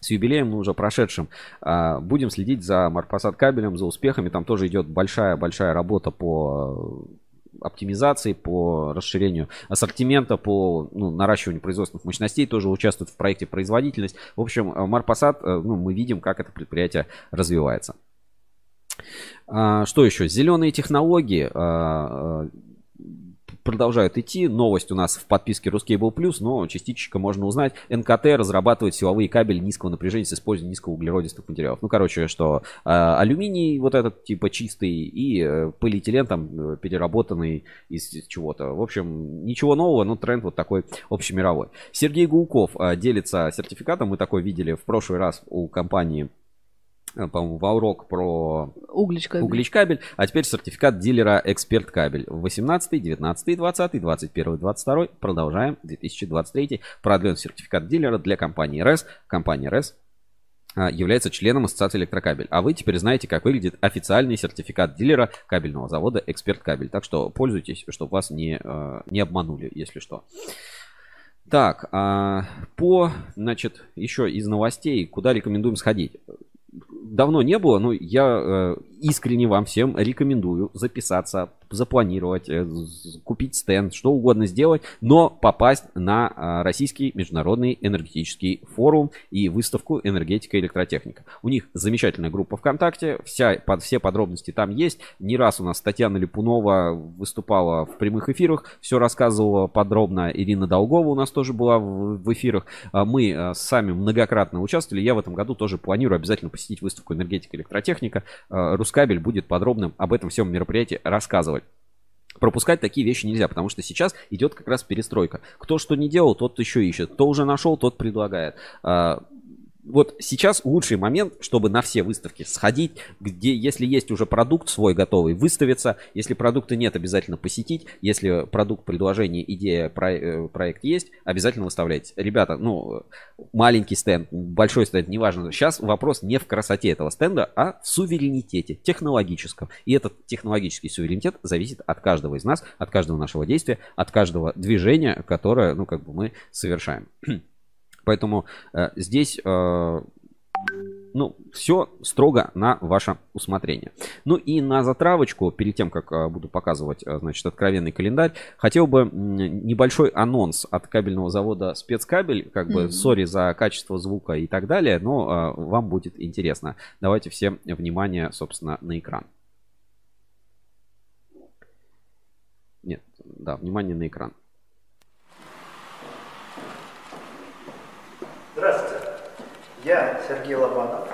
С юбилеем, ну, уже прошедшим. А, Будем следить за Марпасад кабелем, за успехами. Там тоже идет большая-большая работа по э, оптимизации, по расширению ассортимента, по ну, наращиванию производственных мощностей, тоже участвует в проекте производительность. В общем, э, Марпасад, э, ну, мы видим, как это предприятие развивается. А, Что еще? Зеленые технологии а, а, продолжают идти. Новость у нас в подписке Ruscable Plus, но частичка можно узнать. НКТ разрабатывает силовые кабели низкого напряжения с использованием низкоуглеродистых материалов. Ну, короче, что а, алюминий вот этот типа чистый и э, полиэтилен там э, переработанный из чего-то. В общем, ничего нового, но тренд вот такой общемировой. Сергей Гулков а, делится сертификатом. Мы такой видели в прошлый раз у компании э, по-моему, Ваурок про Углич кабель. Углич кабель, а теперь сертификат дилера Эксперт кабель. 18, 19, 20, 21, 22. Продолжаем. 2023. Продлен сертификат дилера для компании РЭС. Компания РЭС а, является членом Ассоциации Электрокабель. А вы теперь знаете, как выглядит официальный сертификат дилера кабельного завода Эксперт Кабель. Так что пользуйтесь, чтобы вас не, э, не обманули, если что. Так, а, по, значит, еще из новостей, куда рекомендуем сходить? Давно не было, но я э, искренне вам всем рекомендую записаться, запланировать, э, купить стенд, что угодно сделать, но попасть на а, Российский международный энергетический форум и выставку «Энергетика и электротехника». У них замечательная группа ВКонтакте, вся, под, все подробности там есть. Не раз у нас Татьяна Липунова выступала в прямых эфирах, все рассказывала подробно. Ирина Долгова у нас тоже была в, в эфирах. А Мы э, сами многократно участвовали. Я в этом году тоже планирую обязательно посетить выставку «Энергетика и электротехника». Э, Рускабель будет подробно об этом всем мероприятии рассказывать. Пропускать такие вещи нельзя, потому что сейчас идет как раз перестройка. Кто что не делал, тот еще ищет. Кто уже нашел, тот предлагает. А, Вот сейчас лучший момент, чтобы на все выставки сходить, где, если есть уже продукт свой готовый, выставиться. Если продукта нет, обязательно посетить. Если продукт, предложение, идея, про- э, проект есть, обязательно выставляйте. Ребята, ну, маленький стенд, большой стенд, неважно. Сейчас вопрос не в красоте этого стенда, а в суверенитете технологическом. И этот технологический суверенитет зависит от каждого из нас, от каждого нашего действия, от каждого движения, которое, ну, как бы мы совершаем. [CLEARS THROAT] Поэтому э, здесь э, ну, все строго на ваше усмотрение. Ну и на затравочку, перед тем, как а, буду показывать, а, значит, откровенный календарь, хотел бы небольшой анонс от кабельного завода спецкабель, как бы, сори за качество звука и так далее, но а, вам будет интересно. Давайте все внимание, собственно, на экран. Нет, да, внимание на экран. Здравствуйте, я Сергей Лобанов,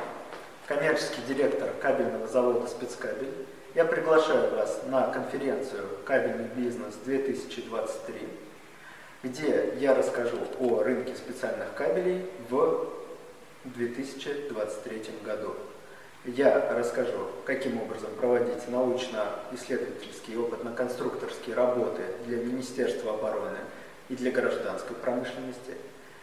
коммерческий директор кабельного завода «Спецкабель». Я приглашаю вас на конференцию «Кабельный бизнес-2023», где я расскажу о рынке специальных кабелей в 2023 году. Я расскажу, каким образом проводить научно-исследовательские и опытно-конструкторские работы для Министерства обороны и для гражданской промышленности,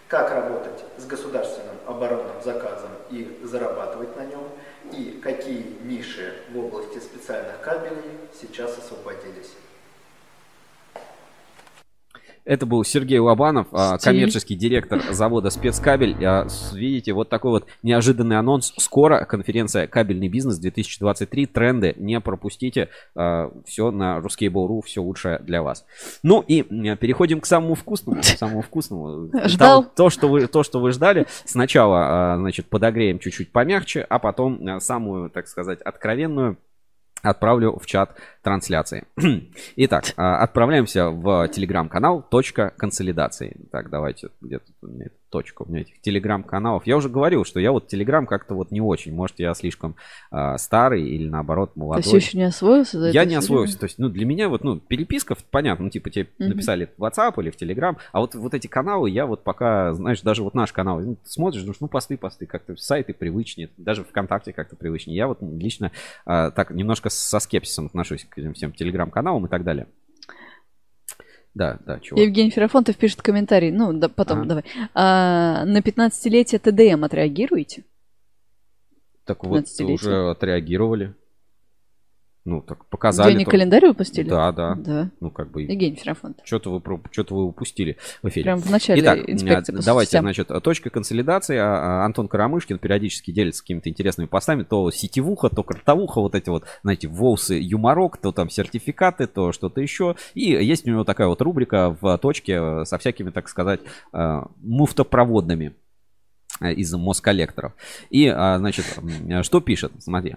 как работать с государственным оборонным заказом и зарабатывать на нем, и какие ниши в области специальных кабелей сейчас освободились. Это был Сергей Лобанов, а, Стиль. коммерческий директор завода «Спецкабель». А, Видите, вот такой вот неожиданный анонс. Скоро конференция «Кабельный бизнес 2023. Тренды». Не пропустите. Все на Ruskable.ru, все лучшее для вас. Ну и переходим к самому вкусному. Самому вкусному. [LAUGHS] Ждал? То, то, что вы, то, что вы ждали. Сначала, а, значит, подогреем чуть-чуть помягче, а потом а, самую, так сказать, откровенную отправлю в чат трансляции. [CLEARS THROAT] Итак, а, отправляемся в телеграм-канал «Точка консолидации». Так, давайте, где тут у меня эта точка? У меня этих телеграм-каналов. Я уже говорил, что я вот телеграм как-то вот не очень. Может, я слишком а, старый или наоборот молодой. все еще не освоился? за Я не освоился. То есть, ну, для меня вот, ну, переписка, понятно, ну, типа, тебе Мгм. написали в WhatsApp или в Telegram, а вот, вот эти каналы я вот пока, знаешь, даже вот наш канал, ну, смотришь, думаешь, ну, посты, посты, как-то сайты привычнее, даже ВКонтакте как-то привычнее. Я вот лично а, так немножко со скепсисом отношусь к этим всем Телеграм-каналам и так далее. Да, да, чего. Евгений Ферафонтов пишет комментарий. Ну, да, потом, Ага. давай. А, на 15-летие ТДМ отреагируете? Так вот, 15-летие. уже отреагировали. Ну, так показали. Где они то- календарь выпустили? Да, да. Да. Ну, как бы... Евгений Ферафонтов. Что-то вы, что-то вы упустили в эфире. Прям в начале Итак, инспекции а, давайте, соцсетям. значит, точка консолидации. А, а, Антон Карамышкин периодически делится какими-то интересными постами. То сетевуха, то картовуха, вот эти вот, знаете, волсы, юморок, то там сертификаты, то что-то еще. И есть у него такая вот рубрика в точке э, со всякими, так сказать, э, муфтопроводными э, из Москоллекторов. И, значит, что пишет? Смотри.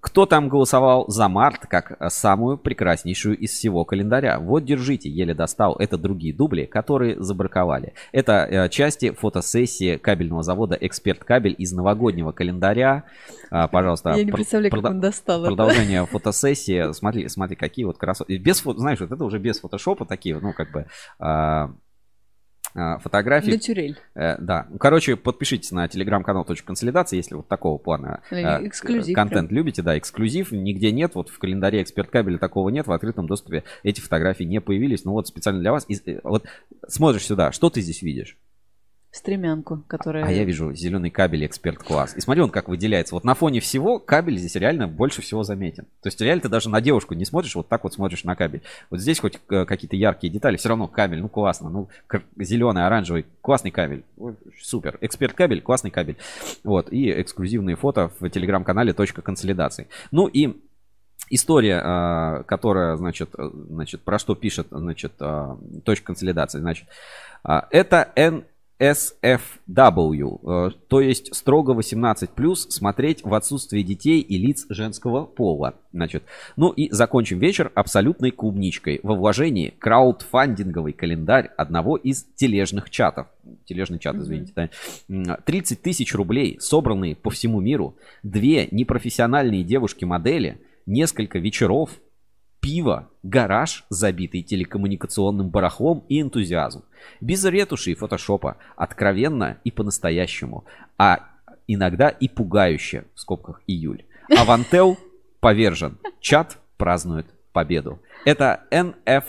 Кто там голосовал за март как э, самую прекраснейшую из всего календаря? Вот, держите, еле достал. Это другие дубли, которые забраковали. Это э, части фотосессии кабельного завода «Эксперт Кабель» из новогоднего календаря. А, пожалуйста, Я не пр- представляю, как он достал это. Продолжение фотосессии. Смотри, смотри, какие вот красоты. Без, фо- знаешь, вот это уже без фотошопа такие, ну, как бы... а, а, фотографии. Натюрель. Э, да. Короче, подпишитесь на телеграм-канал «Точка консолидации», если вот такого плана э, эксклюзив контент любите. Да, эксклюзив. Нигде нет. Вот в календаре «Эксперт кабеля» такого нет. В открытом доступе эти фотографии не появились. Ну вот специально для вас. Э, вот смотришь сюда. Что ты здесь видишь? Стремянку, которая... А я вижу зеленый кабель эксперт класс. И смотри, он как выделяется. Вот на фоне всего кабель здесь реально больше всего заметен. То есть реально ты даже на девушку не смотришь, вот так вот смотришь на кабель. Вот здесь хоть э, какие-то яркие детали, все равно кабель, ну классно. Ну, зеленый, оранжевый, классный кабель. Супер. Эксперт кабель, классный кабель. Вот. И эксклюзивные фото в телеграм-канале точка консолидации. Ну и История, а, которая, значит, э, значит, про что пишет, значит, точка консолидации, значит, это NSFW, э, то есть строго 18 смотреть в отсутствии детей и лиц женского пола. Значит, ну и закончим вечер абсолютной клубничкой во вложении краудфандинговый календарь одного из тележных чатов. Тележный чат, извините, да. М, 30 тысяч рублей, собранные по всему миру, две непрофессиональные девушки-модели, несколько вечеров, пиво, гараж, забитый телекоммуникационным барахлом и энтузиазм. Без ретуши и фотошопа. Откровенно и по-настоящему. А иногда и пугающе, в скобках июль. Авантел повержен. Чат празднует победу. Это NF,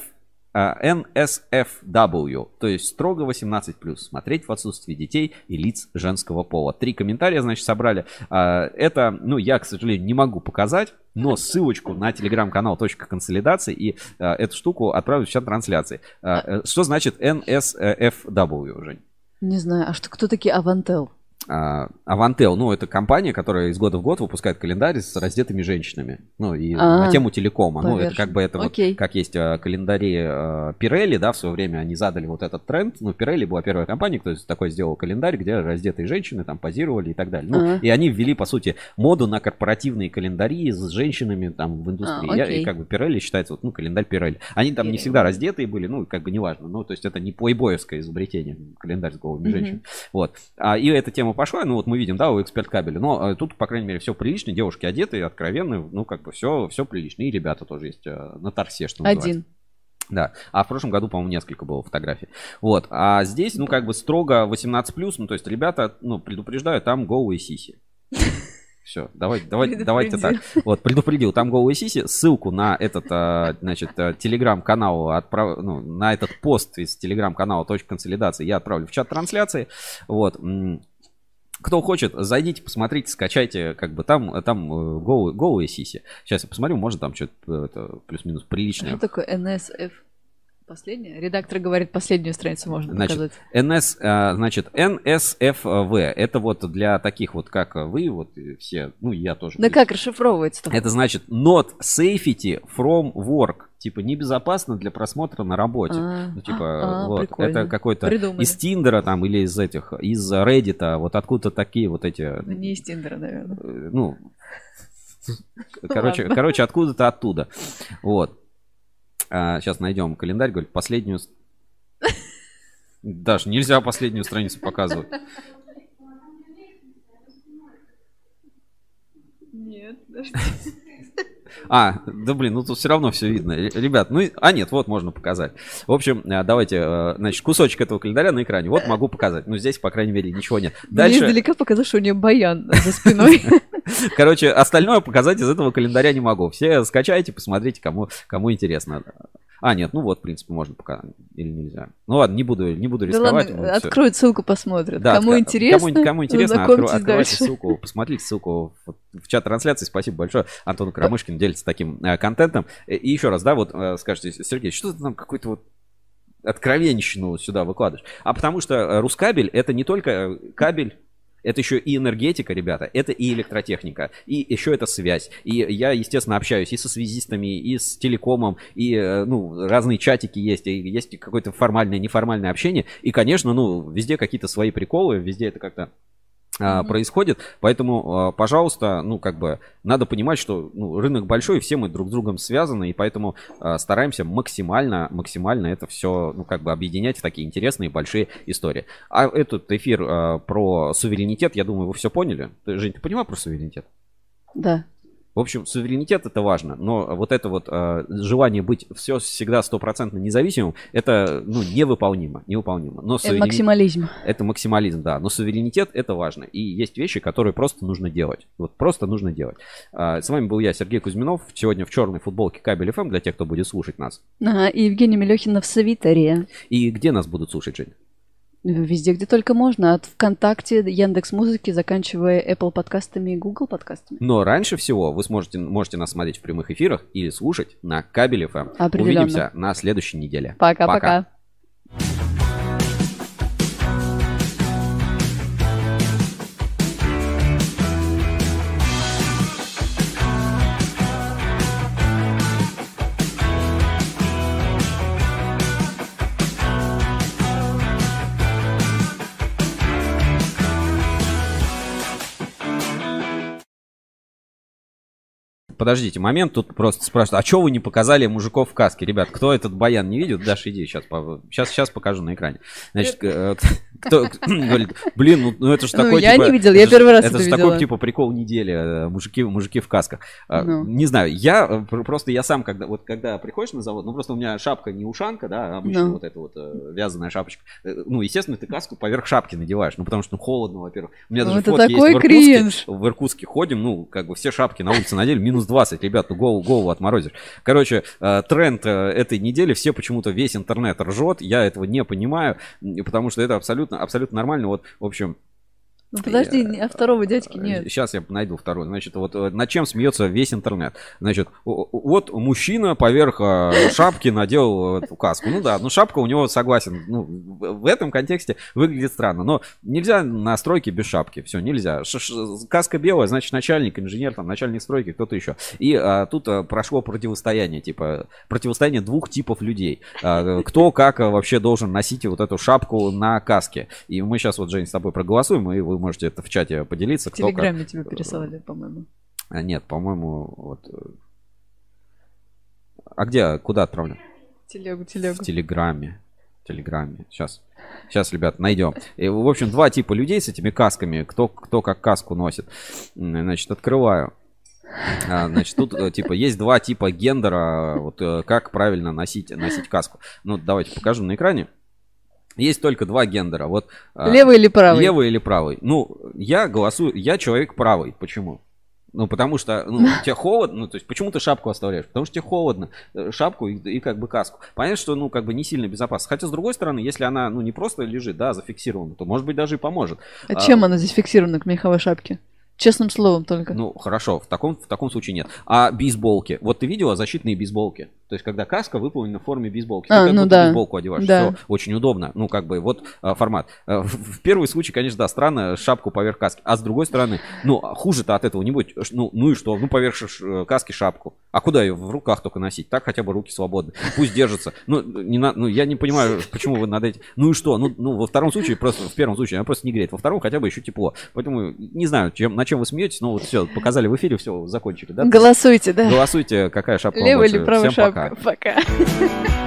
NSFW, то есть строго 18+. Смотреть в отсутствии детей и лиц женского пола. Три комментария, значит, собрали. А, Это, ну, я, к сожалению, не могу показать, но ссылочку на телеграм-канал «Точка консолидации» и а, эту штуку отправлю в чат трансляции. А, э, Что значит NSFW, Жень? Не знаю, а что, кто такие Авантел? А, Avantel, ну, это компания, которая из года в год выпускает календарь с раздетыми женщинами. Ну, и А, на тему телекома. Ну, это как бы это Окей. вот, как есть а, календари а, Pirelli, да, в свое время они задали вот этот тренд. Ну, Pirelli была первая компания, кто такой сделал календарь, где раздетые женщины там позировали и так далее. Ну, Ага. и они ввели, по сути, моду на корпоративные календари с женщинами там в индустрии. А, Я- и как бы Pirelli считается, вот, ну, календарь Pirelli. Они там не Pirelli. всегда раздетые были, ну, как бы неважно. Ну, то есть это не плейбоевское изобретение, календарь с Мгм. женщинами. Вот. А, и эта тема пошла, ну вот мы видим, да, у эксперт кабеля. Но э, тут, по крайней мере, все прилично, девушки одеты, откровенные, ну как бы все, все прилично. И ребята тоже есть э, на торсе, что называется. Один. Да. А в прошлом году, по-моему, несколько было фотографий. Вот. А здесь, ну, как бы строго 18+, ну, то есть ребята, ну, предупреждаю, там голые сиси. Все, давай, давай, давайте так. Вот, предупредил, там голые сиси. Ссылку на этот, а, значит, а, телеграм-канал, отправ... ну, на этот пост из телеграм-канала «Точка консолидации» я отправлю в чат трансляции. Вот. Кто хочет, зайдите, посмотрите, скачайте, как бы там, там э, голые, голые сиси. Сейчас я посмотрю, может там что-то плюс-минус приличное. Что такое NSF? Последняя? Редактор говорит, последнюю страницу можно Значит, показать. NS, а, значит, NSFV. Это вот для таких вот, как вы, вот все, ну, я тоже. Да как расшифровывается-то? Это значит not safety from work. Типа небезопасно для просмотра на работе. А, ну, типа, а, вот. прикольно. Это какой-то Придумали. из Тиндера там или из этих, из Reddit, вот откуда такие вот эти, Ну, Не из Тиндера, наверное. э, ну, [LAUGHS] короче, Ладно. короче, откуда-то оттуда. Вот. сейчас найдем календарь, говорит, последнюю... Даш, нельзя последнюю страницу показывать. Нет, подожди. А, да блин, ну тут все равно все видно. Ребят, ну, а нет, вот можно показать. В общем, а, давайте, э, значит, кусочек этого календаря на экране. Вот могу показать. Ну, здесь, по крайней мере, ничего нет. Мне Дальше, издалека показалось, что у нее баян за спиной. [LAUGHS] короче, остальное показать из этого календаря не могу. Все скачайте, посмотрите, кому, кому интересно. А, нет, ну вот, в принципе, можно пока. Или нельзя. Ну ладно, не буду, не буду Да рисковать. ладно, ну, всё. откроют ссылку, посмотрят. Да, Кому ка- интересно, Кому, кому интересно, откро- открывайте дальше. ссылку, посмотрите ссылку в, в чат трансляции. Спасибо большое. Антон Карамышкин делится таким э, контентом. И, и еще раз, да, вот э, скажите, Сергей, что ты там какой-то вот откровенщину сюда выкладываешь? А потому что э, Рускабель это не только э, кабель, это еще и энергетика, ребята, это и электротехника, и еще это связь. И я, естественно, общаюсь и со связистами, и с телекомом, и, э, ну, разные чатики есть, и есть какое-то формальное, неформальное общение. И, конечно, ну, везде какие-то свои приколы, везде это как-то Мгм. происходит. Поэтому, а, пожалуйста, ну, как бы, надо понимать, что ну, рынок большой, и все мы друг с другом связаны, и поэтому а, стараемся максимально, максимально это все, ну, как бы, объединять в такие интересные большие истории. А этот эфир про суверенитет, я думаю, вы все поняли. Ты, Жень, ты понимаешь про суверенитет? Да. В общем, суверенитет это важно, но вот это вот э, желание быть все всегда стопроцентно независимым, это ну, невыполнимо, невыполнимо. Но Это суверени- максимализм. это максимализм, да. Но суверенитет это важно. И есть вещи, которые просто нужно делать. Вот просто нужно делать. А, С вами был я, Сергей Кузьминов. Сегодня в черной футболке Кабель ФМ для тех, кто будет слушать нас. Ага, и Евгения Мелехина в Свитере. И где нас будут слушать, Жень? Везде, где только можно. От ВКонтакте, Яндекс Музыки, заканчивая Apple подкастами и Google подкастами. Но раньше всего вы сможете, можете нас смотреть в прямых эфирах или слушать на Кабель ФМ. Определенно. Увидимся на следующей неделе. Пока-пока. Подождите, момент тут просто спрашивают, а что вы не показали мужиков в каске? Ребят, кто этот баян не видел? Даша, иди, сейчас, сейчас, сейчас покажу на экране. Значит, э, [LAUGHS] кто говорит, блин, ну, ну это же Ну, такой, я типа, не видел, я это первый раз Это это же такой, типа, прикол недели, э, мужики, мужики в касках. А, Ну. Не знаю, я э, пр- просто, я сам, когда, вот, когда приходишь на завод, ну, просто у меня шапка не ушанка, да, а обычно Ну. вот эта вот э, вязаная шапочка. Э, Ну, естественно, ты каску поверх шапки надеваешь, ну, потому что, ну, холодно, во-первых. У меня Ну, даже это фотки есть такой в Иркутске. кринж. В Иркутске ходим, ну, как бы все шапки на улице надели, минус 20, ребят, ну, голову, голову отморозишь. Короче, э, тренд э, этой недели, все почему-то весь интернет ржет, я этого не понимаю, потому что это абсолютно, абсолютно нормально. Вот, в общем, Ну подожди, не- а второго дядьки нет. Сейчас я найду второй. Значит, вот э, над чем смеется весь интернет. Значит, вот мужчина поверх э, шапки надел эту каску. Ну да, ну шапка у него согласен. Ну, в в этом контексте выглядит странно. Но нельзя на стройке без шапки. Все, нельзя. Ш- ш- каска белая, значит, начальник, инженер, там, начальник стройки, кто-то еще. И а, тут а, прошло противостояние, типа, противостояние двух типов людей. А, кто как а, вообще должен носить вот эту шапку на каске. И мы сейчас вот, Жень, с тобой проголосуем, и вы можете это в чате поделиться. В кто как. Телеграме тебе пересылали, по-моему. А, нет, по-моему, вот... э, А где, куда отправлю? Телегу, телегу. В Телеграме. В Телеграме. Сейчас. Сейчас, ребят, найдем. И, в общем, два типа людей с этими касками. Кто, кто как каску носит. Значит, открываю. А, Значит, тут э, типа есть два типа гендера, вот э, как правильно носить, носить каску. Ну, давайте покажу на экране. Есть только два гендера. Вот, а, Левый или правый? Левый или правый. Ну, я голосую, я человек правый. Почему? Ну, потому что, ну, [LAUGHS] тебе холодно, ну, то есть, почему ты шапку оставляешь? Потому что тебе холодно, э, шапку и, и как бы каску. Понятно, что, ну, как бы не сильно безопасно. Хотя, с другой стороны, если она, ну, не просто лежит, да, зафиксирована, то, может быть, даже и поможет. А чем она здесь фиксирована к меховой шапке? Честным словом только. Ну, хорошо, в таком, в таком случае нет. А бейсболки? Вот ты видела защитные бейсболки? То есть, когда каска выполнена в форме бейсболки. А, ты как ну будто да. бейсболку одеваешь. Да. Всё очень удобно. Ну, как бы, вот а, формат. А, В, в первый случай, конечно, да, странно, шапку поверх каски. А с другой стороны, ну, хуже-то от этого не будет. Ну, ну и что? Ну, поверх ш- каски шапку. А куда ее в руках только носить? Так хотя бы руки свободны. Пусть держится. Ну, не на, ну я не понимаю, почему вы над этим. Ну и что? Ну, ну, во втором случае, просто в первом случае она просто не греет. Во втором хотя бы еще тепло. Поэтому не знаю, чем, на чем вы смеетесь, но вот все, показали в эфире, все, закончили, да? Голосуйте, да. Голосуйте, какая шапка Левая или правая шапка? Пока. Пока. [LAUGHS]